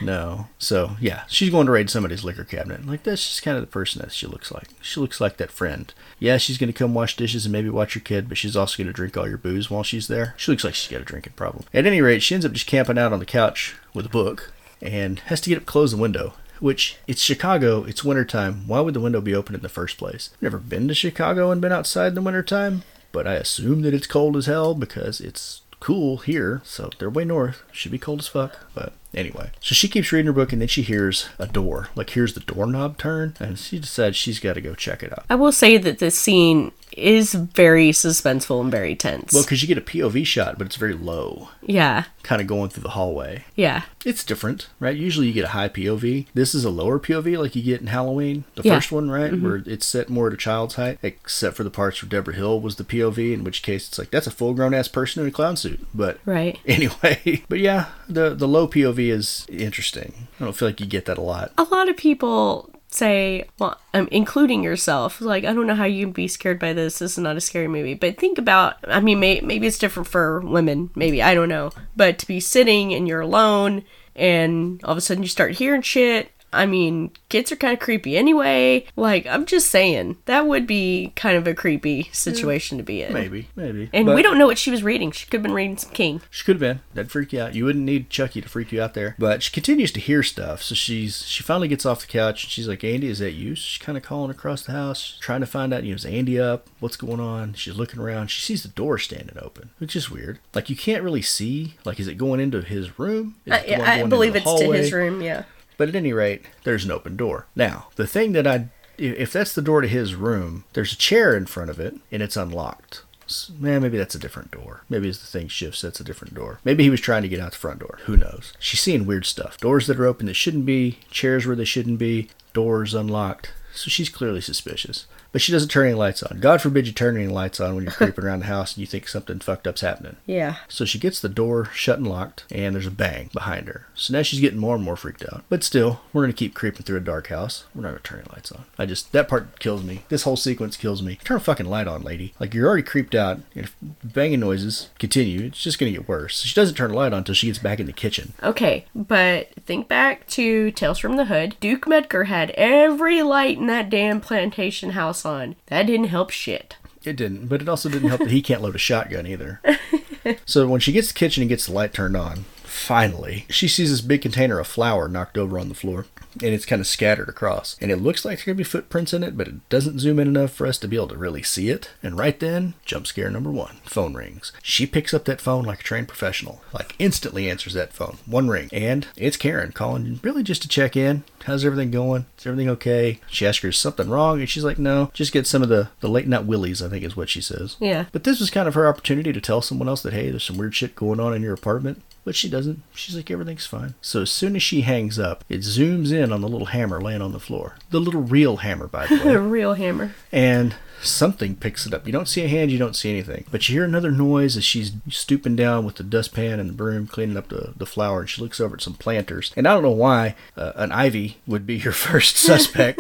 No. So yeah, she's going to raid somebody's liquor cabinet. Like that's just kind of the person that she looks like. She looks like that friend. Yeah, she's gonna come wash dishes and maybe watch your kid, but she's also gonna drink all your booze while she's there. She looks like she's got a drinking problem. At any rate, she ends up just camping out on the couch with a book and has to get up close the window. Which it's Chicago, it's wintertime. Why would the window be open in the first place? Never been to Chicago and been outside in the wintertime, but I assume that it's cold as hell because it's cool here. So they're way north. Should be cold as fuck. But anyway. So she keeps reading her book and then she hears a door. Like hears the doorknob turn and she decides she's gotta go check it out. I will say that this scene is very suspenseful and very tense. Well, because you get a POV shot, but it's very low, yeah, kind of going through the hallway. yeah, It's different, right? Usually you get a high POV. This is a lower POV, like you get in Halloween, the Yeah. first one, right? Mm-hmm. Where it's set more at a child's height, except for the parts where Debra Hill was the POV, in which case it's like that's a full grown ass person in a clown suit. But right. anyway, but yeah, the the low POV is interesting. I don't feel like you get that a lot. A lot of people say, well, um, including yourself, like, I don't know how you'd be scared by this. This is not a scary movie. But think about, I mean, may, maybe it's different for women. Maybe, I don't know. But to be sitting and you're alone and all of a sudden you start hearing shit. I mean, kids are kind of creepy anyway. Like, I'm just saying, that would be kind of a creepy situation to be in. Maybe, maybe. And But- we don't know what she was reading. She could have been reading some King. She could have been. That'd freak you out. You wouldn't need Chucky to freak you out there. But she continues to hear stuff. So she's she finally gets off the couch and she's like, Andy, is that you? So she's kind of calling across the house, trying to find out, you know, is Andy up? What's going on? She's looking around. She sees the door standing open, which is weird. Like you can't really see. Like, is it going into his room? Is it the I, I believe it's to his room, yeah. But at any rate, there's an open door. Now, the thing that I, if that's the door to his room, there's a chair in front of it and it's unlocked. S- Man, maybe that's a different door. Maybe as the thing shifts, that's a different door. Maybe he was trying to get out the front door. Who knows? She's seeing weird stuff. Doors that are open that shouldn't be, chairs where they shouldn't be, doors unlocked. So she's clearly suspicious. But she doesn't turn any lights on. God forbid you turn any lights on when you're creeping around the house and you think something fucked up's happening. Yeah. So she gets the door shut and locked, and there's a bang behind her. So now she's getting more and more freaked out. But still, we're gonna keep creeping through a dark house. We're not gonna turn any lights on. I just that part kills me. This whole sequence kills me. Turn a fucking light on, lady. Like you're already creeped out. And if banging noises continue, it's just gonna get worse. So she doesn't turn the light on until she gets back in the kitchen. Okay, but think back to Tales from the Hood. Duke Metger had every light in that damn plantation house That didn't help shit. It didn't, but it also didn't help that he can't load a shotgun either. so when she gets to the kitchen and gets the light turned on, finally, she sees this big container of flour knocked over on the floor, and it's kind of scattered across. And it looks like there could be footprints in it, but it doesn't zoom in enough for us to be able to really see it. And right then, jump scare number one phone rings. She picks up that phone like a trained professional, like instantly answers that phone. One ring. And it's Karen calling, really just to check in. How's everything going? Is everything okay? She asks her, is something wrong? And she's like, no, just get some of the, the late night willies, I think is what she says. Yeah. But this was kind of her opportunity to tell someone else that, hey, there's some weird shit going on in your apartment. But she doesn't. She's like, everything's fine. So as soon as she hangs up, it zooms in on the little hammer laying on the floor. The little real hammer, by the way. A real hammer. and something picks it up. You don't see a hand, you don't see anything. But you hear another noise as she's stooping down with the dustpan and the broom, cleaning up the, the flour, and she looks over at some planters. And I don't know why uh, an ivy would be your first suspect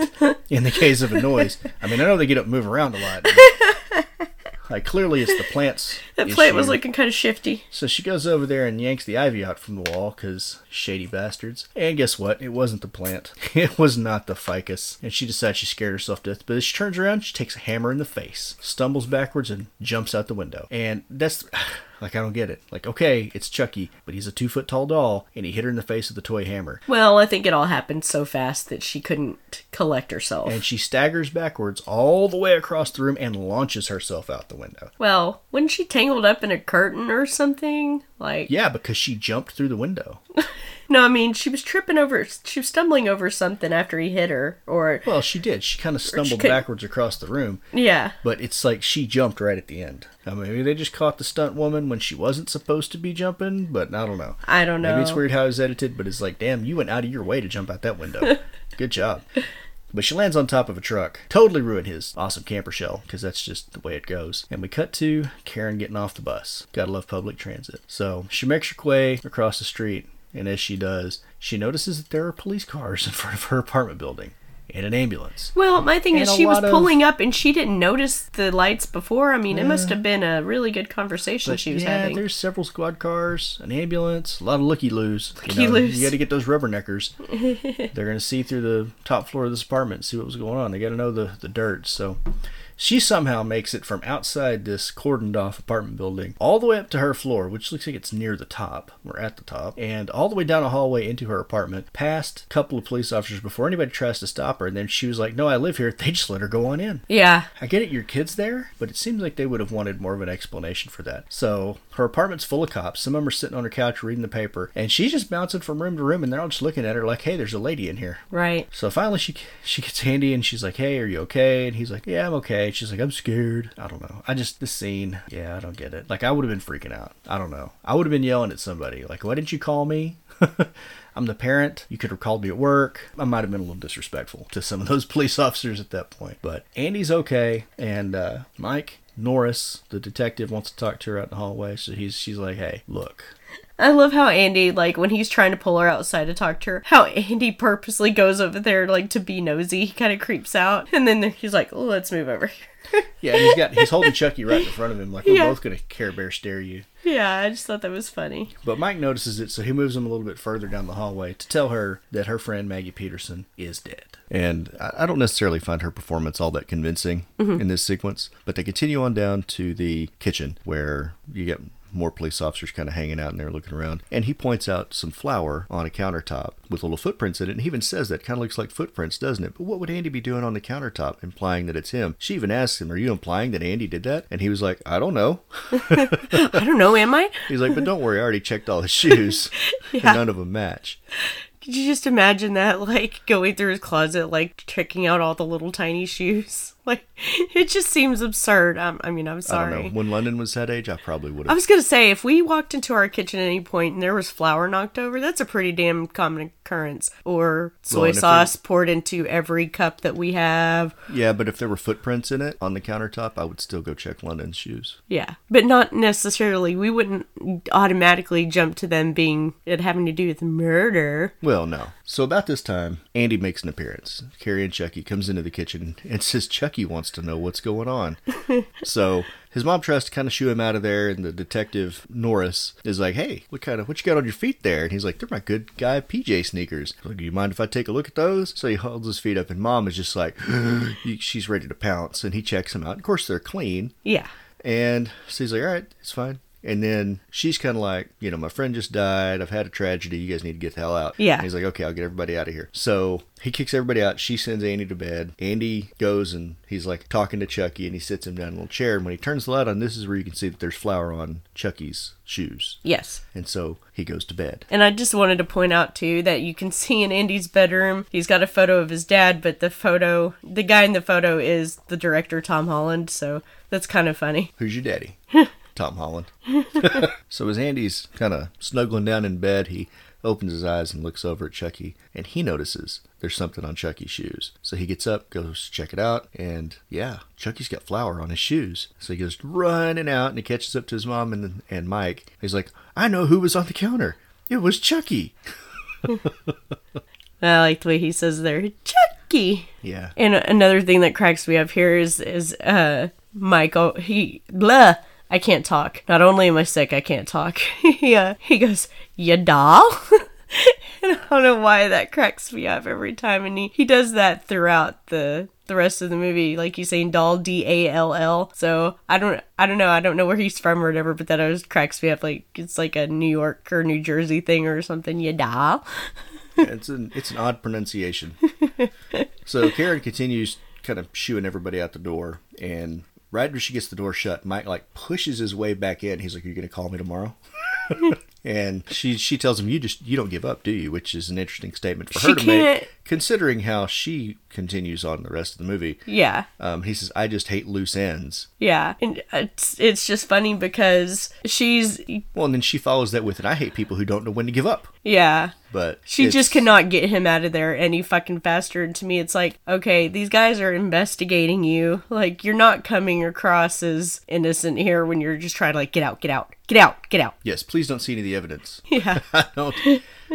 in the case of a noise. I mean, I know they get up and move around a lot. but, Like clearly, it's the plants. That plant was looking kind of shifty. So she goes over there and yanks the ivy out from the wall because shady bastards. And guess what? It wasn't the plant. It was not the ficus. And she decides she scared herself to death. But as she turns around, she takes a hammer in the face, stumbles backwards, and jumps out the window. And that's. Like, I don't get it. Like, okay, it's Chucky, but he's a two foot tall doll, and he hit her in the face with a toy hammer. Well, I think it all happened so fast that she couldn't collect herself. And she staggers backwards all the way across the room and launches herself out the window. well, wasn't she tangled up in a curtain or something? Like, Yeah, because she jumped through the window. no, I mean, she was tripping over, she was stumbling over something after he hit her, or, Well, she did. She kind of stumbled could- backwards across the room. yeah. But it's like she jumped right at the end. I mean, maybe they just caught the stunt woman when she wasn't supposed to be jumping, but I don't know. I don't know. Maybe it's weird how it's edited, but it's like, damn, you went out of your way to jump out that window. Good job. But she lands on top of a truck. Totally ruined his awesome camper shell, because that's just the way it goes. And we cut to Karen getting off the bus. Gotta love public transit. So she makes her way across the street, and as she does, she notices that there are police cars in front of her apartment building. And an ambulance. Well, my thing And is, she was of- pulling up and she didn't notice the lights before. I mean, it must have been a really good conversation But she was yeah, having. there's several squad cars, an ambulance, a lot of looky loos. Looky-loos. You got to get those rubberneckers. They're gonna see through the top floor of this apartment, see what was going on. They got to know the the dirt. So she somehow makes it from outside this cordoned off apartment building all the way up to her floor, which looks like it's near the top or at the top, and all the way down a hallway into her apartment, past a couple of police officers before anybody tries to stop her. And then she was like, "No, I live here." They just let her go on in. yeah, I get it, your kid's there, but it seems like they would have wanted more of an explanation for that. So her apartment's full of cops. Some of them are sitting on her couch reading the paper, and she's just bouncing from room to room, and they're all just looking at her like, "Hey, there's a lady in here." right. So finally, she she gets Andy, and she's like, "Hey, are you okay?" And he's like, "Yeah, I'm okay." She's like, "I'm scared." I don't know. I just this scene, yeah, I don't get it. Like I would have been freaking out. I don't know. I would have been yelling at somebody like, "Why didn't you call me?" I'm the parent. You could have called me at work. I might have been a little disrespectful to some of those police officers at that point. But Andy's okay, and uh, Mike Norris, the detective, wants to talk to her out in the hallway. So he's she's like, "Hey, look, I love how Andy, like, when he's trying to pull her outside to talk to her, how Andy purposely goes over there, like, to be nosy. He kind of creeps out. And then he's like, let's move over here. yeah." And he's got he's holding Chucky right in front of him, like we're Yeah. both gonna Care Bear stare you. yeah, I just thought that was funny. But Mike notices it, so he moves him a little bit further down the hallway to tell her that her friend Maggie Peterson is dead. And I I don't necessarily find her performance all that convincing mm-hmm. in this sequence, but they continue on down to the kitchen where you get more police officers kind of hanging out in there looking around. And he points out some flour on a countertop with little footprints in it. And he even says that kind of looks like footprints, doesn't it? But what would Andy be doing on the countertop, implying that it's him? She even asks him, Are you implying that Andy did that? And he was like, I don't know. I don't know, am I? He's like, But don't worry, I already checked all his shoes. And none of them match. Could you just imagine that, like, going through his closet, like, checking out all the little tiny shoes? Like, it just seems absurd. Um, I mean, I'm I sorry. don't know. When London was that age, I probably would have. I was gonna say, if we walked into our kitchen at any point and there was flour knocked over, that's a pretty damn common occurrence. Or soy Well, sauce poured into every cup that we have. Yeah, but if there were footprints in it on the countertop, I would still go check London's shoes. Yeah, but not necessarily. We wouldn't automatically jump to them being it having to do with murder. Well, no. So about this time, Andy makes an appearance. Carrie and Chucky comes into the kitchen and says Chucky wants to know what's going on. so his mom tries to kind of shoo him out of there, and the detective Norris is like, "Hey, what kind of what you got on your feet there?" And he's like, "They're my good guy PJ sneakers." Like, Do you mind if I take a look at those? So he holds his feet up, and mom is just like, she's ready to pounce, and he checks them out. Of course, they're clean. Yeah, And so he's like, all right, it's fine. And then she's kind of like, you know, my friend just died. I've had a tragedy. You guys need to get the hell out. Yeah. And he's like, okay, I'll get everybody out of here. So he kicks everybody out. She sends Andy to bed. Andy goes and he's like talking to Chucky and he sits him down in a little chair. And when he turns the light on, this is where you can see that there's flour on Chucky's shoes. yes. And so he goes to bed. And I just wanted to point out too that you can see in Andy's bedroom, he's got a photo of his dad, but the photo, the guy in the photo is the director Tom Holland, so that's kind of funny. Who's your daddy? Tom Holland. so as Andy's kind of snuggling down in bed, he opens his eyes and looks over at Chucky, and he notices there's something on Chucky's shoes. So he gets up, goes to check it out, and yeah, Chucky's got flour on his shoes. So he goes running out, and he catches up to his mom and and Mike. He's like, "I know who was on the counter. It was Chucky." I like the way he says there, Chucky. Yeah. And another thing that cracks me up here is is uh Michael he blah I can't talk. Not only am I sick, I can't talk. he uh, he goes, "Ya doll." and I don't know why that cracks me up every time and he, he does that throughout the the rest of the movie like he's saying doll D A L L. So I don't I don't know. I don't know where he's from or whatever, but that always cracks me up like it's like a New York or New Jersey thing or something. Ya doll. it's an it's an odd pronunciation. so Karen continues kind of shooing everybody out the door, and right when she gets the door shut, Mike like pushes his way back in. He's like, "Are you going to call me tomorrow?" and she she tells him, "You just you don't give up, do you?" Which is an interesting statement for She her to can't- make, considering how she continues on the rest of the movie. Yeah. Um, he says, "I just hate loose ends." Yeah, and it's it's just funny because she's Well, and then she follows that with, "And I hate people who don't know when to give up." Yeah. But She it's- just cannot get him out of there any fucking faster. And to me, it's like, okay, these guys are investigating you. Like, you're not coming across as innocent here when you're just trying to, like, get out, get out. Get out, get out. Yes, please don't see any of the evidence. Yeah. I don't.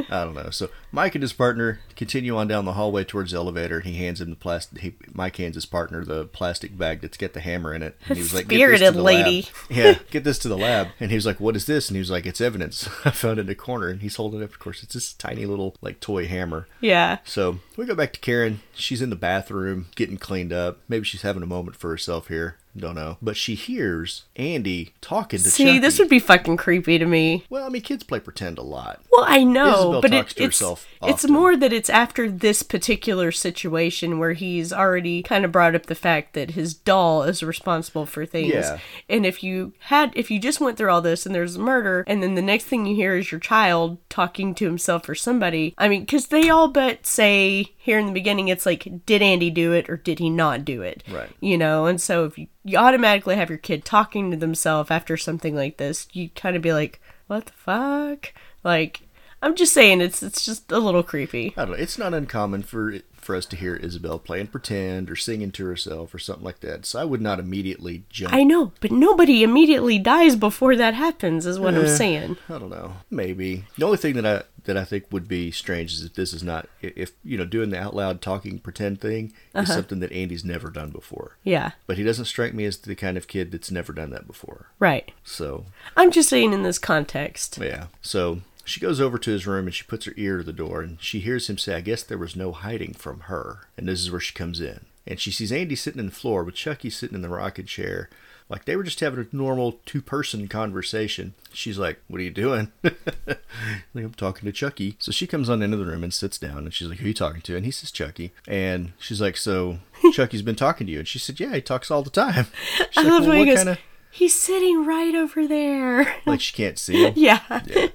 I don't know. So Mike and his partner continue on down the hallway towards the elevator. and He hands him the plastic. He, Mike hands his partner the plastic bag that's got the hammer in it. And he was like, "Get this to Spirited lady. lab." Yeah, get this to the lab. And he was like, "What is this?" And he was like, "It's evidence. I found it in a corner." And he's holding it up. Of course, it's this tiny little like toy hammer. Yeah. So we go back to Karen. She's in the bathroom getting cleaned up. Maybe she's having a moment for herself here. Don't know. But she hears Andy talking to See, Chucky. this would be fucking creepy to me. Well, I mean, kids play pretend a lot. Well, I know, Isabel but it, it's it's more that it's after this particular situation where he's already kind of brought up the fact that his doll is responsible for things. Yeah. And if you had if you just went through all this and there's a murder and then the next thing you hear is your child talking to himself or somebody, I mean, cuz they all but say here in the beginning it's like did Andy do it or did he not do it? Right. You know, and so if you you automatically have your kid talking to themselves after something like this, you kind of be like, "What the fuck?" Like I'm just saying it's it's just a little creepy. I don't know. It's not uncommon for for us to hear Isabel playing pretend or singing to herself or something like that. So I would not immediately jump. I know, but nobody immediately dies before that happens is what I'm Eh, saying. I don't know. Maybe the only thing that I that I think would be strange is if this is not if you know doing the out loud talking pretend thing is Uh-huh. something that Andy's never done before. Yeah. But he doesn't strike me as the kind of kid that's never done that before. Right. So I'm just saying in this context. Yeah. So she goes over to his room and she puts her ear to the door and she hears him say, I guess there was no hiding from her. And this is where she comes in. And she sees Andy sitting in the floor with Chucky sitting in the rocking chair. Like they were just having a normal two person conversation. She's like, What are you doing? like, I'm talking to Chucky. So she comes on into the room and sits down and she's like, Who are you talking to? And he says, Chucky. And she's like, So Chucky's been talking to you? And she said, Yeah, he talks all the time. She's I like, love "Well, what goes, kinda-" He's sitting right over there. Like she can't see him. yeah. Yeah.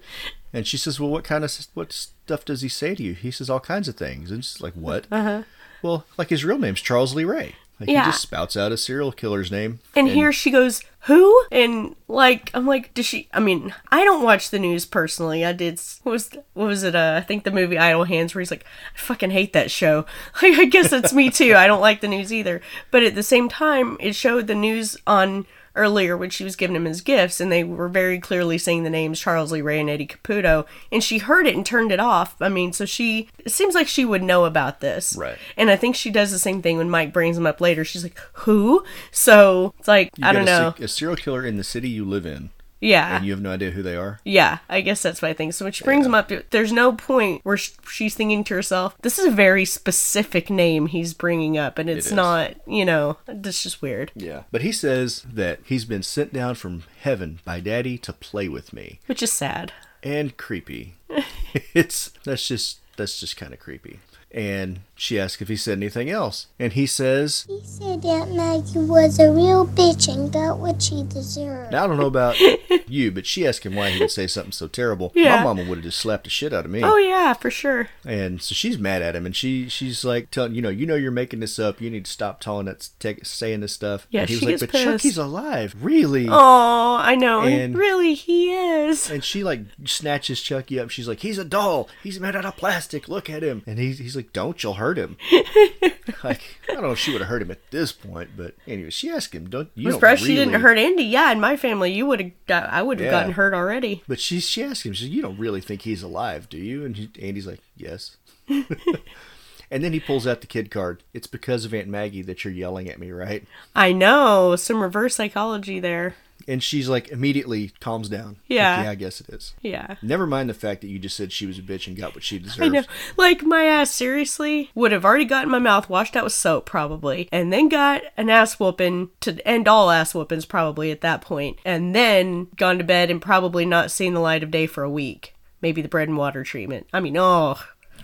And she says, "Well, what kind of what stuff does he say to you?" He says all kinds of things. And she's like, "What?" Uh-huh. Well, like his real name's Charles Lee Ray. Like Yeah. he just spouts out a serial killer's name. And here she goes, who? And like, I'm like, does she? I mean, I don't watch the news personally. I did. What was what was it? Uh, I think the movie Idle Hands, where he's like, I fucking hate that show. Like, I guess it's me too. I don't like the news either. But at the same time, it showed the news on earlier when she was giving him his gifts, and they were very clearly saying the names Charles Lee Ray and Eddie Caputo, and she heard it and turned it off. I mean, so she it seems like she would know about this, Right. And I think she does the same thing when Mike brings him up later. She's like, "Who?" So it's like You I don't a know. A, serial killer in the city you live in, Yeah. and you have no idea who they are. Yeah, I guess that's my thing. So when she brings him up, there's no point where sh- she's thinking to herself, "This is a very specific name he's bringing up, and it's is. not, you know, it's just weird." Yeah. But he says that he's been sent down from heaven by Daddy to play with me, Which is sad. and creepy. it's that's just that's just kind of creepy. And she asks if he said anything else, and he says, He said Aunt Maggie was a real bitch and got what she deserved. Now, I don't know about you, but she asked him why he would say something so terrible. Yeah. My mama would have just slapped the shit out of me. Oh yeah, for sure. And so she's mad at him, and she she's like telling you know you know you're making this up. You need to stop telling that saying this stuff. Yeah, and he was she like, gets but pissed. Chucky's alive, really? Oh, I know. And- really, he is. And she like snatches Chucky up. She's like, he's a doll. He's made out of plastic. Look at him. And he's he's like, don't you'll hurt him. like I don't know if she would have hurt him at this point, but anyway, she asked him, don't you? I'm don't she didn't hurt Andy. Yeah, in my family, you would have. I would have Yeah. gotten hurt already. But she she asked him, she said, "You don't really think he's alive, do you?" And he, Andy's like, "Yes." and then he pulls out the kid card. It's because of Aunt Maggie that you're yelling at me, right? I know some reverse psychology there. And she's like immediately calms down. Like, Yeah. yeah, I guess it is. Yeah. Never mind the fact that you just said she was a bitch and got what she deserves. I know. Like my ass seriously would have already gotten my mouth washed out with soap probably, and then got an ass whooping to end all ass whoopings probably at that point, and then gone to bed and probably not seen the light of day for a week. Maybe the bread and water treatment. I mean, oh,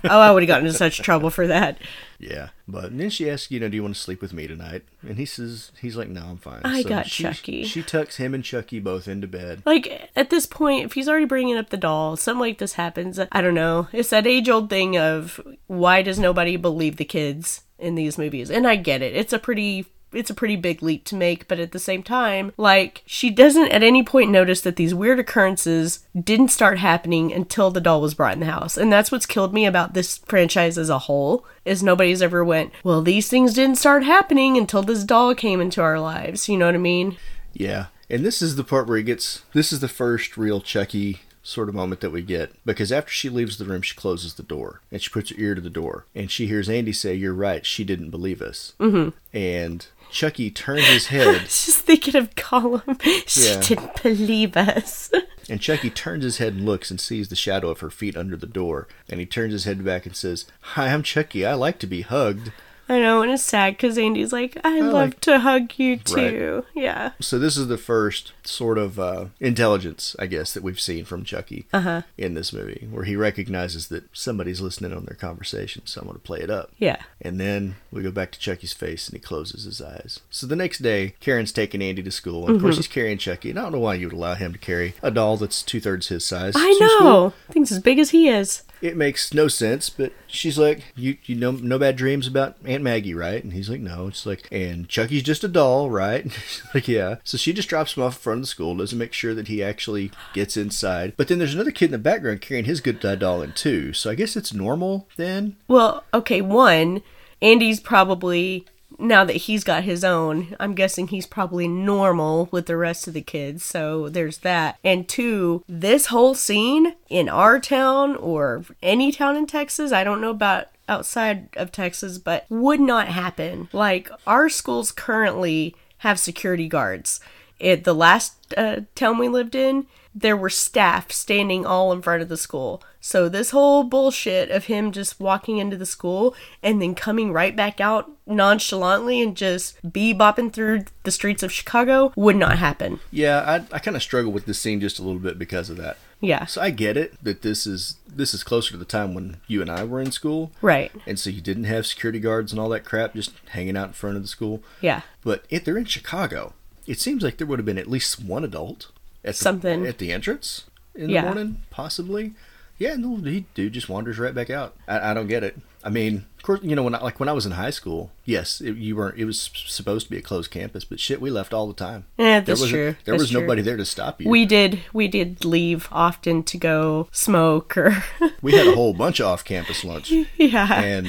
oh, I would have gotten in such trouble for that. Yeah, but and then she asks, you know, do you want to sleep with me tonight? And he says, he's like, no, I'm fine. I got she, Chucky. She tucks him and Chucky both into bed. Like at this point, if he's already bringing up the doll, something like this happens. I don't know. It's that age old thing of why does nobody believe the kids in these movies? And I get it. It's a pretty. It's a pretty big leap to make, but at the same time, like, she doesn't at any point notice that these weird occurrences didn't start happening until the doll was brought in the house. And that's what's killed me about this franchise as a whole, is nobody's ever went, well, these things didn't start happening until this doll came into our lives. You know what I mean? Yeah. And this is the part where he gets. This is the first real Chucky sort of moment that we get because after she leaves the room, she closes the door and she puts her ear to the door and she hears Andy say, "You're right. She didn't believe us." Mm-hmm. And Chucky turns his I head, was just thinking of Gollum. She Yeah. didn't believe us. and Chucky turns his head and looks and sees the shadow of her feet under the door. And he turns his head back and says, "Hi, I'm Chucky. I like to be hugged." I know, and it's sad because Andy's like, I, love like- to hug you too. Yeah. So this is the first sort of uh, intelligence, I guess, that we've seen from Chucky Uh-huh. in this movie, where he recognizes that somebody's listening on their conversation, so I'm going to play it up. Yeah. And then we go back to Chucky's face and he closes his eyes. So the next day, Karen's taking Andy to school. And of Mm-hmm. course, he's carrying Chucky. And I don't know why you would allow him to carry a doll that's two thirds his size. I to school. know. Thing's as big as he is. It makes no sense, but she's like, "You you know no bad dreams about Aunt Maggie, right?" And he's like, "No." It's like, and Chucky's just a doll, right? Like, yeah. So she just drops him off in front of the school, doesn't make sure that he actually gets inside. But then there's another kid in the background carrying his good doll in too. So I guess it's normal then. Well, okay, one, Andy's probably now that he's got his own, I'm guessing he's probably normal with the rest of the kids. So there's that. And two, this whole scene in our town or any town in Texas, I don't know about outside of Texas, but would not happen. Like our schools currently have security guards. It the last uh, town we lived in, there were staff standing all in front of the school. So this whole bullshit of him just walking into the school and then coming right back out nonchalantly and just bebopping through the streets of Chicago would not happen. Yeah, I I kind of struggle with this scene just a little bit because of that. Yeah. So I get it that this is this is closer to the time when you and I were in school. Right. And so you didn't have security guards and all that crap just hanging out in front of the school. Yeah. But if they're in Chicago, it seems like there would have been at least one adult at the, Something. at the entrance in Yeah. the morning, possibly. Yeah, no, he dude just wanders right back out. I, I don't get it. I mean, of course, you know when I, like when I was in high school, yes, it, you weren't. It was supposed to be a closed campus, but shit, we left all the time. Yeah, there that's was true. There That's was true. nobody there to stop you. We did we did leave often to go smoke or we had a whole bunch of off-campus lunch. yeah. and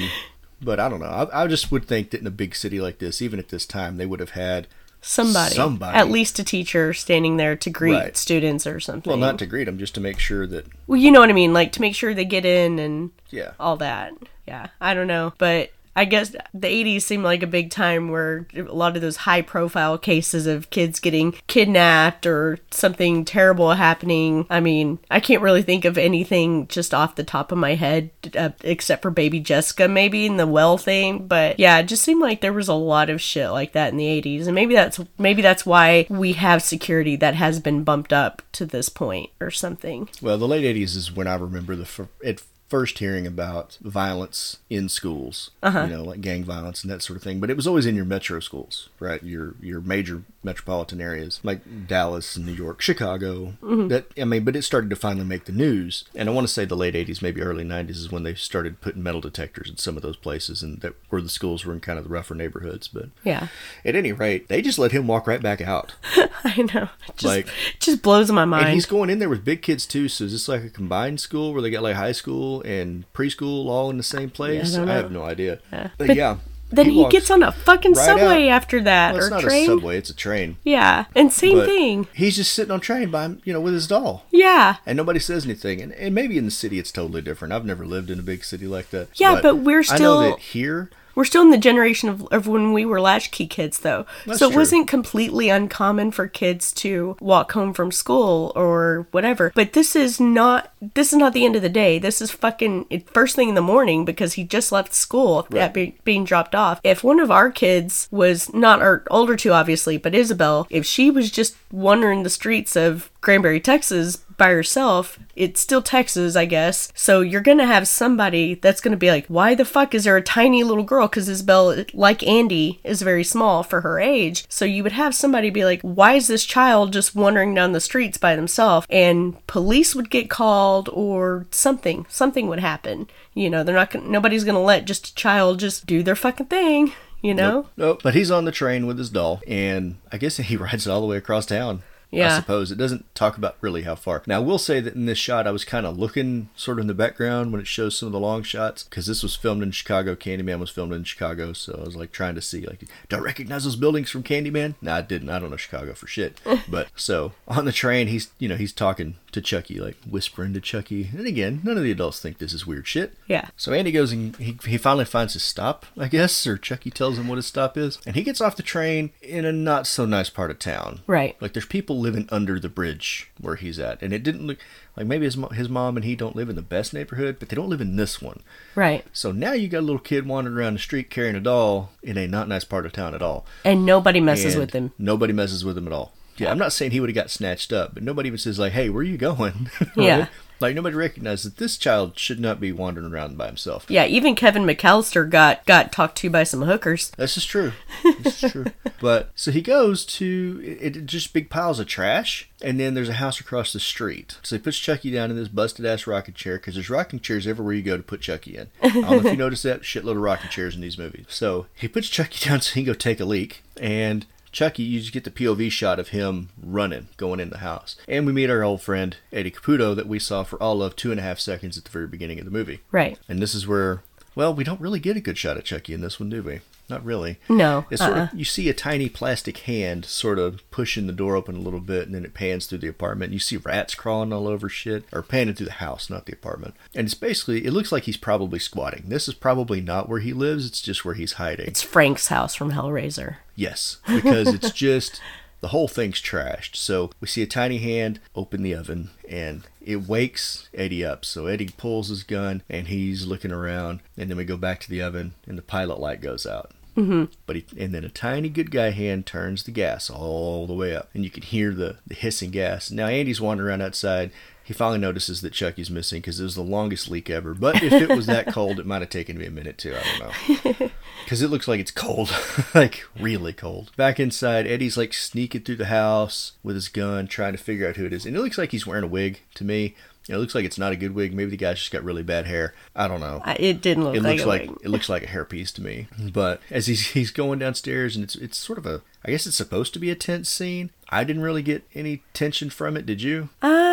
but I don't know. I, I just would think that in a big city like this, even at this time, they would have had somebody, somebody. at least a teacher standing there to greet Right. students or something. well, not to greet them, just to make sure that Well, you know what I mean, like to make sure they get in and yeah. all that. Yeah, I don't know, but I guess the 80s seemed like a big time where a lot of those high profile cases of kids getting kidnapped or something terrible happening. I mean, I can't really think of anything just off the top of my head uh, except for baby Jessica maybe in the well thing, but yeah, it just seemed like there was a lot of shit like that in the 80s and maybe that's maybe that's why we have security that has been bumped up to this point or something. Well, the late '80s is when I remember the at first hearing about violence in schools. Uh-huh. You know, like gang violence and that sort of thing. But it was always in your metro schools, right? Your your major metropolitan areas like Dallas and New York, Chicago. Mm-hmm. That I mean, but it started to finally make the news. And I want to say the late '80s, maybe early '90s, is when they started putting metal detectors in some of those places, and that where the schools were in kind of the rougher neighborhoods. But Yeah. at any rate, they just let him walk right back out. I know. It just, Like- just blows my mind. And he's going in there with big kids too. So is this like a combined school where they got like high school and preschool all in the same place? don't I, have no idea. But, But yeah. Then he, walks gets on a fucking right subway out. after that Well, it's or not train. a subway; it's a train. Yeah, and same But thing. He's just sitting on train by him, you know, with his doll. Yeah. And nobody says anything. And, and maybe in the city it's totally different. I've never lived in a big city like that. Yeah, but we're still I know that here. We're still in the generation of, of when we were latchkey kids, though. That's so it true. wasn't completely uncommon for kids to walk home from school or whatever. But this is not. This is not the end of the day. This is fucking first thing in the morning because he just left school Right. at be, being dropped off. If one of our kids was not our older two, obviously, but Isabel, if she was just wandering the streets of Granbury, Texas by herself, it's still Texas, I guess. So you're gonna have somebody that's gonna be like, why the fuck is there a tiny little girl? Because Isabel, like Andy, is very small for her age. So you would have somebody be like, why is this child just wandering down the streets by themselves? And police would get called or something. Something would happen. You know, they're not gonna, nobody's gonna let just a child just do their fucking thing. You know? Nope. But he's on the train with his doll, and I guess he rides it all the way across town. Yeah. I suppose. It doesn't talk about really how far. Now, I will say that in this shot, I was kind of looking sort of in the background when it shows some of the long shots because this was filmed in Chicago. Candyman was filmed in Chicago. So I was like trying to see, like, do I recognize those buildings from Candyman? No, I didn't. I don't know Chicago for shit. but so on the train, he's, you know, he's talking to Chucky, like whispering to Chucky. And again, none of the adults think this is weird shit. Yeah. So Andy goes and he, he finally finds his stop, I guess, or Chucky tells him what his stop is. And he gets off the train in a not so nice part of town. Right. Like there's people living under the bridge where he's at. And it didn't look like maybe his, his mom and he don't live in the best neighborhood, but they don't live in this one. Right. So now you got a little kid wandering around the street carrying a doll in a not nice part of town at all. And nobody messes And with him. Nobody messes with him at all. Yeah, I'm not saying he would have got snatched up, but nobody even says like, "Hey, where are you going?" Yeah. Like nobody recognized that this child should not be wandering around by himself. Yeah, even Kevin McAllister got got talked to by some hookers. This is true. This is true. but so he goes to it, it just big piles of trash, and then there's a house across the street. So he puts Chucky down in this busted ass rocking chair because there's rocking chairs everywhere you go to put Chucky in. I don't know if you noticed that shitload of rocking chairs in these movies. So he puts Chucky down so he can go take a leak, and Chucky, you just get the POV shot of him running, going in the house. And we meet our old friend Eddie Caputo that we saw for all of two and a half seconds at the very beginning of the movie. Right. And this is where, well, we don't really get a good shot of Chucky in this one, do we? Not really. No, It's sort uh-uh. of you see a tiny plastic hand sort of pushing the door open a little bit, and then it pans through the apartment. You see rats crawling all over shit, or panning through the house, not the apartment. And it's basically, it looks like he's probably squatting. This is probably not where he lives. It's just where he's hiding. It's Frank's house from Hellraiser. Yes, because it's just the whole thing's trashed. So we see a tiny hand open the oven and it wakes Eddie up. So Eddie pulls his gun and he's looking around, and then we go back to the oven and the pilot light goes out. Mm-hmm. But he, and then a tiny good guy hand turns the gas all the way up, and you can hear the, the hissing gas. Now Andy's wandering around outside. He finally notices that Chucky's missing because it was the longest leak ever. But if it was that cold, it might have taken me a minute too. I don't know. Because it looks like it's cold, like really cold. Back inside, Eddie's like sneaking through the house with his gun, trying to figure out who it is. And it looks like he's wearing a wig to me. It looks like it's not a good wig. Maybe the guy's just got really bad hair. I don't know. It didn't look It like looks like wig. it looks like a hairpiece to me. But as he's he's going downstairs, and it's it's sort of a I guess it's supposed to be a tense scene. I didn't really get any tension from it. Did you? Uh,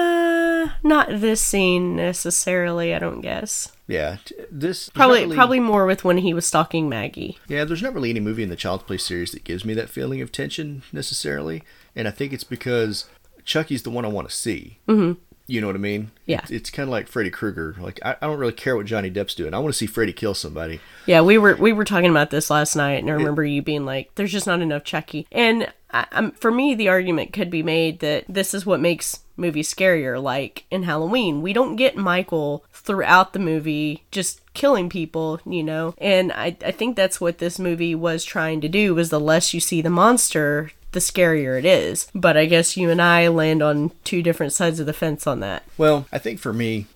not this scene necessarily. I don't guess. Yeah, this Probably, really- probably more with when he was stalking Maggie. Yeah, there's not really any movie in the Child's Play series that gives me that feeling of tension necessarily, and I think it's because Chucky's the one I want to see. Mhm. You know what I mean? Yeah. It's, it's kind of like Freddy Krueger. Like I, I don't really care what Johnny Depp's doing. I want to see Freddy kill somebody. Yeah, we were we were talking about this last night, and I remember you being like, "There's just not enough Chucky." And I, for me, the argument could be made that this is what makes movies scarier. Like in Halloween, we don't get Michael throughout the movie just killing people, you know. And I I think that's what this movie was trying to do. Was the less you see the monster, the scarier it is. But I guess you and I land on two different sides of the fence on that. Well, I think for me,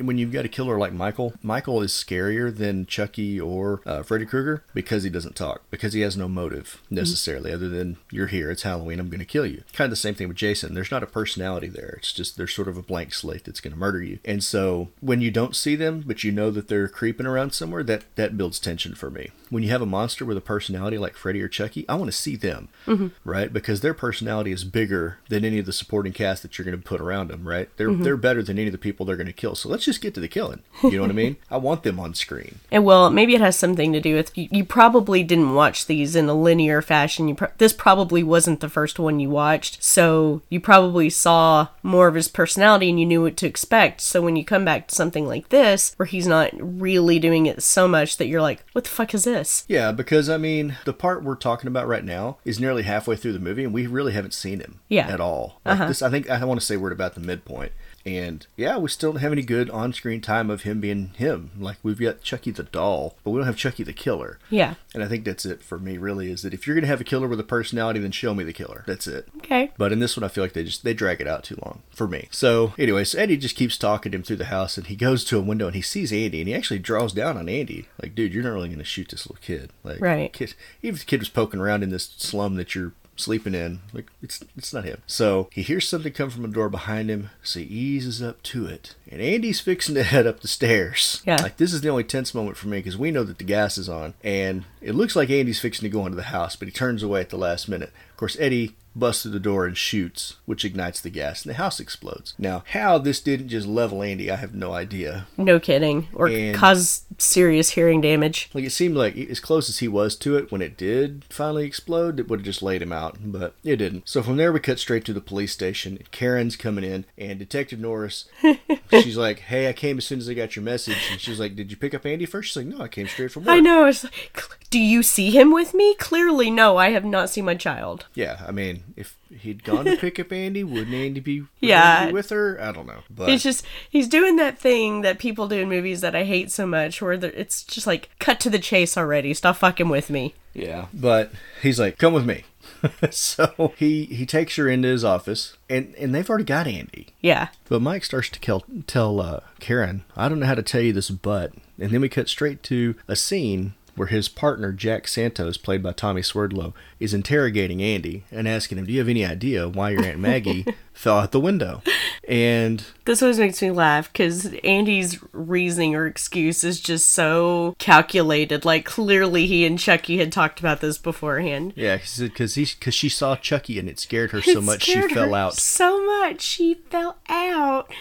when you've got a killer like Michael, Michael is scarier than Chucky or uh, Freddy Krueger because he doesn't talk, because he has no motive necessarily other than you're here, it's Halloween, I'm going to kill you. Kind of the same thing with Jason. There's not a personality there. It's just there's sort of a blank slate that's going to murder you. And so when you don't see them, but you know that they're creeping around somewhere, that that builds tension for me. When you have a monster with a personality like Freddy or Chucky, I want to see them, Mhm. right? Because their personality is bigger than any of the supporting cast that you're going to put around them, right? They're Mhm. they're better than any of the people they're going to kill. So let's just get to the killing. You know what I mean? I want them on screen. And well, maybe it has something to do with you, you probably didn't watch these in a linear fashion. You pro- this probably wasn't the first one you watched, so you probably saw more of his personality and you knew what to expect. So when you come back to something like this, where he's not really doing it so much that you're like, "What the fuck is this?" Yeah, because I mean, the part we're talking about right now is nearly halfway through the movie, and we really haven't seen him Yeah. at all. Like Uh-huh. this, I think I want to say we're about the midpoint, and yeah, we still don't have any good on-screen time of him being him. Like we've got Chucky the doll, but we don't have Chucky the killer. Yeah. And I think that's it for me. Really, is that if you're gonna have a killer with a personality, then show me the killer. That's it. Okay. But in this one, I feel like they just they drag it out too long for me. So, anyways, Eddie just keeps talking to him through the house, and he goes to a window and he sees Andy, and he actually draws down on Andy. Like, dude, you're not really gonna shoot this little kid. Like, Right. Kid, even if the kid was poking around in this slum that you're sleeping in, like it's it's not him. So he hears something come from a door behind him, so he eases up to it, and Andy's fixing to head up the stairs. Yeah. Like this is the only tense moment for me because we know that the gas is on, and it looks like Andy's fixing to go into the house, but he turns away at the last minute. Of course, Eddie busts through the door and shoots, which ignites the gas, and the house explodes. Now, how this didn't just level Andy, I have no idea. No kidding. Or And- cause serious hearing damage. Like it seemed like as close as he was to it when it did finally explode, it would have just laid him out, but it didn't. So from there we cut straight to the police station. Karen's coming in, and Detective Norris, she's like, "Hey, I came as soon as I got your message." And she's like, "Did you pick up Andy first? She's like, "No, I came straight from work." I know. It's like, do you see him with me? Clearly, no. I have not seen my child. Yeah, I mean, if he'd gone to pick up Andy, wouldn't Andy be, Yeah. Andy with her? I don't know, but It's just he's doing that thing that people do in movies that I hate so much, where it's just like cut to the chase already. Stop fucking with me. Yeah, but he's like, "Come with me." so he he takes her into his office, and and they've already got Andy. Yeah. But Mike starts to tell tell uh, Karen, "I don't know how to tell you this, but," and then we cut straight to a scene where his partner Jack Santos, played by Tommy Swerdlow, is interrogating Andy and asking him, "Do you have any idea why your aunt Maggie fell out the window?" And This always makes me laugh because Andy's reasoning or excuse is just so calculated. Like clearly he and Chucky had talked about this beforehand. yeah, because he because she saw Chucky and it scared her so It much she fell her out. So much she fell out.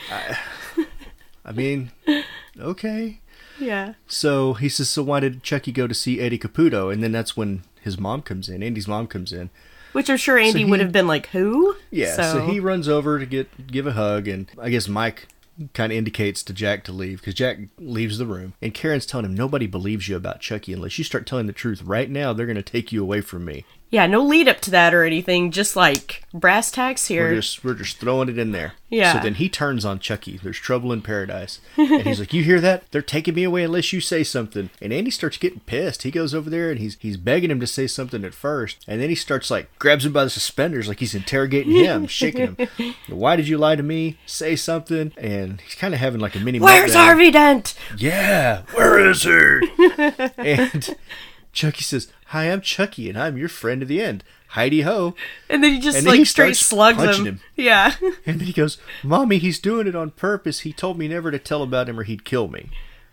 I mean, okay. Yeah. So he says, so why did Chucky go to see Eddie Caputo? And then that's when his mom comes in. Andy's mom comes in. Which I'm sure Andy he- would have been like, who? Yeah. So. he runs over to get give a hug, and I guess Mike kind of indicates to Jack to leave because Jack leaves the room, and Karen's telling him nobody believes you about Chucky unless you start telling the truth right now. They're going to take you away from me. Yeah, no lead up to that or anything. Just like brass tacks here. We're just we're just throwing it in there. Yeah. So then he turns on Chucky. There's trouble in paradise, and he's like, "You hear that? They're taking me away unless you say something." And Andy starts getting pissed. He goes over there and he's he's begging him to say something at first, and then he starts like grabs him by the suspenders like he's interrogating him, shaking him. Why did you lie to me? Say something. And he's kind of having like a mini. Where's meltdown. Harvey Dent? Yeah, where is he? and Chucky says, "Hi, I'm Chucky, and I'm your friend to the end." Heidi ho. And then he just And like straight slugs him. him. Yeah. And then he goes, Mommy, he's doing it on purpose. He told me never to tell about him or he'd kill me.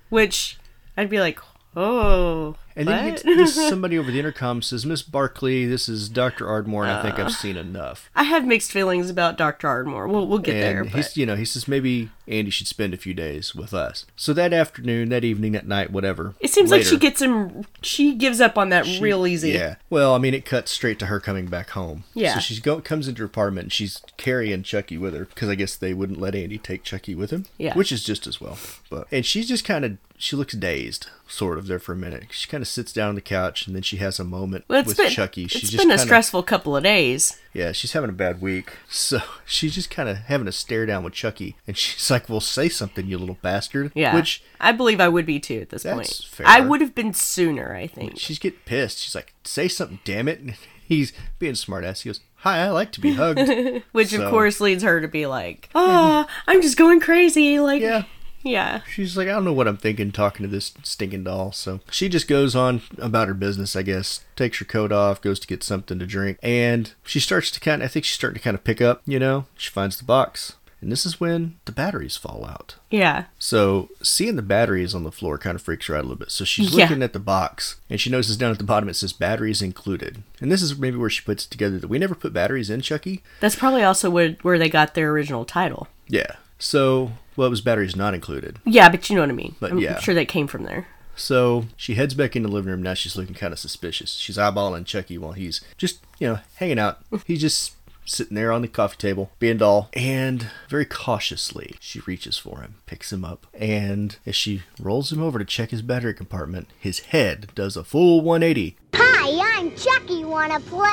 Which I'd be like, oh. And then this, somebody over the intercom says, Miss Barclay, this is Dr. Ardmore, and I think I've seen enough. I have mixed feelings about Dr. Ardmore. We'll, we'll get there. And But he's, you know, he says maybe Andy should spend a few days with us. So that afternoon, that evening, that night, whatever. it seems like she gets him, she gives up on that She- real easy. Yeah. Well, I mean, it cuts straight to her coming back home. Yeah. So she comes into her apartment and she's carrying Chucky with her because I guess they wouldn't let Andy take Chucky with him. Yeah. Which is just as well. But and she's just kind of she looks dazed, sort of there for a minute. She kind of sits down on the couch and then she has a moment Well, with been, Chucky. She's it's just been a kinda, stressful couple of days. Yeah, she's having a bad week. So she's just kind of having a stare down with Chucky, and she's like, "Well, say something, you little bastard." Yeah. Which I believe I would be too at this That's point. fair. I would have been sooner, I think. she's getting pissed. She's like, "Say something, damn it!" And he's being smartass. He goes, "Hi, I like to be hugged." Which So- of course leads her to be like, "Oh, I'm just going crazy." Like, Yeah. Yeah. She's like, I don't know what I'm thinking talking to this stinking doll. So she just goes on about her business, I guess. Takes her coat off, goes to get something to drink, and she starts to kind of, I think she's starting to kind of pick up, you know? She finds the box. And this is when the batteries fall out. Yeah. So seeing the batteries on the floor kind of freaks her out a little bit. So she's Yeah. looking at the box and she notices down at the bottom it says batteries included. And this is maybe where she puts it together that we never put batteries in Chucky. That's probably also where, where they got their original title. Yeah. So, well, it was batteries not included. Yeah, but you know what I mean. But I'm yeah. sure that came from there. So she heads back into the living room. Now she's looking kind of suspicious. She's eyeballing Chucky while he's just, you know, hanging out. He's just sitting there on the coffee table, being dull. And very cautiously, she reaches for him, picks him up, and as she rolls him over to check his battery compartment, his head does a full 180. Hi, I'm Chucky. Wanna play?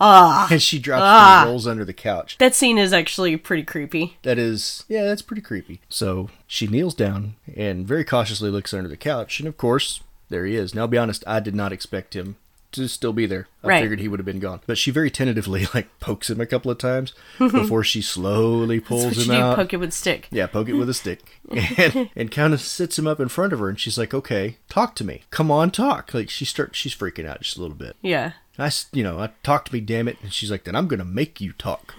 Ah. And she drops Ah. and rolls under the couch. That scene is actually pretty creepy. That is, yeah, that's pretty creepy. So she kneels down and very cautiously looks under the couch, and of course, there he is. Now, I'll be honest, I did not expect him to still be there. I Right. figured he would have been gone. But she very tentatively like pokes him a couple of times before she slowly pulls him out. poke it with a stick. Yeah, poke it with a stick. And, and kind of sits him up in front of her and she's like, "Okay, talk to me. Come on, talk." Like she starts she's freaking out just a little bit. Yeah. I, you know, I talk to me, damn it. And she's like, then I'm going to make you talk.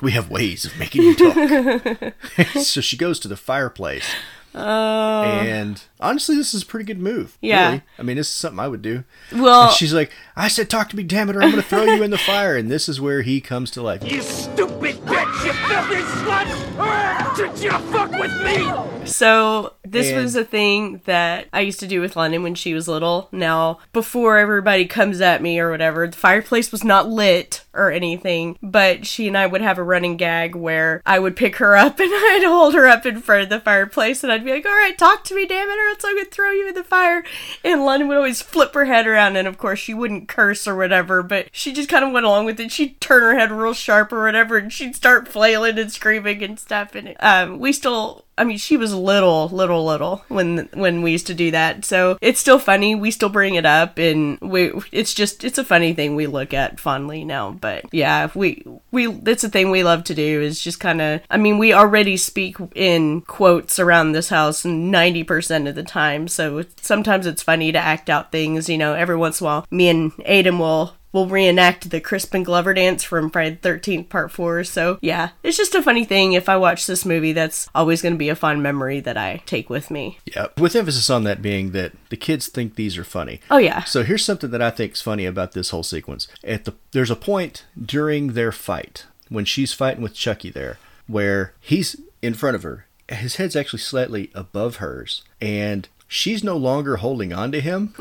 we have ways of making you talk. so she goes to the fireplace Oh. And honestly, this is a pretty good move. Yeah. really. I mean, this is something I would do. Well- And she's like, I said, talk to me, damn it, or I'm going to throw you in the fire. And this is where he comes to life. You stupid bitch! You filthy slut! Did you fuck with me? So this And- was a thing that I used to do with London when she was little. Now, before everybody comes at me or whatever, the fireplace was not lit or anything, but she and I would have a running gag where I would pick her up and I'd hold her up in front of the fireplace and I'd be like, "All right, talk to me, damn it, or else I'm gonna throw you in the fire." And London would always flip her head around, and of course she wouldn't curse or whatever, but she just kind of went along with it. She'd turn her head real sharp or whatever, and she'd start flailing and screaming and stuff. And um, we still I mean, she was little, little, little when when we used to do that. So it's still funny. We still bring it up, and we it's just it's a funny thing we look at fondly now. But yeah, we we it's a thing we love to do is just kind of. I mean, we already speak in quotes around this house ninety percent of the time. So sometimes it's funny to act out things. You know, every once in a while, me and Aiden will will reenact the Crispin Glover dance from Friday the 13th Part 4. So, yeah, it's just a funny thing. If I watch this movie, that's always going to be a fun memory that I take with me. Yeah, with emphasis on that being that the kids think these are funny. Oh, yeah. So here's something that I think is funny about this whole sequence. At the there's a point during their fight when she's fighting with Chucky there where he's in front of her. His head's actually slightly above hers and she's no longer holding on to him,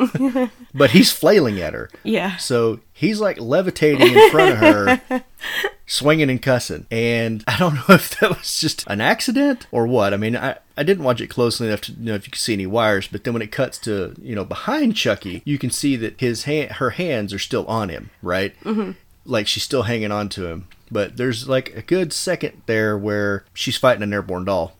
but he's flailing at her. Yeah. So he's like levitating in front of her, swinging and cussing. And I don't know if that was just an accident or what. I mean, I, I didn't watch it closely enough to know if you could see any wires, but then when it cuts to, you know, behind Chucky, you can see that his hand, her hands are still on him, right? Mm-hmm. Like she's still hanging on to him. But there's like a good second there where she's fighting an airborne doll.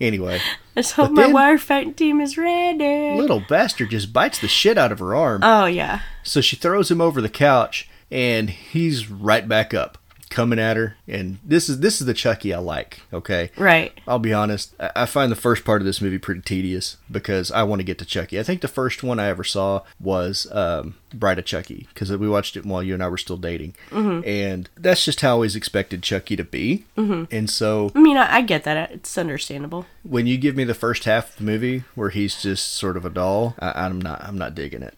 anyway, Let's hope my wire fighting team is ready. little bastard just bites the shit out of her arm. Oh, yeah. So she throws him over the couch, and he's right back up, coming at her. And this is this is the Chucky I like. Okay, Right. I'll be honest. I I find the first part of this movie pretty tedious because I want to get to Chucky. I think the first one I ever saw was um, Bride of Chucky because we watched it while you and I were still dating, and that's just how I always expected Chucky to be. Mm-hmm. And so I mean, I, I get that. It's understandable. when you give me the first half of the movie where he's just sort of a doll, I, I'm not I'm not digging it.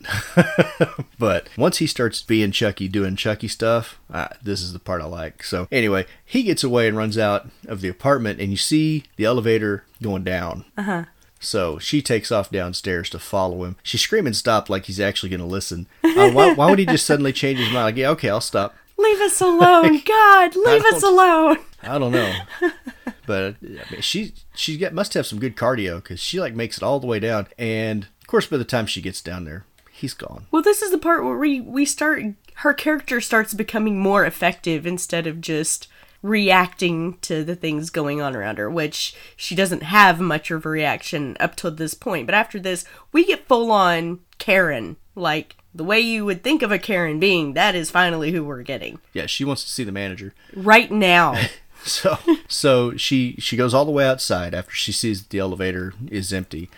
but once he starts being Chucky, doing Chucky stuff, uh, this is the part I like. So anyway, he gets away and runs out of the apartment, and you see the elevator going down. Uh huh. So she takes off downstairs to follow him. She's screaming stop like he's actually going to listen. Uh, why, why would he just suddenly change his mind? Like, yeah, okay, I'll stop. Leave us alone. God, leave us alone. I don't know, but I mean, she she must have some good cardio because she like makes it all the way down, and of course by the time she gets down there, he's gone. Well, this is the part where we we start her character starts becoming more effective instead of just reacting to the things going on around her, which she doesn't have much of a reaction up to this point. But after this, we get full on Karen, like the way you would think of a Karen being. That is finally who we're getting Yeah, she wants to see the manager. right now. So so she she goes all the way outside after she sees the elevator is empty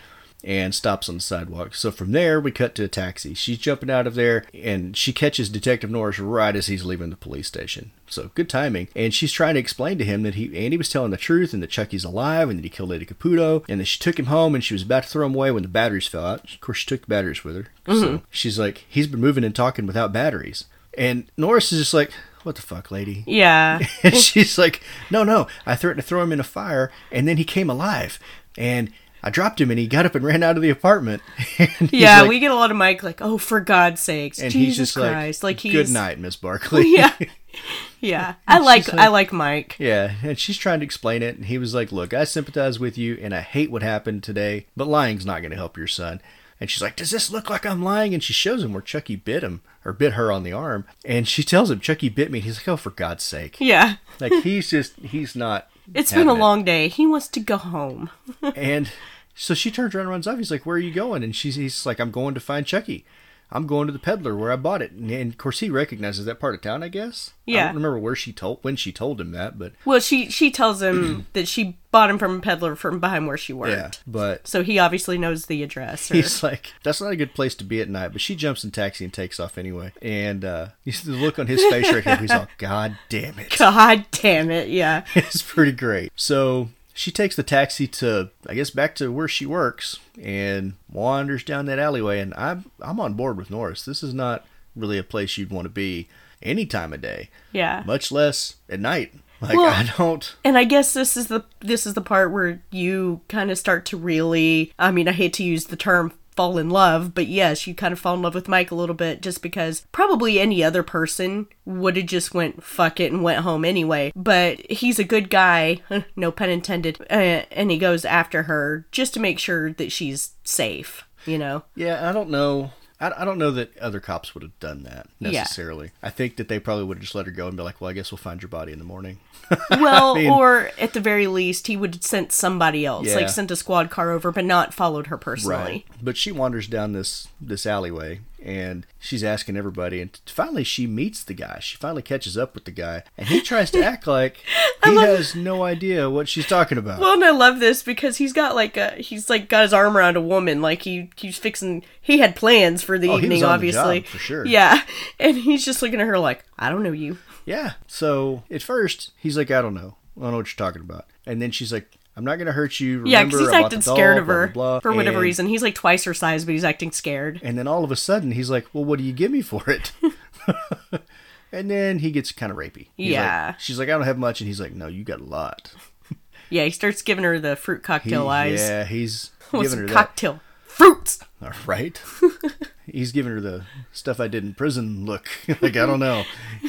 and stops on the sidewalk. So from there we cut to a taxi. She's jumping out of there and she catches Detective Norris right as he's leaving the police station. So good timing. And she's trying to explain to him that he Andy was telling the truth and that Chucky's alive and that he killed Lady Caputo and that she took him home and she was about to throw him away when the batteries fell out. Of course she took the batteries with her. So mm-hmm. she's like, he's been moving and talking without batteries. And Norris is just like, what the fuck, lady? yeah. And she's like, no, no, I threatened to throw him in a fire, and then he came alive, and I dropped him, and he got up and ran out of the apartment. Yeah, like- we get a lot of Mike like, "Oh, for God's sakes, and Jesus he's just Christ!" like, Like, he's good night, Miss Barclay. Yeah, yeah. I like she's I like- like Mike. yeah, and she's trying to explain it, and he was like, look, I sympathize with you, and I hate what happened today, but lying's not going to help your son. And she's like, does this look like I'm lying? And she shows him where Chucky bit him, or bit her on the arm, and she tells him, Chucky bit me. He's like, oh, for God's sake. Yeah, Like, he's just, he's not. It's been a long day. He wants to go home. And so she turns around and runs off. He's like, "Where are you going?" And she's he's like, "I'm going to find Chucky. I'm going to the peddler where I bought it." And, and of course, he recognizes that part of town. I guess. Yeah. I don't remember where she told when she told him that, but Well, she she tells him that she bought him from a peddler from behind where she worked. yeah. But So he obviously knows the address. Or, he's like, "That's not a good place to be at night." But she jumps in taxi and takes off anyway. And uh, you see the look on his face right here. He's like, "God damn it." God damn it! Yeah, it's pretty great. So she takes the taxi to, I guess, back to where she works and wanders down that alleyway. And I'm I'm on board with Norris. This is not really a place you'd want to be any time of day, Yeah. much less at night. Like Well- I don't. And I guess this is the this is the part where you kind of start to really I mean I hate to use the term fall in love, but yes, you kind of fall in love with Mike a little bit just because probably any other person would have just went fuck it and went home anyway. But he's a good guy, no pun intended, uh, and he goes after her just to make sure that she's safe, you know. Yeah, I don't know. I, I don't know that other cops would have done that Yeah. necessarily. I think that they probably would have just let her go and be like, "Well, I guess we'll find your body in the morning." Well, I mean- or at the very least, he would have sent somebody else, Yeah. like sent a squad car over, but not followed her personally. But she wanders down this this alleyway and she's asking everybody and finally she meets the guy. She finally catches up with the guy and he tries to act like he has no idea what she's talking about. Well, and I love this because he's got like a he's like got his arm around a woman, like he he's fixing. He had plans for the Oh, evening, the obviously, job, for sure. Yeah, and he's just looking at her like, I don't know you. yeah. So at first he's like, I don't know. I don't know what you're talking about. And then she's like, I'm not gonna hurt you. yeah, because he's acting the doll, scared of her blah, blah." for whatever And- reason. He's like twice her size, but he's acting scared. And then all of a sudden he's like, Well, what do you give me for it? and then he gets kind of rapey. He's Yeah. like- she's like, I don't have much. And he's like, No, you got a lot. Yeah, he starts giving her the fruit He- cocktail eyes. Yeah, he's giving her a that. cocktail? Fruits. All right. he's giving her the stuff I did in prison look. like, I don't know.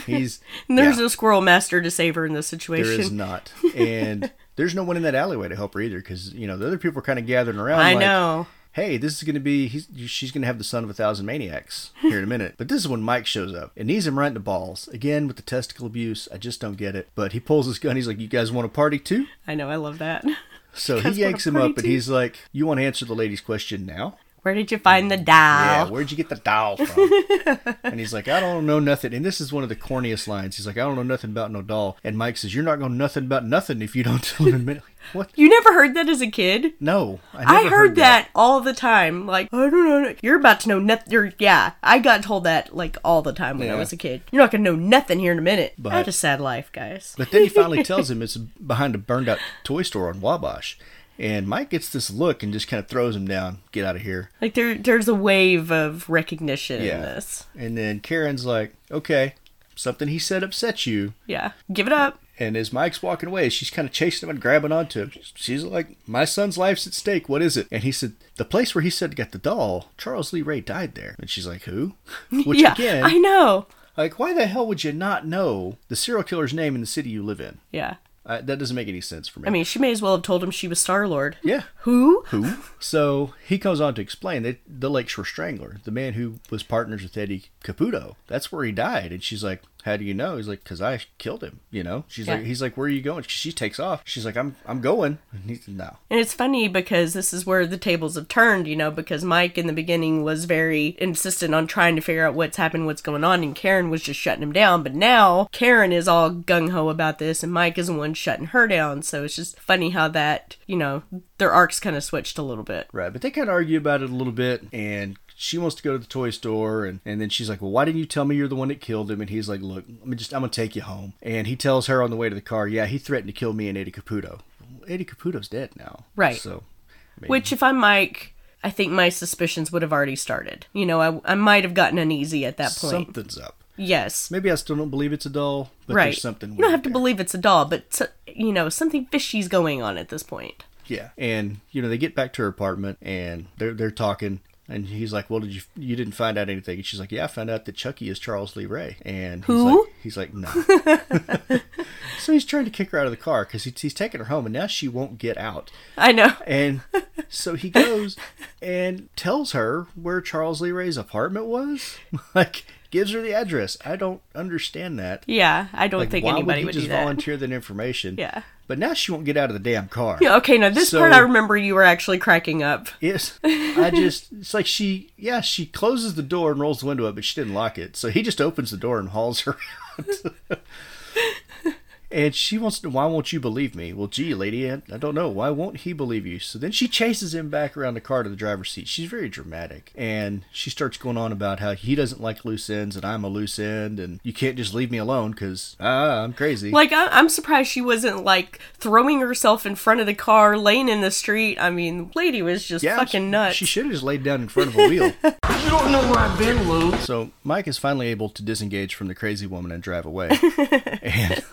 He's. There's yeah, no squirrel master to save her in this situation. There is not. And there's no one in that alleyway to help her either because, you know, the other people are kind of gathering around. I like, know. Hey, this is going to be. He's, she's going to have the son of a thousand maniacs here in a minute. But this is when Mike shows up and knees him right in the balls. Again, with the testicle abuse. I just don't get it. But he pulls his gun. He's like, You guys want to party too? I know. I love that. So he yanks him up and he's like, You want to answer the lady's question now? Where did you find the doll? Yeah, where'd you get the doll from? and he's like, I don't know nothing. And this is one of the corniest lines. He's like, I don't know nothing about no doll. And Mike says, You're not going to know nothing about nothing if you don't tell him in a minute. What? You never heard that as a kid? No, I I, never heard, that. all the time. Like, I don't know. You're about to know nothing. You're, yeah, I got told that like all the time when I was a kid. You're not gonna know nothing here in a minute. But- I had a sad life, guys. But then he finally tells him it's behind a burned out toy store on Wabash. And Mike gets this look and just kind of throws him down. Get out of here. Like there, there's a wave of recognition in this. And then Karen's like, Okay, something he said upsets you. Yeah, give it up. And as Mike's walking away, she's kind of chasing him and grabbing onto him. She's like, My son's life's at stake. What is it? And he said, The place where he said to get the doll, Charles Lee Ray died there. And she's like, Who? Which yeah, again, I know. like, why the hell would you not know the serial killer's name in the city you live in? Yeah, Uh, that doesn't make any sense for me. I mean, she may as well have told him she was Star Lord. yeah. Who? Who? So he goes on to explain that the Lakeshore Strangler, the man who was partners with Eddie Caputo, that's where he died. And she's like, "How do you know?" He's like, "Cause I killed him." You know. She's Yeah. like, "He's like, where are you going?" She takes off. She's like, "I'm I'm going." And he's no. And it's funny because this is where the tables have turned, you know, because Mike in the beginning was very insistent on trying to figure out what's happened, what's going on, and Karen was just shutting him down. But now Karen is all gung ho about this, and Mike is the one shutting her down. So it's just funny how that, you know, their arcs kind of switched a little bit. Right, but they kind of argue about it a little bit, and she wants to go to the toy store, and, and then she's like, "Well, why didn't you tell me you're the one that killed him?" And he's like, "Look, I'm just I'm gonna take you home." And he tells her on the way to the car, "Yeah, he threatened to kill me and Eddie Caputo. Eddie Caputo's dead now, Right. So, mean, Which, if I'm Mike, I think my suspicions would have already started. You know, I, I might have gotten uneasy at that point. something's up. Yes. Maybe I still don't believe it's a doll, but right. there's something. you don't have to there. believe it's a doll, but, you know, something fishy's going on at this point. Yeah, and you know they get back to her apartment and they're they're talking, and he's like, "Well, did you you didn't find out anything?" And she's like, "Yeah, I found out that Chucky is Charles Lee Ray." And he's Who? like, he's like, "No." so he's trying to kick her out of the car because he, he's taking her home, and now she won't get out. I know. And so he goes and tells her where Charles Lee Ray's apartment was, like gives her the address. I don't understand that. Yeah, I don't Like, think why anybody would would, just volunteer that information? Yeah. But now she won't get out of the damn car. Yeah, okay, now this So- part I remember you were actually cracking up. Yes. I just, it's like she, yeah, she closes the door and rolls the window up, but she didn't lock it. So he just opens the door and hauls her out. And she wants to, why won't you believe me? Well, gee, lady, I, I don't know. Why won't he believe you? So then she chases him back around the car to the driver's seat. She's very dramatic. And she starts going on about how he doesn't like loose ends and I'm a loose end and you can't just leave me alone because, ah, I'm crazy. Like I- I'm surprised she wasn't like throwing herself in front of the car, laying in the street. I mean, lady was just yeah, fucking she- nuts. She should have just laid down in front of a wheel. You don't know where I've been, Lou. So Mike is finally able to disengage from the crazy woman and drive away. and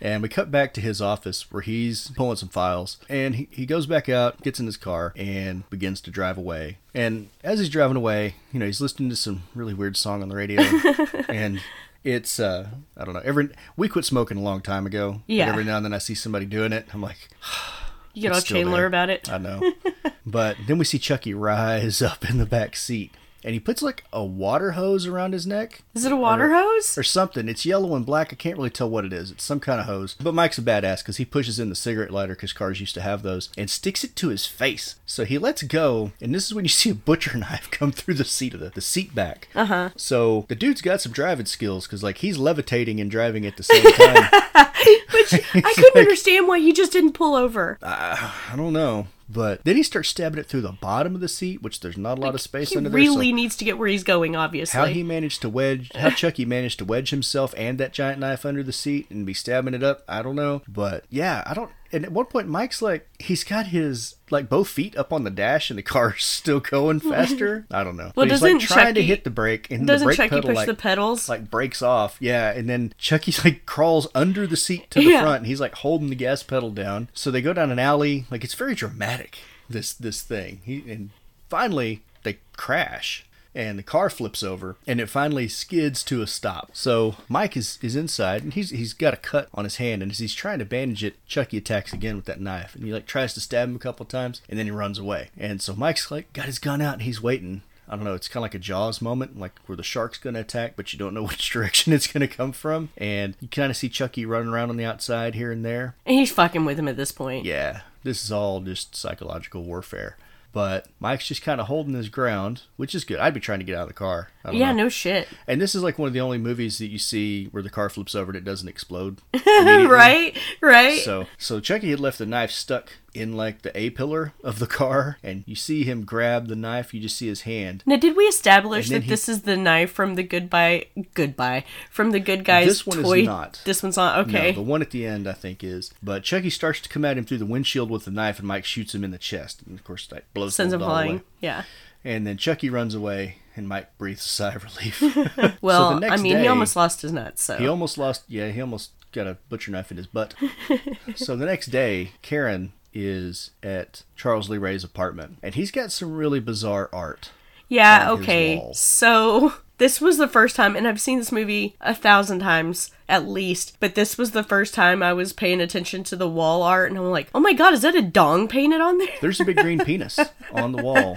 and we cut back to his office where he's pulling some files. And he, he goes back out, gets in his car, and begins to drive away. And as he's driving away, you know, he's listening to some really weird song on the radio. and it's uh I don't know, every we quit smoking a long time ago. but Yeah. every now and then I see somebody doing it. I'm like you get all Chandler about it. I know. but then we see Chucky rise up in the back seat. And he puts like a water hose around his neck. Is it a water or, hose? Or something. It's yellow and black. I can't really tell what it is. It's some kind of hose. But Mike's a badass because he pushes in the cigarette lighter because cars used to have those and sticks it to his face. So he lets go. And this is when you see a butcher knife come through the seat of the, the seat back. Uh huh. So the dude's got some driving skills because like he's levitating and driving at the same time. Which I couldn't understand why he just didn't pull over. I don't know. But then he starts stabbing it through the bottom of the seat, which there's not a lot of space under there. so- he really needs to get where he's going. Obviously. how he managed to wedge, how Chucky managed to wedge himself and that giant knife under the seat and be stabbing it up, I don't know. But yeah, I don't. And at one point, Mike's like, he's got his like both feet up on the dash, and the car's still going faster. I don't know. Well, but he's like trying to hit the brake, and the doesn't brake Chucky pedal push like, the pedals? like breaks off. Yeah, and then Chucky's like crawls under the seat to the Yeah. front, and he's like holding the gas pedal down. So they go down an alley. Like it's very dramatic. This this thing. He and finally they crash. And the car flips over, and it finally skids to a stop. So Mike is, is inside, and he's he's got a cut on his hand, and as he's trying to bandage it, Chucky attacks again with that knife, and he like tries to stab him a couple times, and then he runs away. And so Mike's like got his gun out, and he's waiting, I don't know, it's kind of like a Jaws moment, like where the shark's going to attack, but you don't know which direction it's going to come from. And you kind of see Chucky running around on the outside here and there. and he's fucking with him at this point. Yeah, this is all just psychological warfare. But Mike's just kind of holding his ground, which is good. I'd be trying to get out of the car. Yeah, know. no shit. And this is like one of the only movies that you see where the car flips over and it doesn't explode. right, right. So, so Chucky had left the knife stuck in like the A pillar of the car, and you see him grab the knife. You just see his hand. Now, did we establish that he- this is the knife from the goodbye, goodbye from the good guys This one is toy? not. This one's not okay. No, the one at the end, I think, is. But Chucky starts to come at him through the windshield with the knife, and Mike shoots him in the chest. And of course, that blows Sends him flying. away. Yeah. And then Chucky runs away, and Mike breathes a sigh of relief. Well, So I mean, he almost lost his nuts. So He almost lost. Yeah, he almost got a butcher knife in his butt. so the next day, Karen is at Charles Lee Ray's apartment, and he's got some really bizarre art. Yeah, okay. So this was the first time, and I've seen this movie a thousand times at least, but this was the first time I was paying attention to the wall art, and I'm like, oh my god, is that a dong painted on there? There's a big green penis on the wall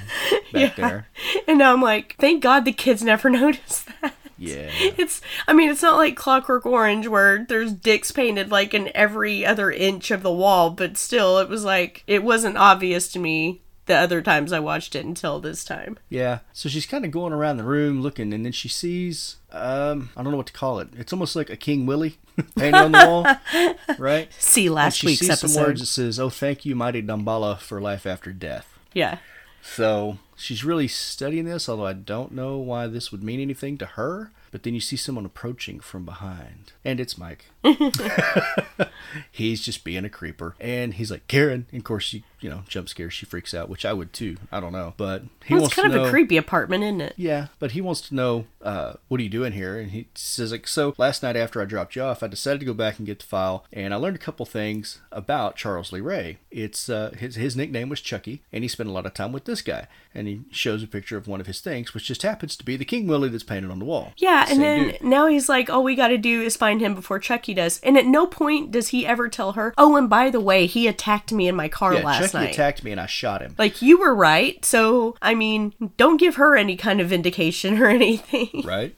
back there. And now I'm like, thank God the kids never noticed that. Yeah. It's, I mean, it's not like Clockwork Orange where there's dicks painted like in every other inch of the wall, but still, it was like, it wasn't obvious to me the other times I watched it until this time. Yeah. So she's kind of going around the room looking, and then she sees, um, I don't know what to call it. It's almost like a King Willie painted on the wall, right? See last she week's sees episode. some words that says, "Oh, thank you, mighty Damballa, for life after death." Yeah. So she's really studying this, although I don't know why this would mean anything to her. But then you see someone approaching from behind, and it's Mike. he's just being a creeper, and he's like, "Karen." And of course, she, you know, jump scares. She freaks out, which I would too. I don't know, but he Well, wants it's kind to of know, a creepy apartment, isn't it? yeah, but he wants to know, uh, what are you doing here? And he says, like, so last night after I dropped you off, I decided to go back and get the file, and I learned a couple things about Charles Lee Ray. It's uh, his his nickname was Chucky, and he spent a lot of time with this guy. And he shows a picture of one of his things, which just happens to be the King Willie that's painted on the wall. Yeah, and then dude. now he's like, all we got to do is find him before Chucky does. And at no point does he ever tell her, oh, and by the way, he attacked me in my car yeah, last Chucky night. attacked me and I shot him. like, you were right. So, I mean, don't give her any kind of vindication or anything. right?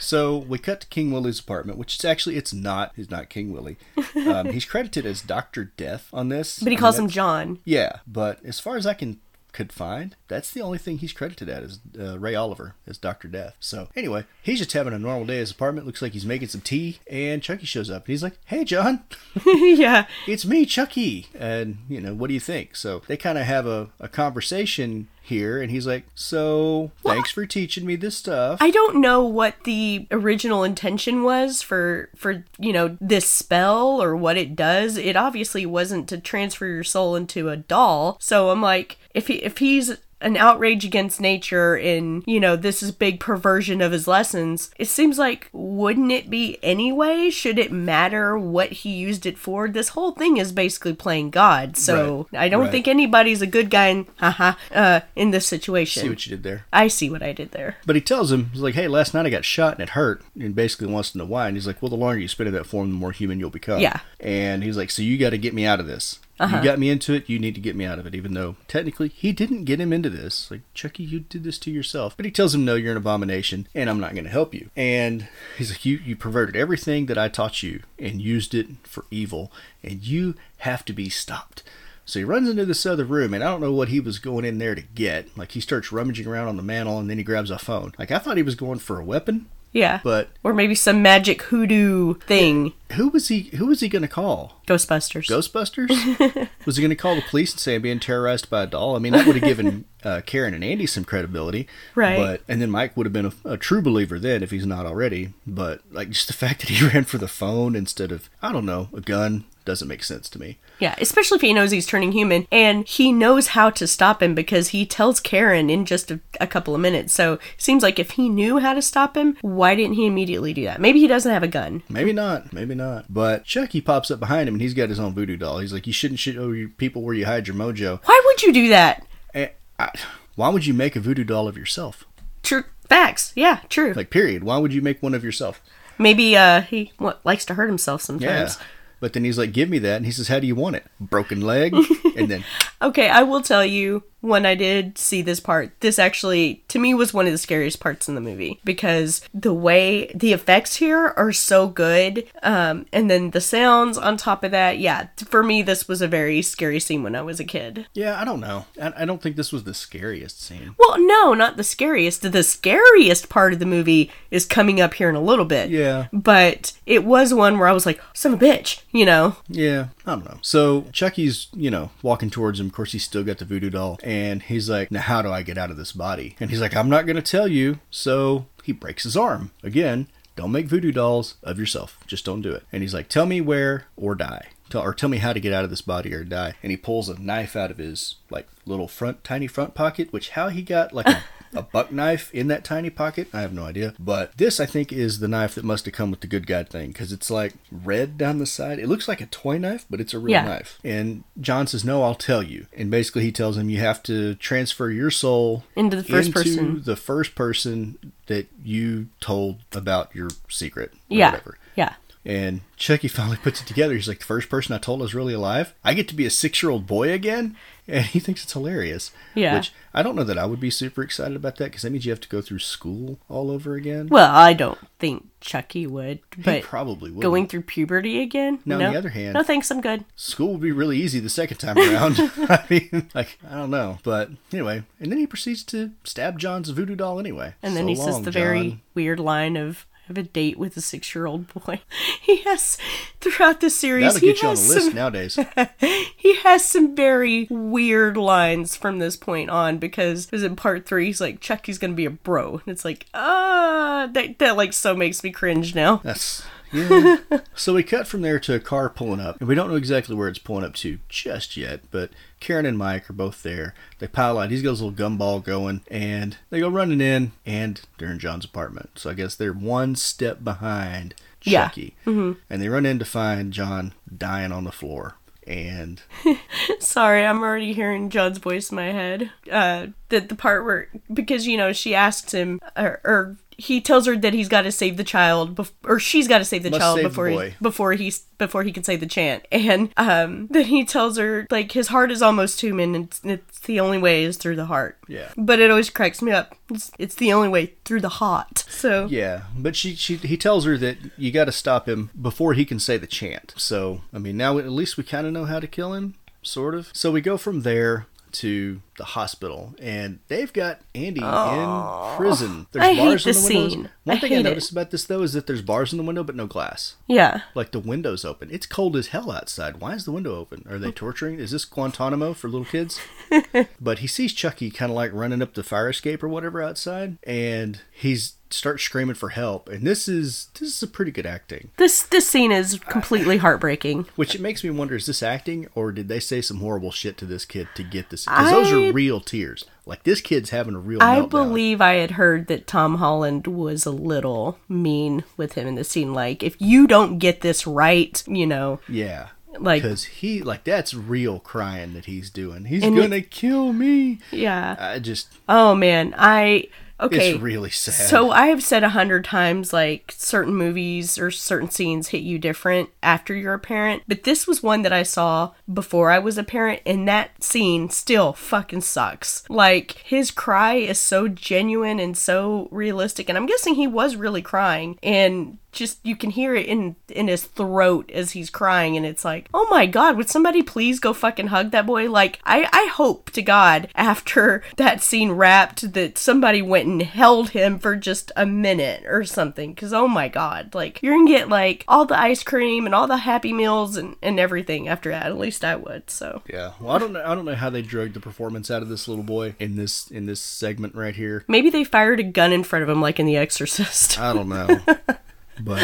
So we cut to King Willie's apartment, which is actually it's not. He's not King Willie. Um, he's credited as Doctor Death on this, But he I mean, calls him John. Yeah, but as far as I can could find. That's the only thing he's credited at is uh, Ray Oliver as Doctor Death. So anyway, he's just having a normal day at his apartment. Looks like he's making some tea, and Chucky shows up. And he's like, "Hey, John, yeah. it's me, Chucky." And you know, what do you think? So they kind of have a, a conversation here, and he's like, "So thanks for teaching me this stuff." I don't know what the original intention was for for you know this spell or what it does. It obviously wasn't to transfer your soul into a doll. So I'm like, if he if he's an outrage against nature and you know this is big perversion of his lessons it seems like wouldn't it be anyway should it matter what he used it for this whole thing is basically playing god so Right, i don't right. think anybody's a good guy in, haha, uh, in this situation See what you did there. i see what i did there But he tells him, he's like, hey, last night I got shot and it hurt. And basically wants to know why. And he's like, well, the longer you spend in that form, the more human you'll become. Yeah. And he's like, so you got to get me out of this. Uh-huh. You got me into it. You need to get me out of it. Even though technically he didn't get him into this. Like, Chucky, you did this to yourself. But he tells him, no, you're an abomination and I'm not going to help you. And he's like, you, you perverted everything that I taught you and used it for evil. And you have to be stopped. So he runs into this other room, and I don't know what he was going in there to get. Like he starts rummaging around on the mantle, and then he grabs a phone. Like I thought he was going for a weapon, yeah but or maybe some magic hoodoo thing who was he? Who was he going to call? ghostbusters Ghostbusters? was he going to call the police and say I'm being terrorized by a doll? I mean, that would have given uh, Karen and Andy some credibility, Right. But and then Mike would have been a, a true believer then if he's not already. But like just the fact that he ran for the phone instead of I don't know a gun doesn't make sense to me. Yeah, especially if he knows he's turning human and he knows how to stop him because he tells Karen in just a, a couple of minutes. So it seems like if he knew how to stop him, why didn't he immediately do that? Maybe he doesn't have a gun. Maybe not. Maybe not. But Chucky pops up behind him and he's got his own voodoo doll. He's like, you shouldn't show your people where you hide your mojo. Why would you do that? Eh, I, why would you make a voodoo doll of yourself? True facts. Yeah, true. Like, period. Why would you make one of yourself? Maybe uh he what likes to hurt himself sometimes. Yeah. But then he's like, give me that. And he says, how do you want it? Broken leg? and then, Okay, I will tell you when I did see this part, this actually to me was one of the scariest parts in the movie because the way the effects here are so good, um, and then the sounds on top of that. Yeah, for me, this was a very scary scene when I was a kid. yeah, I don't know. I, I don't think this was the scariest scene. Well, no, not the scariest. The scariest part of the movie is coming up here in a little bit. Yeah. But it was one where I was like, son of a bitch, you know? Yeah, I don't know. So Chucky's, you know, walking towards him. Of course, he's still got the voodoo doll. And he's like, now how do I get out of this body? And he's like, I'm not going to tell you. So he breaks his arm. Again, don't make voodoo dolls of yourself. Just don't do it. And he's like, tell me where or die. Tell, or tell me how to get out of this body or die. And he pulls a knife out of his, like, little front, tiny front pocket, which how he got, like, a, a buck knife in that tiny pocket, I have no idea. But this, I think, is the knife that must have come with the good guy thing, because it's, like, red down the side. It looks like a toy knife, but it's a real Yeah. knife. And John says, no, I'll tell you. And basically he tells him you have to transfer your soul Into the first into person. the first person that you told about your secret. Or Yeah. Whatever. Yeah. And Chucky finally puts it together. He's like, the first person I told is really alive. I get to be a six year old boy again. And he thinks it's hilarious. Yeah. Which I don't know that I would be super excited about that because that means you have to go through school all over again. Well, I don't think Chucky would, but probably would. going through puberty again? Now, on no. the other hand- no thanks, I'm good. School would be really easy the second time around. I mean, like, I don't know. But anyway, and then he proceeds to stab John's voodoo doll anyway. And then So he says the John. very weird line of have a date with a six year old boy. He has throughout the series That'll he get you on the has list some nowadays. he has some very weird lines from this point on because is in part three he's like Chucky's gonna be a bro and it's like ah that that like so makes me cringe now. That's yeah. so we cut from there to a car pulling up, and we don't know exactly where it's pulling up to just yet. But Karen and Mike are both there. They pile out. He's got his little gumball going, and they go running in, and they're in John's apartment. So I guess they're one step behind Yeah. Chucky, mm-hmm. and they run in to find John dying on the floor. And Sorry, I'm already hearing John's voice in my head. Uh, the the part where because you know she asks him or, or he tells her that he's got to save the child, bef- or she's got to save the Must child save before boy. he, before he's before he can say the chant. And um, then he tells her like his heart is almost human, and it's, it's the only way is through the heart. Yeah. But it always cracks me up. It's, it's the only way through the heart. So Yeah, but she, she he tells her that you got to stop him before he can say the chant. So I mean, now at least we kind of know how to kill him, sort of. So we go from there to the hospital, and they've got Andy in prison. There's I bars on the windows. scene. One I thing I hate it. noticed about this though is that there's bars in the window but no glass. Yeah. Like the window's open. It's cold as hell outside. Why is the window open? Are they torturing? Is this Guantanamo for little kids? but he sees Chucky kind of like running up the fire escape or whatever outside, and he's starts screaming for help. And this is this is a pretty good acting. This this scene is completely heartbreaking. Which it makes me wonder: is this acting, or did they say some horrible shit to this kid to get this? Because those are real tears. Like this kid's having a real. I meltdown. believe I had heard that Tom Holland was a little mean with him in the scene. Like, if you don't get this right, you know, Yeah. Like- because he like that's real crying that he's doing. He's gonna kill me. yeah. I just Oh man, I okay. It's really sad. So I have said a hundred times like certain movies or certain scenes hit you different after you're a parent, but this was one that I saw before I was a parent, and that scene still fucking sucks. Like his cry is so genuine and so realistic, and I'm guessing he was really crying, and just you can hear it in in his throat as he's crying and it's like oh my god would somebody please go fucking hug that boy like i i hope to god after that scene wrapped that somebody went and held him for just a minute or something because oh my god like you're gonna get like all the ice cream and all the happy meals and and everything after that at least i would so yeah. Well, I don't know. I don't know how they drug the performance out of this little boy in this in this segment right here. maybe they fired a gun in front of him like in the exorcist I don't know. but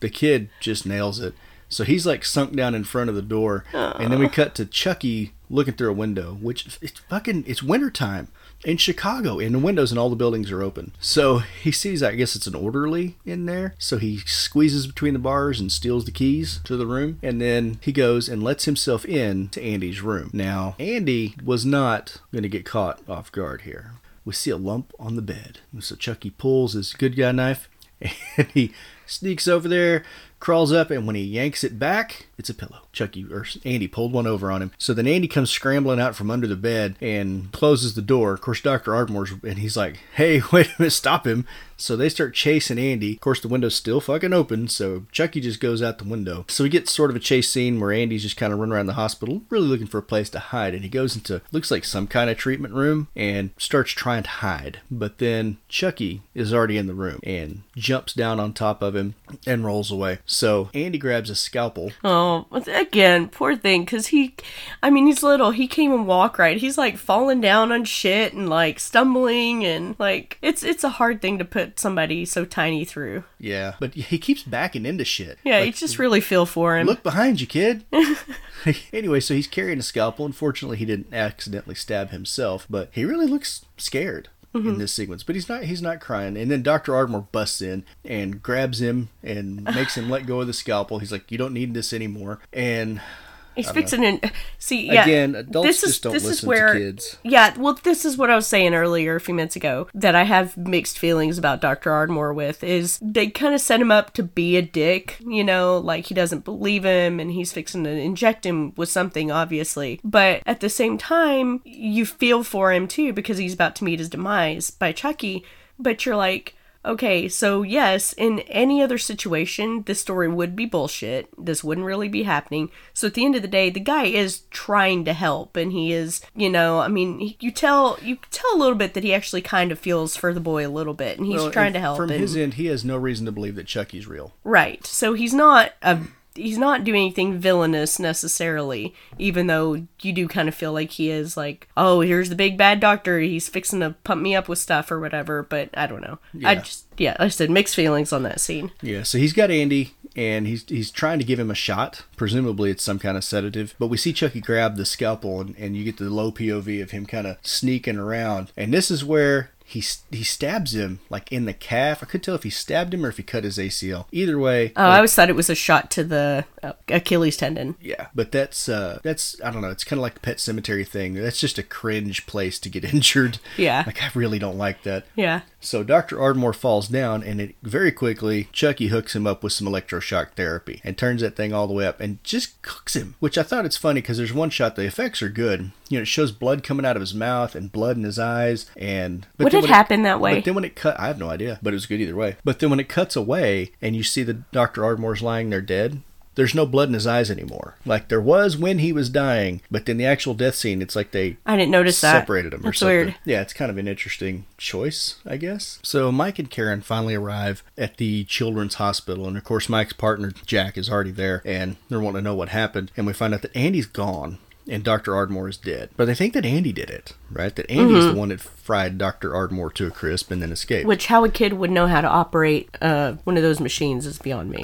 the kid just nails it. So he's like sunk down in front of the door, and then we cut to Chucky looking through a window, which it's fucking it's wintertime in Chicago, and the windows and all the buildings are open. So he sees, I guess it's an orderly in there. So he squeezes between the bars and steals the keys to the room, and then he goes and lets himself in to Andy's room. Now Andy was not going to get caught off guard here. We see a lump on the bed, so Chucky pulls his good guy knife and he sneaks over there, crawls up, and when he yanks it back, it's a pillow. Chucky or Andy pulled one over on him. So then Andy comes scrambling out from under the bed and closes the door. Of course, Dr. Ardmore's and he's like, hey, wait a minute, stop him. So they start chasing Andy. Of course, the window's still fucking open, so Chucky just goes out the window. So we get sort of a chase scene where Andy's just kind of running around the hospital, really looking for a place to hide. And he goes into, looks like some kind of treatment room and starts trying to hide. But then Chucky is already in the room and jumps down on top of him and rolls away. So Andy grabs a scalpel. Oh, again, poor thing, because he, I mean, he's little. He can't even walk right. He's like falling down on shit and like stumbling and like it's it's a hard thing to put somebody so tiny through. Yeah, but he keeps backing into shit. Yeah, you just really feel for him. Look behind you, kid. anyway, so he's carrying a scalpel. Unfortunately, he didn't accidentally stab himself, but he really looks scared in mm-hmm. this sequence. But he's not. He's not crying. And then Doctor Ardmore busts in and grabs him and makes him let go of the scalpel. He's like, "You don't need this anymore." And He's fixing it. See, yeah. Again, adults this is, just don't this is listen to where, kids. Yeah, well, this is what I was saying earlier a few minutes ago that I have mixed feelings about Dr. Ardmore with is they kind of set him up to be a dick, you know, like he doesn't believe him and he's fixing to inject him with something, obviously. But at the same time, you feel for him too because he's about to meet his demise by Chucky. But you're like, Okay, so yes, in any other situation, this story would be bullshit. This wouldn't really be happening. So at the end of the day, the guy is trying to help, and he is, you know, I mean, you tell you tell a little bit that he actually kind of feels for the boy a little bit, and he's Well, trying and to help. From and, his end, he has no reason to believe that Chucky's real. Right. So he's not a he's not doing anything villainous necessarily, even though you do kind of feel like he is like, oh, here's the big bad doctor. He's fixing to pump me up with stuff or whatever. But I don't know. I Yeah. just yeah, like I said mixed feelings on that scene. Yeah, so he's got Andy and he's he's trying to give him a shot. Presumably it's some kind of sedative. But we see Chucky grab the scalpel and, and you get the low POV of him kind of sneaking around. And this is where he he stabs him like in the calf. I could tell if he stabbed him or if he cut his ACL. Either way, Oh, I always thought it was a shot to the uh, Achilles tendon. yeah, but that's uh that's I don't know. It's kind of like the pet cemetery thing. That's just a cringe place to get injured. Yeah. like I really don't like that. Yeah. So Dr. Ardmore falls down, and it very quickly Chucky hooks him up with some electroshock therapy and turns that thing all the way up and just cooks him. Which I thought it's funny because there's one shot the effects are good. You know, it shows blood coming out of his mouth and blood in his eyes. And but Then it happen that way? But then when it cut, I have no idea, but it was good either way. But then when it cuts away and you see the Dr. Ardmore's lying there dead. there's no blood in his eyes anymore. Like there was when he was dying, but then the actual death scene, it's like they I didn't notice that. separated him or That's something. weird. Yeah, it's kind of an interesting choice, I guess. So Mike and Karen finally arrive at the children's hospital, and of course Mike's partner Jack is already there, and they're wanting to know what happened, and we find out that Andy's gone. And Dr. Ardmore is dead. But they think that Andy did it, right? That Andy's Mhm. the one that fried Dr. Ardmore to a crisp and then escaped. Which how a kid would know how to operate uh, one of those machines is beyond me.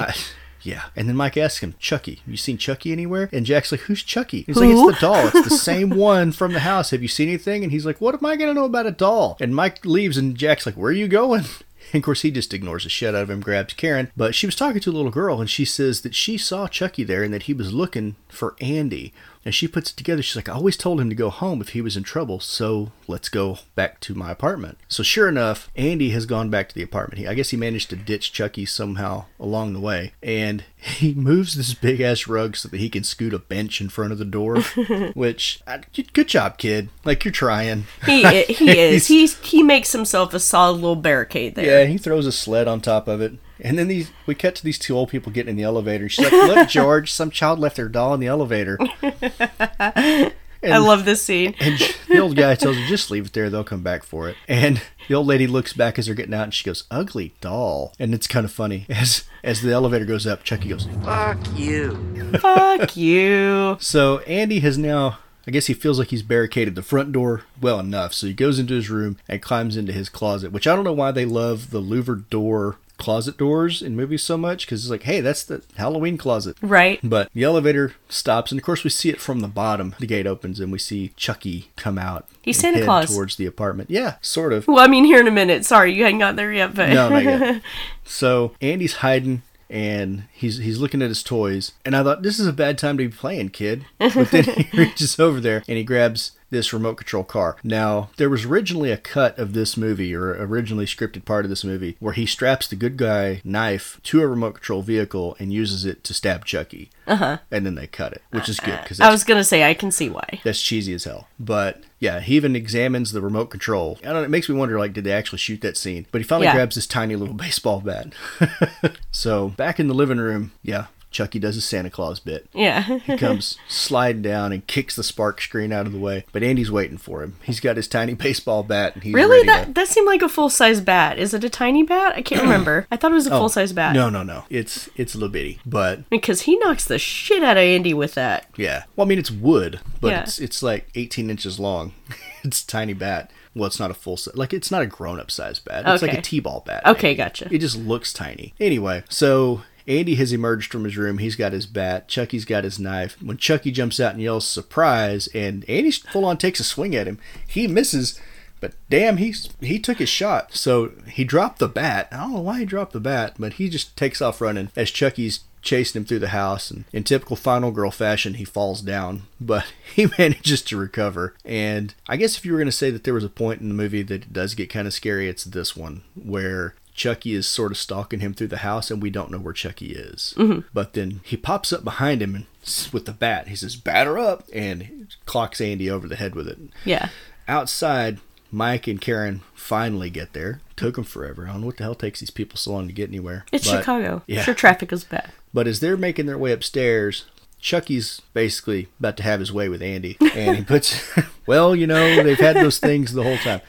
Yeah. And then Mike asks him, Chucky, you seen Chucky anywhere? And Jack's like, Who's Chucky? He's Who? like, It's the doll. It's the same one from the house. Have you seen anything? And he's like, What am I going to know about a doll? And Mike leaves, and Jack's like, Where are you going? And of course, he just ignores the shit out of him, grabs Karen. But she was talking to a little girl, and she says that she saw Chucky there and that he was looking for Andy. And she puts it together. She's like, I always told him to go home if he was in trouble, so let's go back to my apartment. So sure enough, Andy has gone back to the apartment. He, I guess he managed to ditch Chucky somehow along the way. And he moves this big ass rug so that he can scoot a bench in front of the door. which, uh, good job, kid. Like, you're trying. He he is. He's he makes himself a solid little barricade there. Yeah, he throws a sled on top of it. And then these we cut to these two old people getting in the elevator. She's like, Look, George, some child left their doll in the elevator. I love this scene. And the old guy tells her, just leave it there. They'll come back for it. And the old lady looks back as they're getting out and she goes, ugly doll. And it's kind of funny. As as the elevator goes up, Chucky goes, fuck you. Fuck you. So Andy has now, I guess he feels like he's barricaded the front door well enough. So he goes into his room and climbs into his closet, which I don't know why they love the louvered door closet doors in movies so much because it's like, hey, that's the Halloween closet. Right. But the elevator stops, and of course, we see it from the bottom. The gate opens, and we see Chucky come out. He's Santa Claus. Towards the apartment. Yeah, sort of. Well, I mean, here in a minute. Sorry, you hadn't got there yet, but No, not yet. So Andy's hiding and he's he's looking at his toys. And I thought this is a bad time to be playing, kid. But then he reaches over there and he grabs this remote control car. Now, there was originally a cut of this movie or originally scripted part of this movie where he straps the good guy knife to a remote control vehicle and uses it to stab Chucky. Uh-huh. And then they cut it, which is good because I was gonna say I can see why. that's cheesy as hell. But yeah, he even examines the remote control. I don't know, it makes me wonder like did they actually shoot that scene? But he finally Yeah. grabs this tiny little baseball bat. so back in the living room, yeah, Chucky does his Santa Claus bit. Yeah. he comes sliding down and kicks the spark screen out of the way. But Andy's waiting for him. He's got his tiny baseball bat and he's really? That to that seemed like a full size bat. Is it a tiny bat? I can't remember. I thought it was a Oh, full size bat. No, no, no. It's it's a little bitty. But Because he knocks the shit out of Andy with that. Yeah. Well, I mean, it's wood, but Yeah. it's it's like 18 inches long. it's a tiny bat. Well, it's not a full size. Like it's not a grown up size bat. It's like Okay. a t-ball bat. Okay, gotcha. It just looks tiny. Anyway, so Andy has emerged from his room. He's got his bat. Chucky's got his knife. When Chucky jumps out and yells surprise, and Andy full on takes a swing at him, he misses. But damn, he's he took his shot. So he dropped the bat. I don't know why he dropped the bat, but he just takes off running as Chucky's chasing him through the house. And in typical Final Girl fashion, he falls down, but he manages to recover. And I guess if you were going to say that there was a point in the movie that does get kind of scary, it's this one where Chucky is sort of stalking him through the house, and we don't know where Chucky is. Mhm. But then he pops up behind him and with the bat. He says, "Batter up!" and clocks Andy over the head with it. Yeah. Outside, Mike and Karen finally get there. Took them forever. I don't know what the hell takes these people so long to get anywhere. It's But- Chicago. Yeah. Sure, traffic is bad. But as they're making their way upstairs, Chucky's basically about to have his way with Andy. And he puts, well, you know, they've had those things the whole time.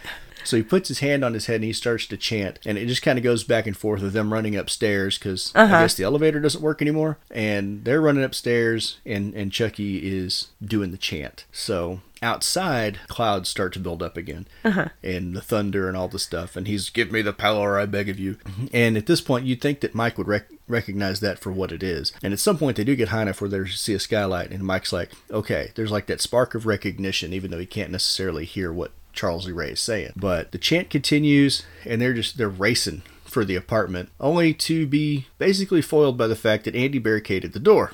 So he puts his hand on his head and he starts to chant. And it just kind of goes back and forth with them running upstairs because Uh-huh. I guess the elevator doesn't work anymore. And they're running upstairs and, and Chucky is doing the chant. So outside, clouds start to build up again Uh-huh. and the thunder and all the stuff. And he's, give me the power, I beg of you. And at this point, you'd think that Mike would rec- recognize that for what it is. And at some point, they do get high enough where they see a skylight. And Mike's like, okay, there's like that spark of recognition, even though he can't necessarily hear what Charles Lee Ray is saying. But the chant continues, and they're just, they're racing for the apartment, only to be basically foiled by the fact that Andy barricaded the door.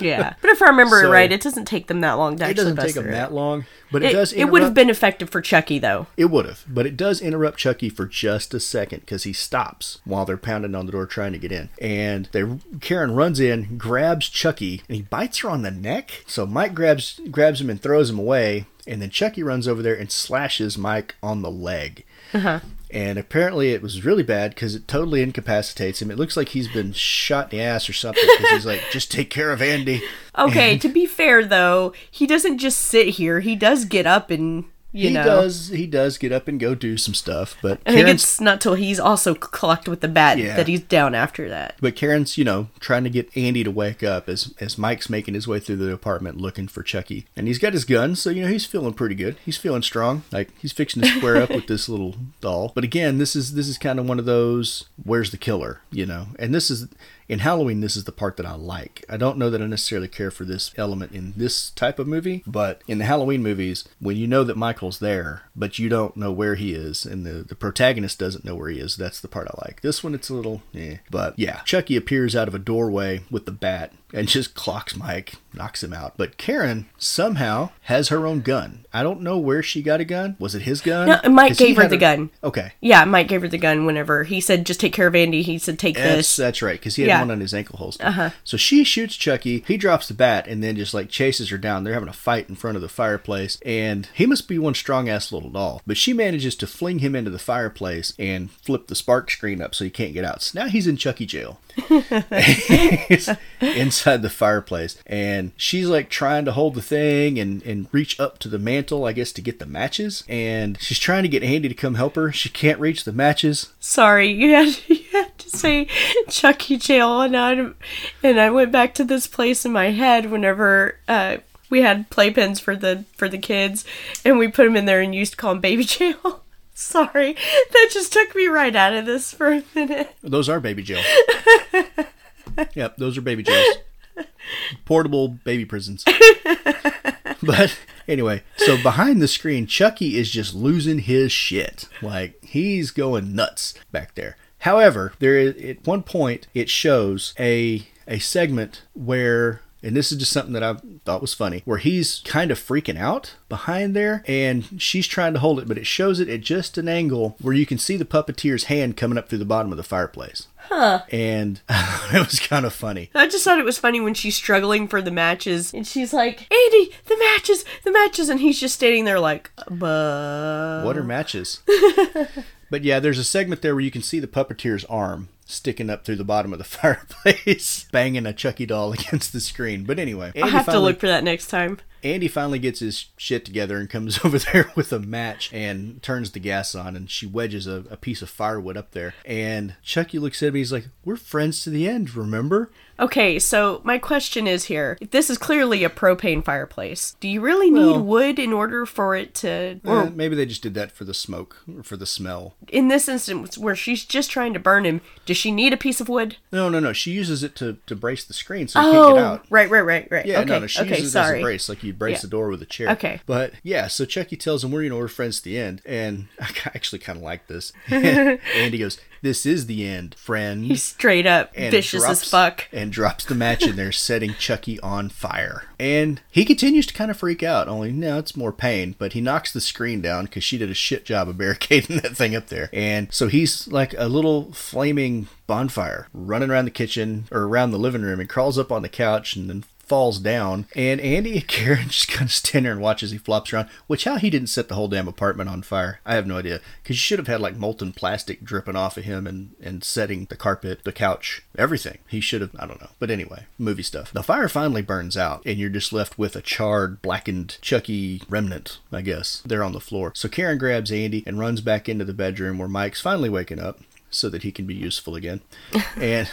Yeah. But if I remember So- it right, it doesn't take them that long to It doesn't take them that long, but it, It, does. it would have been effective for Chucky, though. It would have, but it does interrupt Chucky for just a second because he stops while they're pounding on the door trying to get in. And they Karen runs in, grabs Chucky, and he bites her on the neck. So Mike grabs grabs him and throws him away, and then Chucky runs over there and slashes Mike on the leg. Uh-huh. And apparently it was really bad because it totally incapacitates him. It looks like he's been shot in the ass or something because he's like, just take care of Andy. Okay, to be fair though, he doesn't just sit here. He does get up and you he know. does he does get up and go do some stuff, but I think it's not till he's also clocked with the bat Yeah. that he's down after that. But Karen's, you know, trying to get Andy to wake up as as Mike's making his way through the apartment looking for Chucky. And he's got his gun, so you know he's feeling pretty good. He's feeling strong. Like he's fixing to square up with this little doll. But again, this is this is kind of one of those where's the killer, you know? And this is in Halloween this is the part that I like. I don't know that I necessarily care for this element in this type of movie, but in the Halloween movies, when you know that Michael's there, but you don't know where he is and the the protagonist doesn't know where he is, that's the part I like. This one it's a little eh. But yeah, Chucky appears out of a doorway with the bat and just clocks Mike, knocks him out. But Karen somehow has her own gun. I don't know where she got a gun. Was it his gun? No, Mike gave her the gun. Okay. Yeah, Mike gave her the gun whenever he said, "Just take care of Andy." He said, "Take That's, this." that's right, because he had Yeah. one on his ankle holster. Uh-huh. So she shoots Chucky. He drops the bat and then just like chases her down. They're having a fight in front of the fireplace, and he must be one strong ass little doll. But she manages to fling him into the fireplace and flip the spark screen up so he can't get out. So now he's in Chucky jail. Inside the fireplace. And she's like trying to hold the thing and, and reach up to the mantle i guess to get the matches. And she's trying to get andy to come help her. She can't reach the matches. Sorry, you had you had to say Chucky jail, and I and I went back to this place in my head whenever uh, we had playpens for the for the kids, and we put them in there and used to call them baby jail. Sorry, that just took me right out of this for a minute. Those are baby jails. yep, those are baby jails. Portable baby prisons. but anyway, so behind the screen, Chucky is just losing his shit. Like he's going nuts back there. However, there is at one point it shows a a segment where and this is just something that I thought was funny, where he's kind of freaking out behind there, and she's trying to hold it, but it shows it at just an angle where you can see the puppeteer's hand coming up through the bottom of the fireplace. Huh. And it was kind of funny. I just thought it was funny when she's struggling for the matches, and she's like, "Andy, the matches, the matches," and he's just standing there like, "But What are matches? but yeah, there's a segment there where you can see the puppeteer's arm sticking up through the bottom of the fireplace, banging a Chucky doll against the screen. But anyway, I'll Andy have to look for that next time." Andy finally gets his shit together and comes over there with a match and turns the gas on and she wedges a, a piece of firewood up there. And Chucky looks at me, he's like, We're friends to the end, remember? Okay, so my question is here: if this is clearly a propane fireplace, do you really need Well- wood in order for it to? Or Eh, maybe they just did that for the smoke or for the smell. in this instance, where she's just trying to burn him, does she need a piece of wood? No, no, no. She uses it to, to brace the screen so he can't Oh, get out. right, right, right, right. Yeah, okay, no, no, she okay, uses it as a brace, like you brace Yeah. the door with a chair. Okay. But yeah, so Chucky tells him we're you know we're friends to the end, and I actually kind of like this. and he goes, "This is the end, friend." He's straight up and vicious as fuck. and drops the match in there, setting Chucky on fire. And he continues to kind of freak out. Only now it's more pain, but he knocks the screen down because she did a shit job of barricading that thing up there. And so he's like a little flaming bonfire running around the kitchen or around the living room and crawls up on the couch and then falls down and Andy and Karen just kind of stand there and watch as he flops around which how he didn't set the whole damn apartment on fire. I have no idea because you should have had like molten plastic dripping off of him and and setting the carpet the couch everything. He should have I don't know. But anyway movie stuff. The fire finally burns out and you're just left with a charred blackened Chucky remnant I guess. There on the floor. So Karen grabs Andy and runs back into the bedroom where Mike's finally waking up so that he can be useful again. And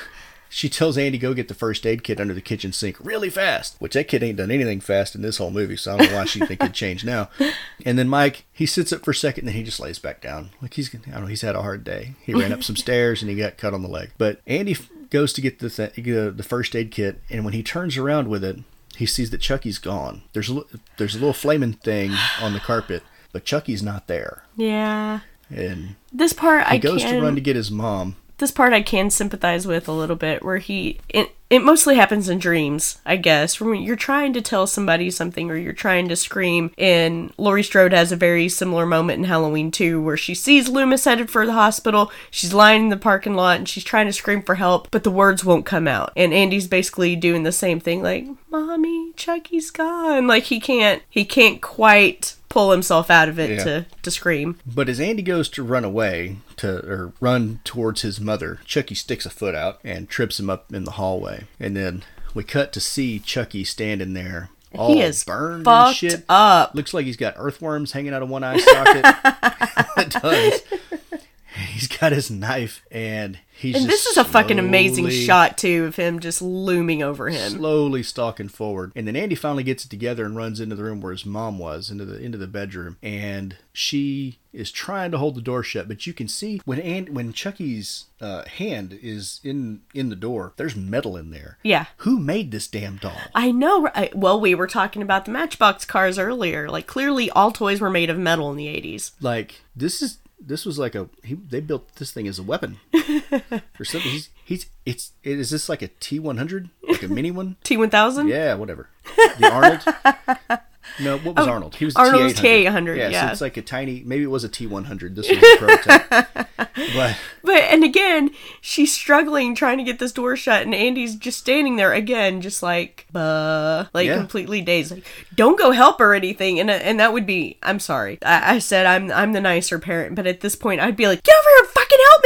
she tells Andy go get the first aid kit under the kitchen sink really fast, which that kid ain't done anything fast in this whole movie, so I don't know why she think it'd change now. And then Mike, he sits up for a second, and then he just lays back down, like he's I don't know, he's had a hard day. He ran up some stairs and he got cut on the leg. But Andy f- goes to get the th- the the first aid kit, and when he turns around with it, he sees that Chucky's gone. There's a there's a little flaming thing on the carpet, but Chucky's not there. Yeah, And this part I he I goes can. to run to get his mom. This part I can sympathize with a little bit, where he it, it mostly happens in dreams, I guess. When you're trying to tell somebody something or you're trying to scream, and Laurie Strode has a very similar moment in Halloween 2 where she sees Loomis headed for the hospital. She's lying in the parking lot and she's trying to scream for help, but the words won't come out. And Andy's basically doing the same thing, like, "Mommy, Chucky's gone." Like he can't he can't quite pull himself out of it Yeah. to to scream. But as Andy goes to run away to or run towards his mother, Chucky sticks a foot out and trips him up in the hallway. And then we cut to see Chucky standing there. All He is burned and fucked shit. up. Looks like he's got earthworms hanging out of one eye socket. it does. He's got his knife and he's And this is a fucking amazing shot too of him just looming over him. slowly stalking forward. And then Andy finally gets it together and runs into the room where his mom was, into the into the bedroom, and she is trying to hold the door shut. But you can see when and when Chucky's uh, hand is in in the door, there's metal in there. Yeah. Who made this damn doll? I know. right? Well, we were talking about the Matchbox cars earlier. Like clearly, all toys were made of metal in the '80s. Like this is this was like a he, they built this thing as a weapon or something. He's he's it's is this like a T one hundred like a mini one? T1000. Yeah, whatever. The Arnold. No, what was Arnold? He was a Oh, T800. T800, Yeah, so it's like a tiny. Maybe it was a T100. This was a prototype. but But and again, she's struggling trying to get this door shut, and Andy's just standing there again, just like, uh, like Yeah. completely dazed. Like, don't go help her or anything. And and that would be, I'm sorry, I, I said I'm I'm the nicer parent, but at this point, I'd be like, get over here, and fucking help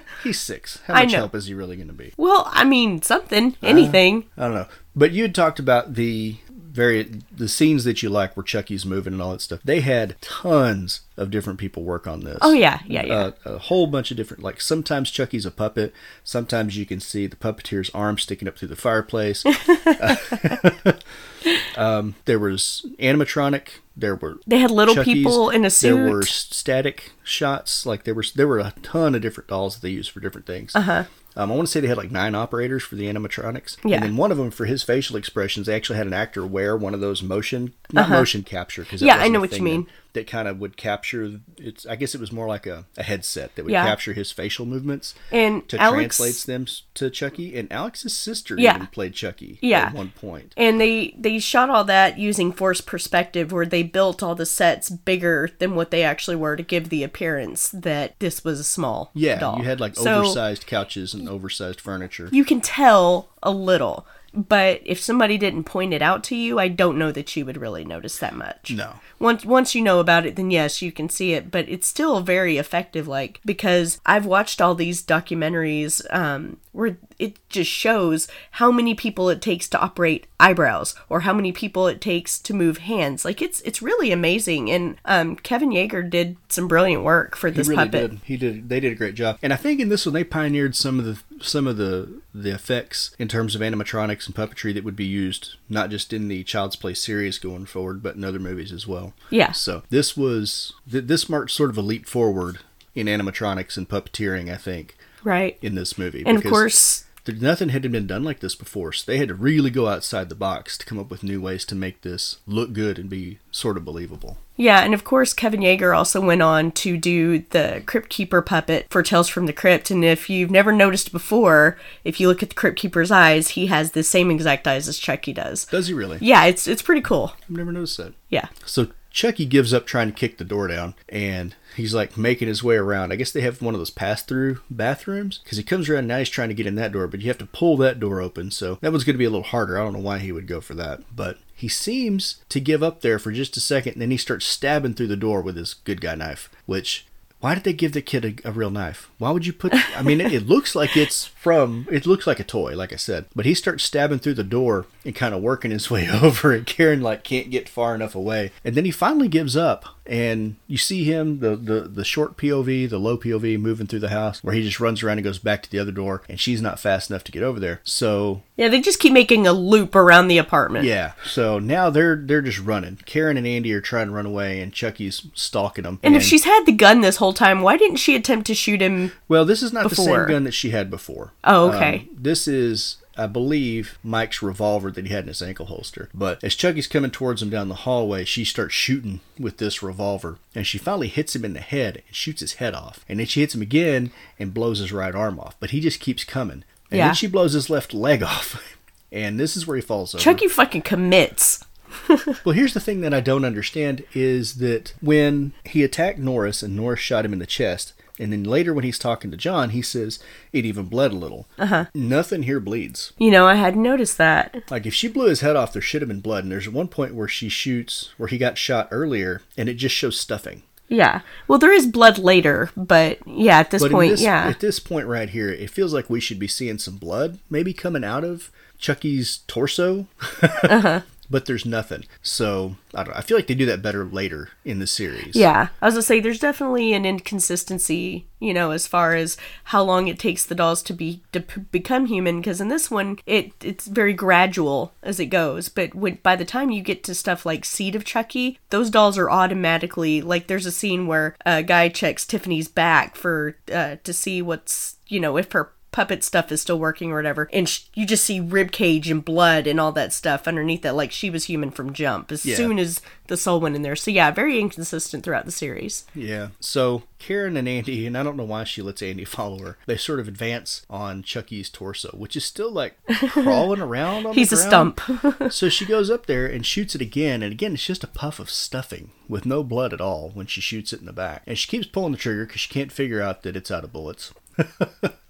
me. he's six. How much help is he really going to be? well, I mean, something, anything. I don't know. But you had talked about the very the scenes that you like where Chucky's moving and all that stuff. They had tons of different people work on this. Oh, yeah, yeah, yeah. Uh, a whole bunch of different. Like sometimes Chucky's a puppet. Sometimes you can see the puppeteer's arm sticking up through the fireplace. um, there was animatronic. There were They had little Chucky's. people in a suit. There were static shots. Like there was there were a ton of different dolls that they used for different things. Uh-huh. Um, I want to say they had like nine operators for the animatronics. Yeah. And then one of them for his facial expressions, they actually had an actor wear one of those motion, not motion capture, because Uh-huh. Yeah, I know what you mean. That kind of would capture. It's. I guess it was more like a, a headset that would Yeah. capture his facial movements And to Alex- translate them to Chucky. And Alex's sister Yeah. even played Chucky Yeah. at one point. And they they shot all that using forced perspective, where they built all the sets bigger than what they actually were to give the appearance that this was a small Yeah, doll. you had like So- oversized couches and oversized furniture. you can tell a little but if somebody didn't point it out to you i don't know that you would really notice that much No. once once you know about it then yes you can see it but it's still very effective like because i've watched all these documentaries um where it just shows how many people it takes to operate eyebrows or how many people it takes to move hands like it's it's really amazing and um kevin yagher did some brilliant work for this he really puppet did. He did. They did a great job. And I think in this one they pioneered some of the some of the the effects in terms of animatronics and puppetry that would be used not just in the Child's Play series going forward, but in other movies as well. Yeah. So this was th- this marked sort of a leap forward in animatronics and puppeteering. I think right in this movie. and of course nothing had been done like this before, so they had to really go outside the box to come up with new ways to make this look good and be sort of believable. Yeah, and of course, Kevin Yagher also went on to do the Crypt Keeper puppet for Tales from the Crypt. And if you've never noticed before, if you look at the Crypt Keeper's eyes, he has the same exact eyes as Chucky does. Does he really? Yeah, it's it's pretty cool. I've never noticed that. Yeah. So Chucky gives up trying to kick the door down, and he's like making his way around. I guess they have one of those pass-through bathrooms because he comes around now. He's trying to get in that door, but you have to pull that door open. So that one's going to be a little harder. I don't know why he would go for that, but he seems to give up there for just a second, and then he starts stabbing through the door with his good guy knife. Which why did they give the kid a, a real knife? Why would you put? I mean, it, it looks like it's from. It looks like a toy, like I said. But he starts stabbing through the door and kind of working his way over, and Karen like can't get far enough away, and then he finally gives up. And you see him, the, the the short POV, the low POV, moving through the house, where he just runs around and goes back to the other door, and she's not fast enough to get over there. So Yeah, they just keep making a loop around the apartment. yeah, so now they're they're just running. Karen and Andy are trying to run away, and Chucky's stalking them. And if she's had the gun this whole time, why didn't she attempt to shoot him? Well, this is not the before. same gun that she had before. Oh, okay. Um, this is, I believe, Mike's revolver that he had in his ankle holster. But as Chucky's coming towards him down the hallway, she starts shooting with this revolver. And she finally hits him in the head and shoots his head off. And then she hits him again and blows his right arm off. But he just keeps coming. And Yeah. then she blows his left leg off. And this is where he falls over. Chucky fucking commits. Well, here's the thing that I don't understand is that when he attacked Norris and Norris shot him in the chest, And then later, when he's talking to John, he says it even bled a little. Uh huh. Nothing here bleeds. You know, I hadn't noticed that. Like if she blew his head off, there should have been blood. And there's one point where she shoots where he got shot earlier, and it just shows stuffing. Yeah. Well, there is blood later, but yeah, at this But point, this- yeah. At this point right here, it feels like we should be seeing some blood maybe coming out of Chucky's torso. Uh-huh. But there's nothing. So I don't. I feel like they do that better later in the series. Yeah, I was gonna say there's definitely an inconsistency, you know, as far as how long it takes the dolls to be to p- become human. Because in this one, it it's very gradual as it goes. But when, by the time you get to stuff like Seed of Chucky, those dolls are automatically like. There's a scene where a guy checks Tiffany's back for uh, to see what's you know if her puppet stuff is still working or whatever and sh- you just see rib cage and blood and all that stuff underneath that like she was human from jump as Yeah. soon as the soul went in there so yeah very inconsistent throughout the series Yeah. So Karen and Andy, and I don't know why she lets Andy follow her. They sort of advance on Chucky's torso, which is still like crawling around on He's a stump. so she goes up there and shoots it again, and again it's just a puff of stuffing with no blood at all when she shoots it in the back. And she keeps pulling the trigger because she can't figure out that it's out of bullets.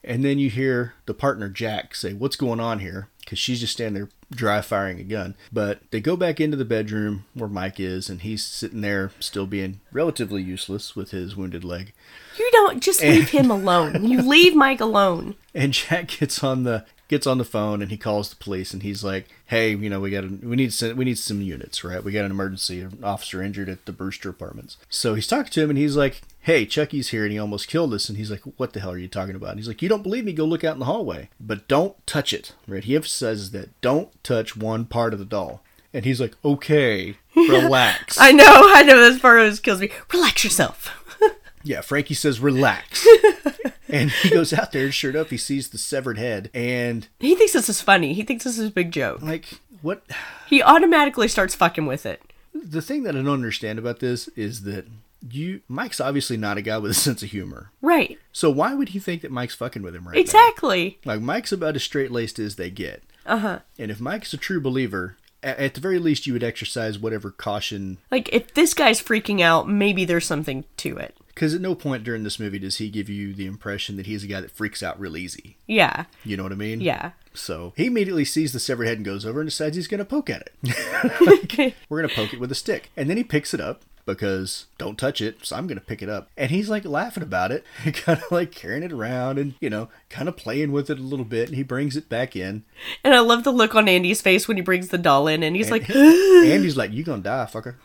And then you hear the partner Jack say, "What's going on here?" Because she's just standing there dry firing a gun. But they go back into the bedroom where Mike is, and he's sitting there still being relatively useless with his wounded leg. you don't just leave him alone you leave mike alone And Jack gets on the gets on the phone and he calls the police and he's like, "Hey, you know, we got a, we need some, we need some units, right? We got an emergency, an officer injured at the Brewster Apartments." So he's talking to him and he's like, "Hey, Chucky's here and he almost killed us." And he's like, "What the hell are you talking about?" And he's like, "You don't believe me? Go look out in the hallway, but don't touch it." Right? He emphasizes that don't touch one part of the doll. And he's like, "Okay, relax." i know i know this part always kills me relax yourself Yeah, Frankie says relax. and he goes out there, and shirt up, he sees the severed head, and he thinks this is funny he thinks this is a big joke like what he automatically starts fucking with it the thing that I don't understand about this is that you Mike's obviously not a guy with a sense of humor. right So why would he think that Mike's fucking with him right exactly now? Like Mike's about as straight laced as they get. uh-huh And if Mike's a true believer, a- at the very least you would exercise whatever caution like if this guy's freaking out maybe there's something to it because at no point during this movie does he give you the impression that he's a guy that freaks out real easy. yeah You know what I mean? yeah So he immediately sees the severed head and goes over and decides he's going to poke at it. We're going to poke it with a stick. And then he picks it up because don't touch it. So I'm going to pick it up. And he's like laughing about it, kind of like carrying it around and, you know, kind of playing with it a little bit. And he brings it back in. And I love the look on Andy's face when he brings the doll in and he's like, Andy's like, You going to die, fucker.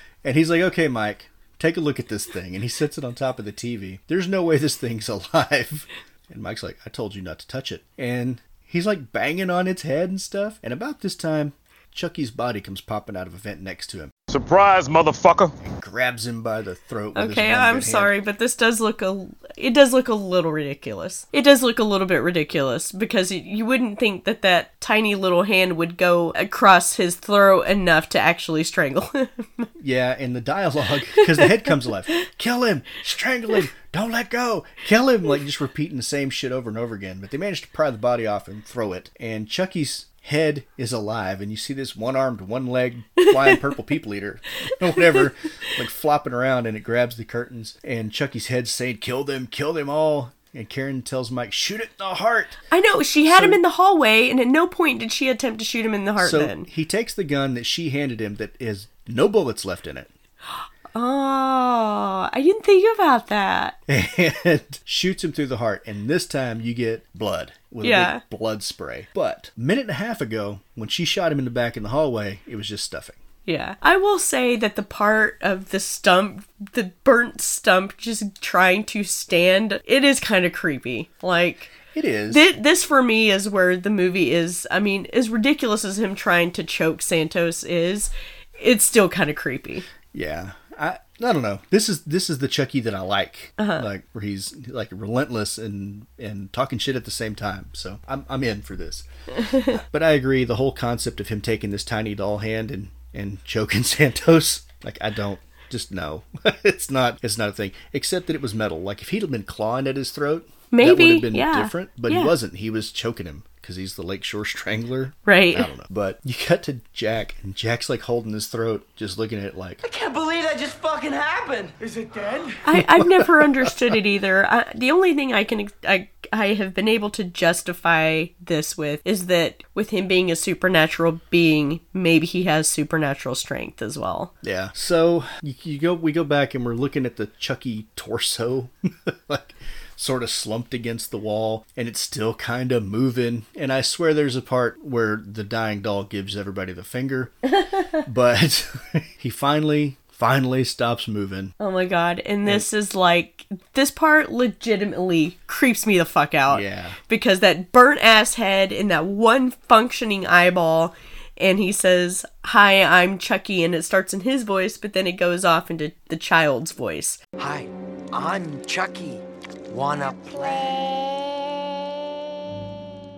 and he's like, Okay, Mike, take a look at this thing. And he sets it on top of the TV. There's no way this thing's alive. And Mike's like, I told you not to touch it. And he's like banging on its head and stuff. And about this time, Chucky's body comes popping out of a vent next to him. Surprise, motherfucker. Grabs him by the throat. With okay, one I'm good hand. sorry, but this does look a, it does look a little ridiculous. It does look a little bit ridiculous because it, you wouldn't think that that tiny little hand would go across his throat enough to actually strangle him. Yeah, and the dialogue, because the head comes alive. Kill him! Strangle him! Don't let go! Kill him! Like just repeating the same shit over and over again. But they managed to pry the body off and throw it. And Chucky's head is alive, and you see this one armed, one legged, flying purple people eater, or whatever, like flopping around, and it grabs the curtains. And Chucky's head's saying, Kill them! Kill them all! And Karen tells Mike, Shoot it in the heart! I know she had So- him in the hallway, and at no point did she attempt to shoot him in the heart. so then, he takes the gun that she handed him that has no bullets left in it. Oh, I didn't think about that. and shoots him through the heart. And this time you get blood with Yeah. a big blood spray. But a minute and a half ago, when she shot him in the back in the hallway, it was just stuffing. Yeah. I will say that the part of the stump, the burnt stump just trying to stand, it is kind of creepy. Like, It is. Thi- this for me is where the movie is. I mean, as ridiculous as him trying to choke Santos is, it's still kind of creepy. yeah. I I don't know. This is this is the Chucky that I like. Uh-huh. Like where he's like relentless and and talking shit at the same time. So I'm I'm in for this. but I agree the whole concept of him taking this tiny doll hand and and choking Santos like I don't just no. it's not it's not a thing except that it was metal. Like if he'd have been clawing at his throat, that Maybe, would have been yeah, different, but yeah. he wasn't. He was choking him because he's the Lakeshore Strangler. Right. I don't know. But you cut to Jack, and Jack's like holding his throat, just looking at it like, I can't believe that just fucking happened. Is it dead? I, I've never understood it either. I, the only thing I can I, I have been able to justify this with is that with him being a supernatural being, maybe he has supernatural strength as well. Yeah. So you, you go, we go back and we're looking at the Chucky torso, like sort of slumped against the wall, and it's still kind of moving. And I swear there's a part where the dying doll gives everybody the finger, but he finally, finally stops moving. Oh my god! And this is like this part legitimately creeps me the fuck out. Yeah. because that burnt ass head and that one functioning eyeball. And he says, Hi, I'm Chucky, and it starts in his voice, but then it goes off into the child's voice. Hi, I'm Chucky. Wanna play?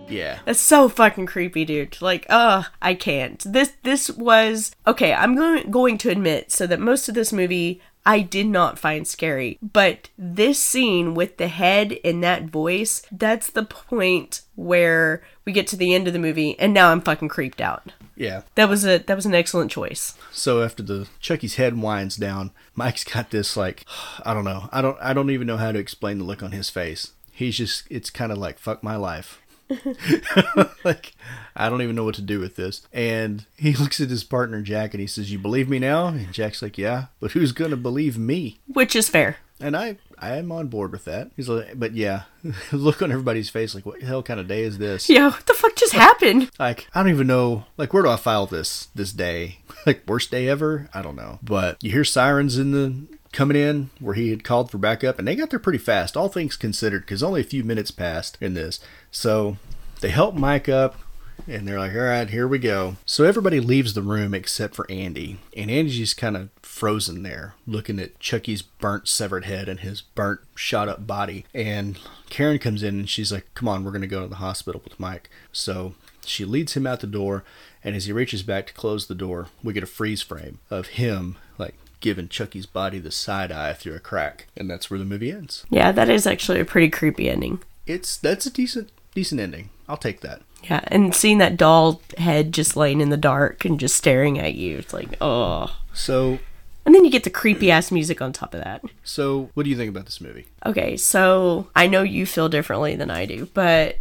Yeah. That's so fucking creepy, dude. Like, ugh, I can't. This this was okay. I'm going going to admit so that most of this movie I did not find scary, but this scene with the head and that voice, that's the point where we get to the end of the movie, and now I'm fucking creeped out. Yeah. That was a that was an excellent choice. So after the Chucky's head winds down, Mike's got this like I don't know. I don't I don't even know how to explain the look on his face. He's just it's kind of like fuck my life. like I don't even know what to do with this. And he looks at his partner Jack and he says, "You believe me now?" And Jack's like, "Yeah, but who's going to believe me?" Which is fair. And I I am on board with that. He's like, but yeah, look on everybody's face like, what the hell kind of day is this? Yeah, what the fuck just happened? Like, I don't even know. Like, where do I file this this day? Like, worst day ever? I don't know. But you hear sirens in the coming in where he had called for backup, and they got there pretty fast, all things considered, because only a few minutes passed in this. So they help Mike up. And they're like, all right, here we go. So everybody leaves the room except for Andy. And Andy's just kind of frozen there, looking at Chucky's burnt, severed head and his burnt, shot up body. And Karen comes in and she's like, come on, we're going to go to the hospital with Mike. So she leads him out the door. And as he reaches back to close the door, we get a freeze frame of him, like, giving Chucky's body the side eye through a crack. And that's where the movie ends. Yeah, that is actually a pretty creepy ending. It's that's a decent decent ending. I'll take that. Yeah, and seeing that doll head just laying in the dark and just staring at you, it's like, oh. So And then you get the creepy ass music on top of that. so what do you think about this movie? Okay, so I know you feel differently than I do, but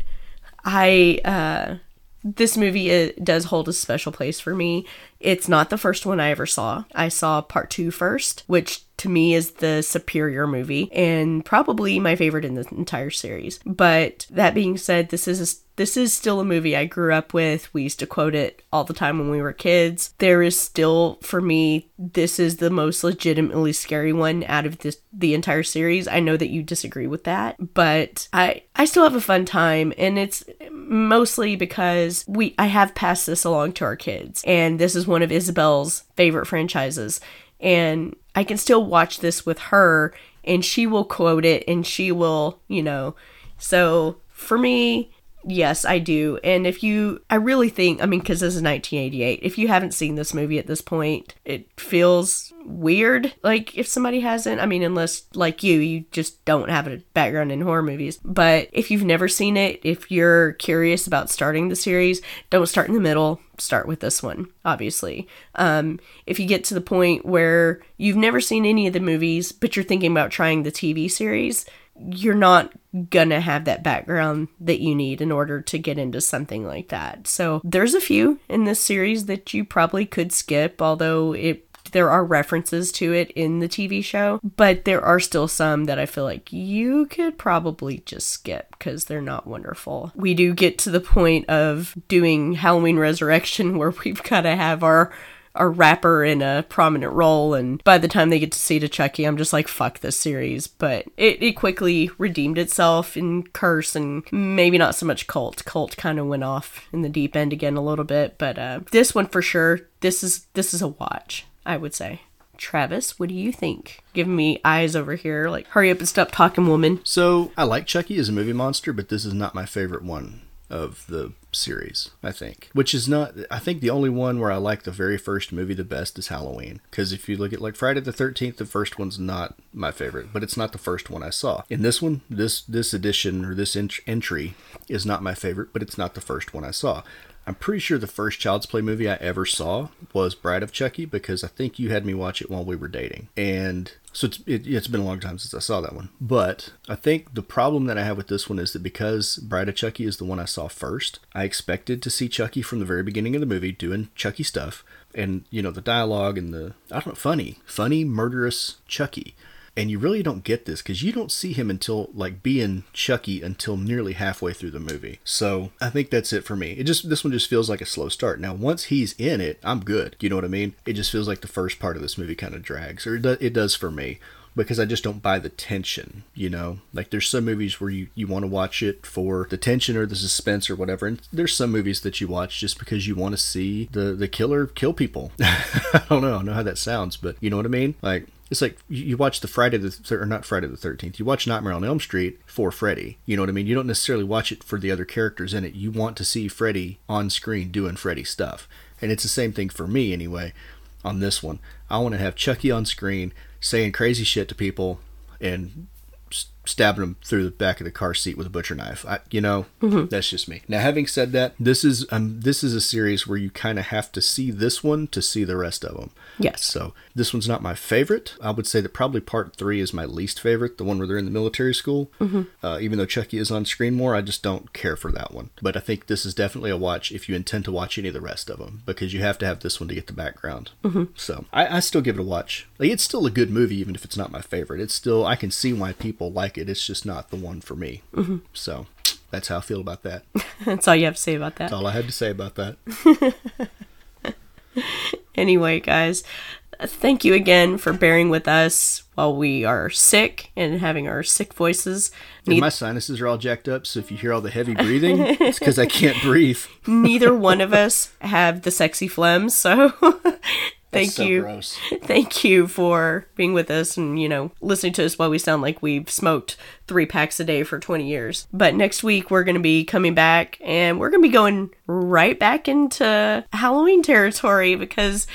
I uh this movie uh, does hold a special place for me. It's not the first one I ever saw. I saw part two first, which to me is the superior movie and probably my favorite in the entire series. But that being said, this is a, this is still a movie I grew up with. We used to quote it all the time when we were kids. There is still for me this is the most legitimately scary one out of this the entire series. I know that you disagree with that, but I I still have a fun time and it's mostly because we I have passed this along to our kids and this is one of Isabel's favorite franchises and I can still watch this with her and she will quote it and she will, you know. So for me, yes, I do. And if you I really think, I mean cuz this is 1988. If you haven't seen this movie at this point, it feels weird like if somebody hasn't. I mean unless like you, you just don't have a background in horror movies. But if you've never seen it, if you're curious about starting the series, don't start in the middle start with this one, obviously. Um, if you get to the point where you've never seen any of the movies, but you're thinking about trying the TV series, you're not gonna have that background that you need in order to get into something like that. So there's a few in this series that you probably could skip, although it there are references to it in the TV show, but there are still some that I feel like you could probably just skip because they're not wonderful. We do get to the point of doing Halloween Resurrection where we've got to have our our rapper in a prominent role and by the time they get to Seed of Chucky I'm just like fuck this series but it, it quickly redeemed itself in curse and maybe not so much cult cult kind of went off in the deep end again a little bit but uh, this one for sure this is this is a watch I would say. Travis, what do you think? Giving me eyes over here, like, hurry up and stop talking, woman. So I like Chucky as a movie monster, but this is not my favorite one. of the series, I think. Which is not, I think the only one where I like the very first movie the best is Halloween. Because if you look at like Friday the 13th, the first one's not my favorite, but it's not the first one I saw. In this one, this this edition or this ent- entry is not my favorite, but it's not the first one I saw. I'm pretty sure the first Child's Play movie I ever saw was Bride of Chucky because I think you had me watch it while we were dating. And so it's, it, it's been a long time since I saw that one. But I think the problem that I have with this one is that because Bride of Chucky is the one I saw first, I expected to see Chucky from the very beginning of the movie doing Chucky stuff. And, you know, the dialogue and the, I don't know, funny, funny, murderous Chucky and you really don't get this because you don't see him until like being Chucky until nearly halfway through the movie. So I think that's it for me. It just this one just feels like a slow start. Now once he's in it, I'm good. You know what I mean? It just feels like the first part of this movie kind of drags, or it, does for me. Because I just don't buy the tension, you know? Like, there's some movies where you, you want to watch it for the tension or the suspense or whatever. And there's some movies that you watch just because you want to see the, the killer kill people. I don't know. I know how that sounds, but you know what I mean? Like, it's like you watch the Friday the or not Friday the Thirteenth. You watch Nightmare on Elm Street for Freddy. You know what I mean? You don't necessarily watch it for the other characters in it. You want to see Freddy on screen doing Freddy stuff, and it's the same thing for me anyway. On this one, I want to have Chucky on screen saying crazy shit to people and stabbing him through the back of the car seat with a butcher knife. I, you know, Mm-hmm. that's just me. Now, having said that, this is um, this is a series where you kind of have to see this one to see the rest of them. Yes. So this one's not my favorite. I would say that probably part three is my least favorite, the one where they're in the military school. Mhm. Uh, even though Chucky is on screen more, I just don't care for that one. But I think this is definitely a watch if you intend to watch any of the rest of them because you have to have this one to get the background. Mhm. So I, I still give it a watch. Like it's still a good movie, even if it's not my favorite. It's still I can see why people like it. It's just not the one for me. Mhm. So that's how I feel about that. That's all you have to say about that. That's all I had to say about that. Anyway, guys, thank you again for bearing with us while we are sick and having our sick voices. My sinuses are all jacked up, so if you hear all the heavy breathing, it's because I can't breathe. Neither one of us have the sexy phlegm, so thank so you. gross. Thank you for being with us and, you know, listening to us while we sound like we've smoked three packs a day for 20 years. But next week we're going to be coming back and we're going to be going right back into Halloween territory because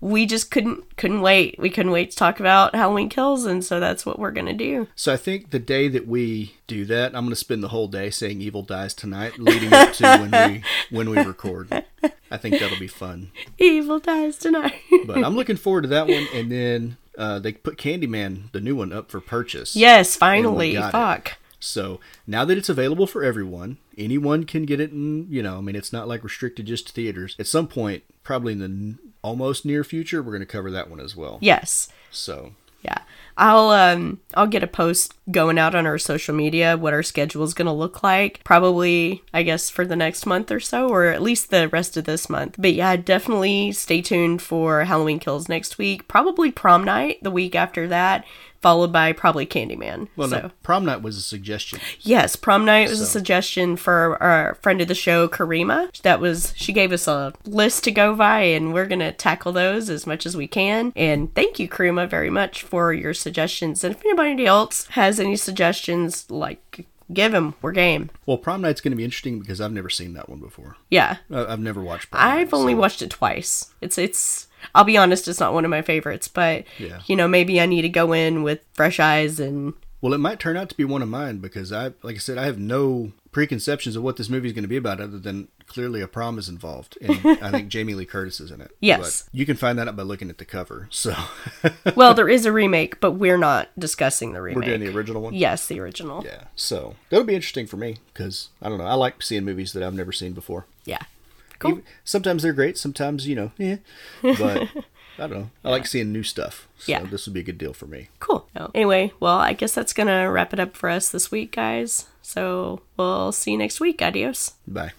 we just couldn't couldn't wait. We couldn't wait to talk about Halloween kills and so that's what we're going to do. So I think the day that we do that, I'm going to spend the whole day saying "Evil dies tonight," leading up to when we when we record. I think that'll be fun. Evil dies tonight. But I'm looking forward to that one. And then uh, they put Candyman, the new one, up for purchase. Yes, finally. got it. Fuck. So now that it's available for everyone, anyone can get it. And you know, I mean, it's not like restricted just to theaters. At some point, probably in the almost near future, we're going to cover that one as well. Yes. So Yeah. I'll um I'll get a post going out on our social media what our schedule is going to look like probably I guess for the next month or so or at least the rest of this month. But yeah, definitely stay tuned for Halloween Kills next week. Probably prom night the week after that followed by probably Candyman. well, so no, prom night was a suggestion. Yes, prom night was a suggestion for our friend of the show, Karima. That was she gave us a list to go by, and we're gonna tackle those as much as we can. And thank you, Karima, very much for your suggestions. And if anybody else has any suggestions, like give them, we're game. Well, prom night's going to be interesting because I've never seen that one before. Yeah, I've never watched. Prom I've only watched it twice. It's it's. I'll be honest, it's not one of my favorites, but Yeah. you know, maybe I need to go in with fresh eyes and Well, it might turn out to be one of mine because I, like I said, I have no preconceptions of what this movie is going to be about other than clearly a prom is involved, and I think Jamie Lee Curtis is in it. Yes. but you can find that out by looking at the cover. So well, there is a remake, but we're not discussing the remake. we're doing the original one. Yes, the original. Yeah, so that'll be interesting for me because I don't know. I like seeing movies that I've never seen before. Yeah. Cool. sometimes they're great. Sometimes you know, yeah. But I don't know. I like seeing new stuff. So Yeah. this would be a good deal for me. Cool. Anyway, well, I guess that's gonna wrap it up for us this week, guys. So we'll see you next week. Adios. Bye.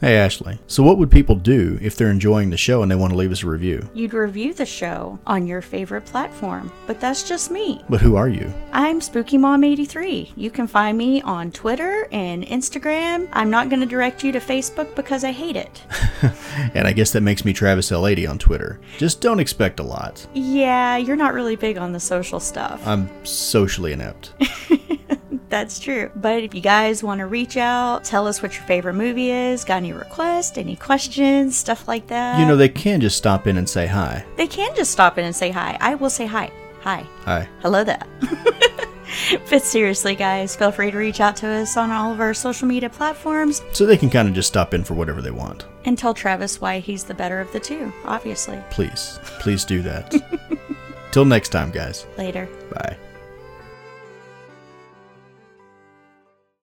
Hey, Ashley. So, what would people do if they're enjoying the show and they want to leave us a review? You'd review the show on your favorite platform, but that's just me. But who are you? I'm Spooky Mom 83. You can find me on Twitter and Instagram. I'm not going to direct you to Facebook because I hate it. And I guess that makes me Travis L80 on Twitter. Just don't expect a lot. Yeah, you're not really big on the social stuff. I'm socially inept. That's true. But if you guys want to reach out, tell us what your favorite movie is, got any requests, any questions, stuff like that. You know, they can just stop in and say hi. they can just stop in and say hi. I will say hi. Hi. Hi. Hello there. but seriously, guys, feel free to reach out to us on all of our social media platforms So they can kind of just stop in for whatever they want. and tell Travis why he's the better of the two, obviously. Please, please do that. Till next time, guys. Later. Bye.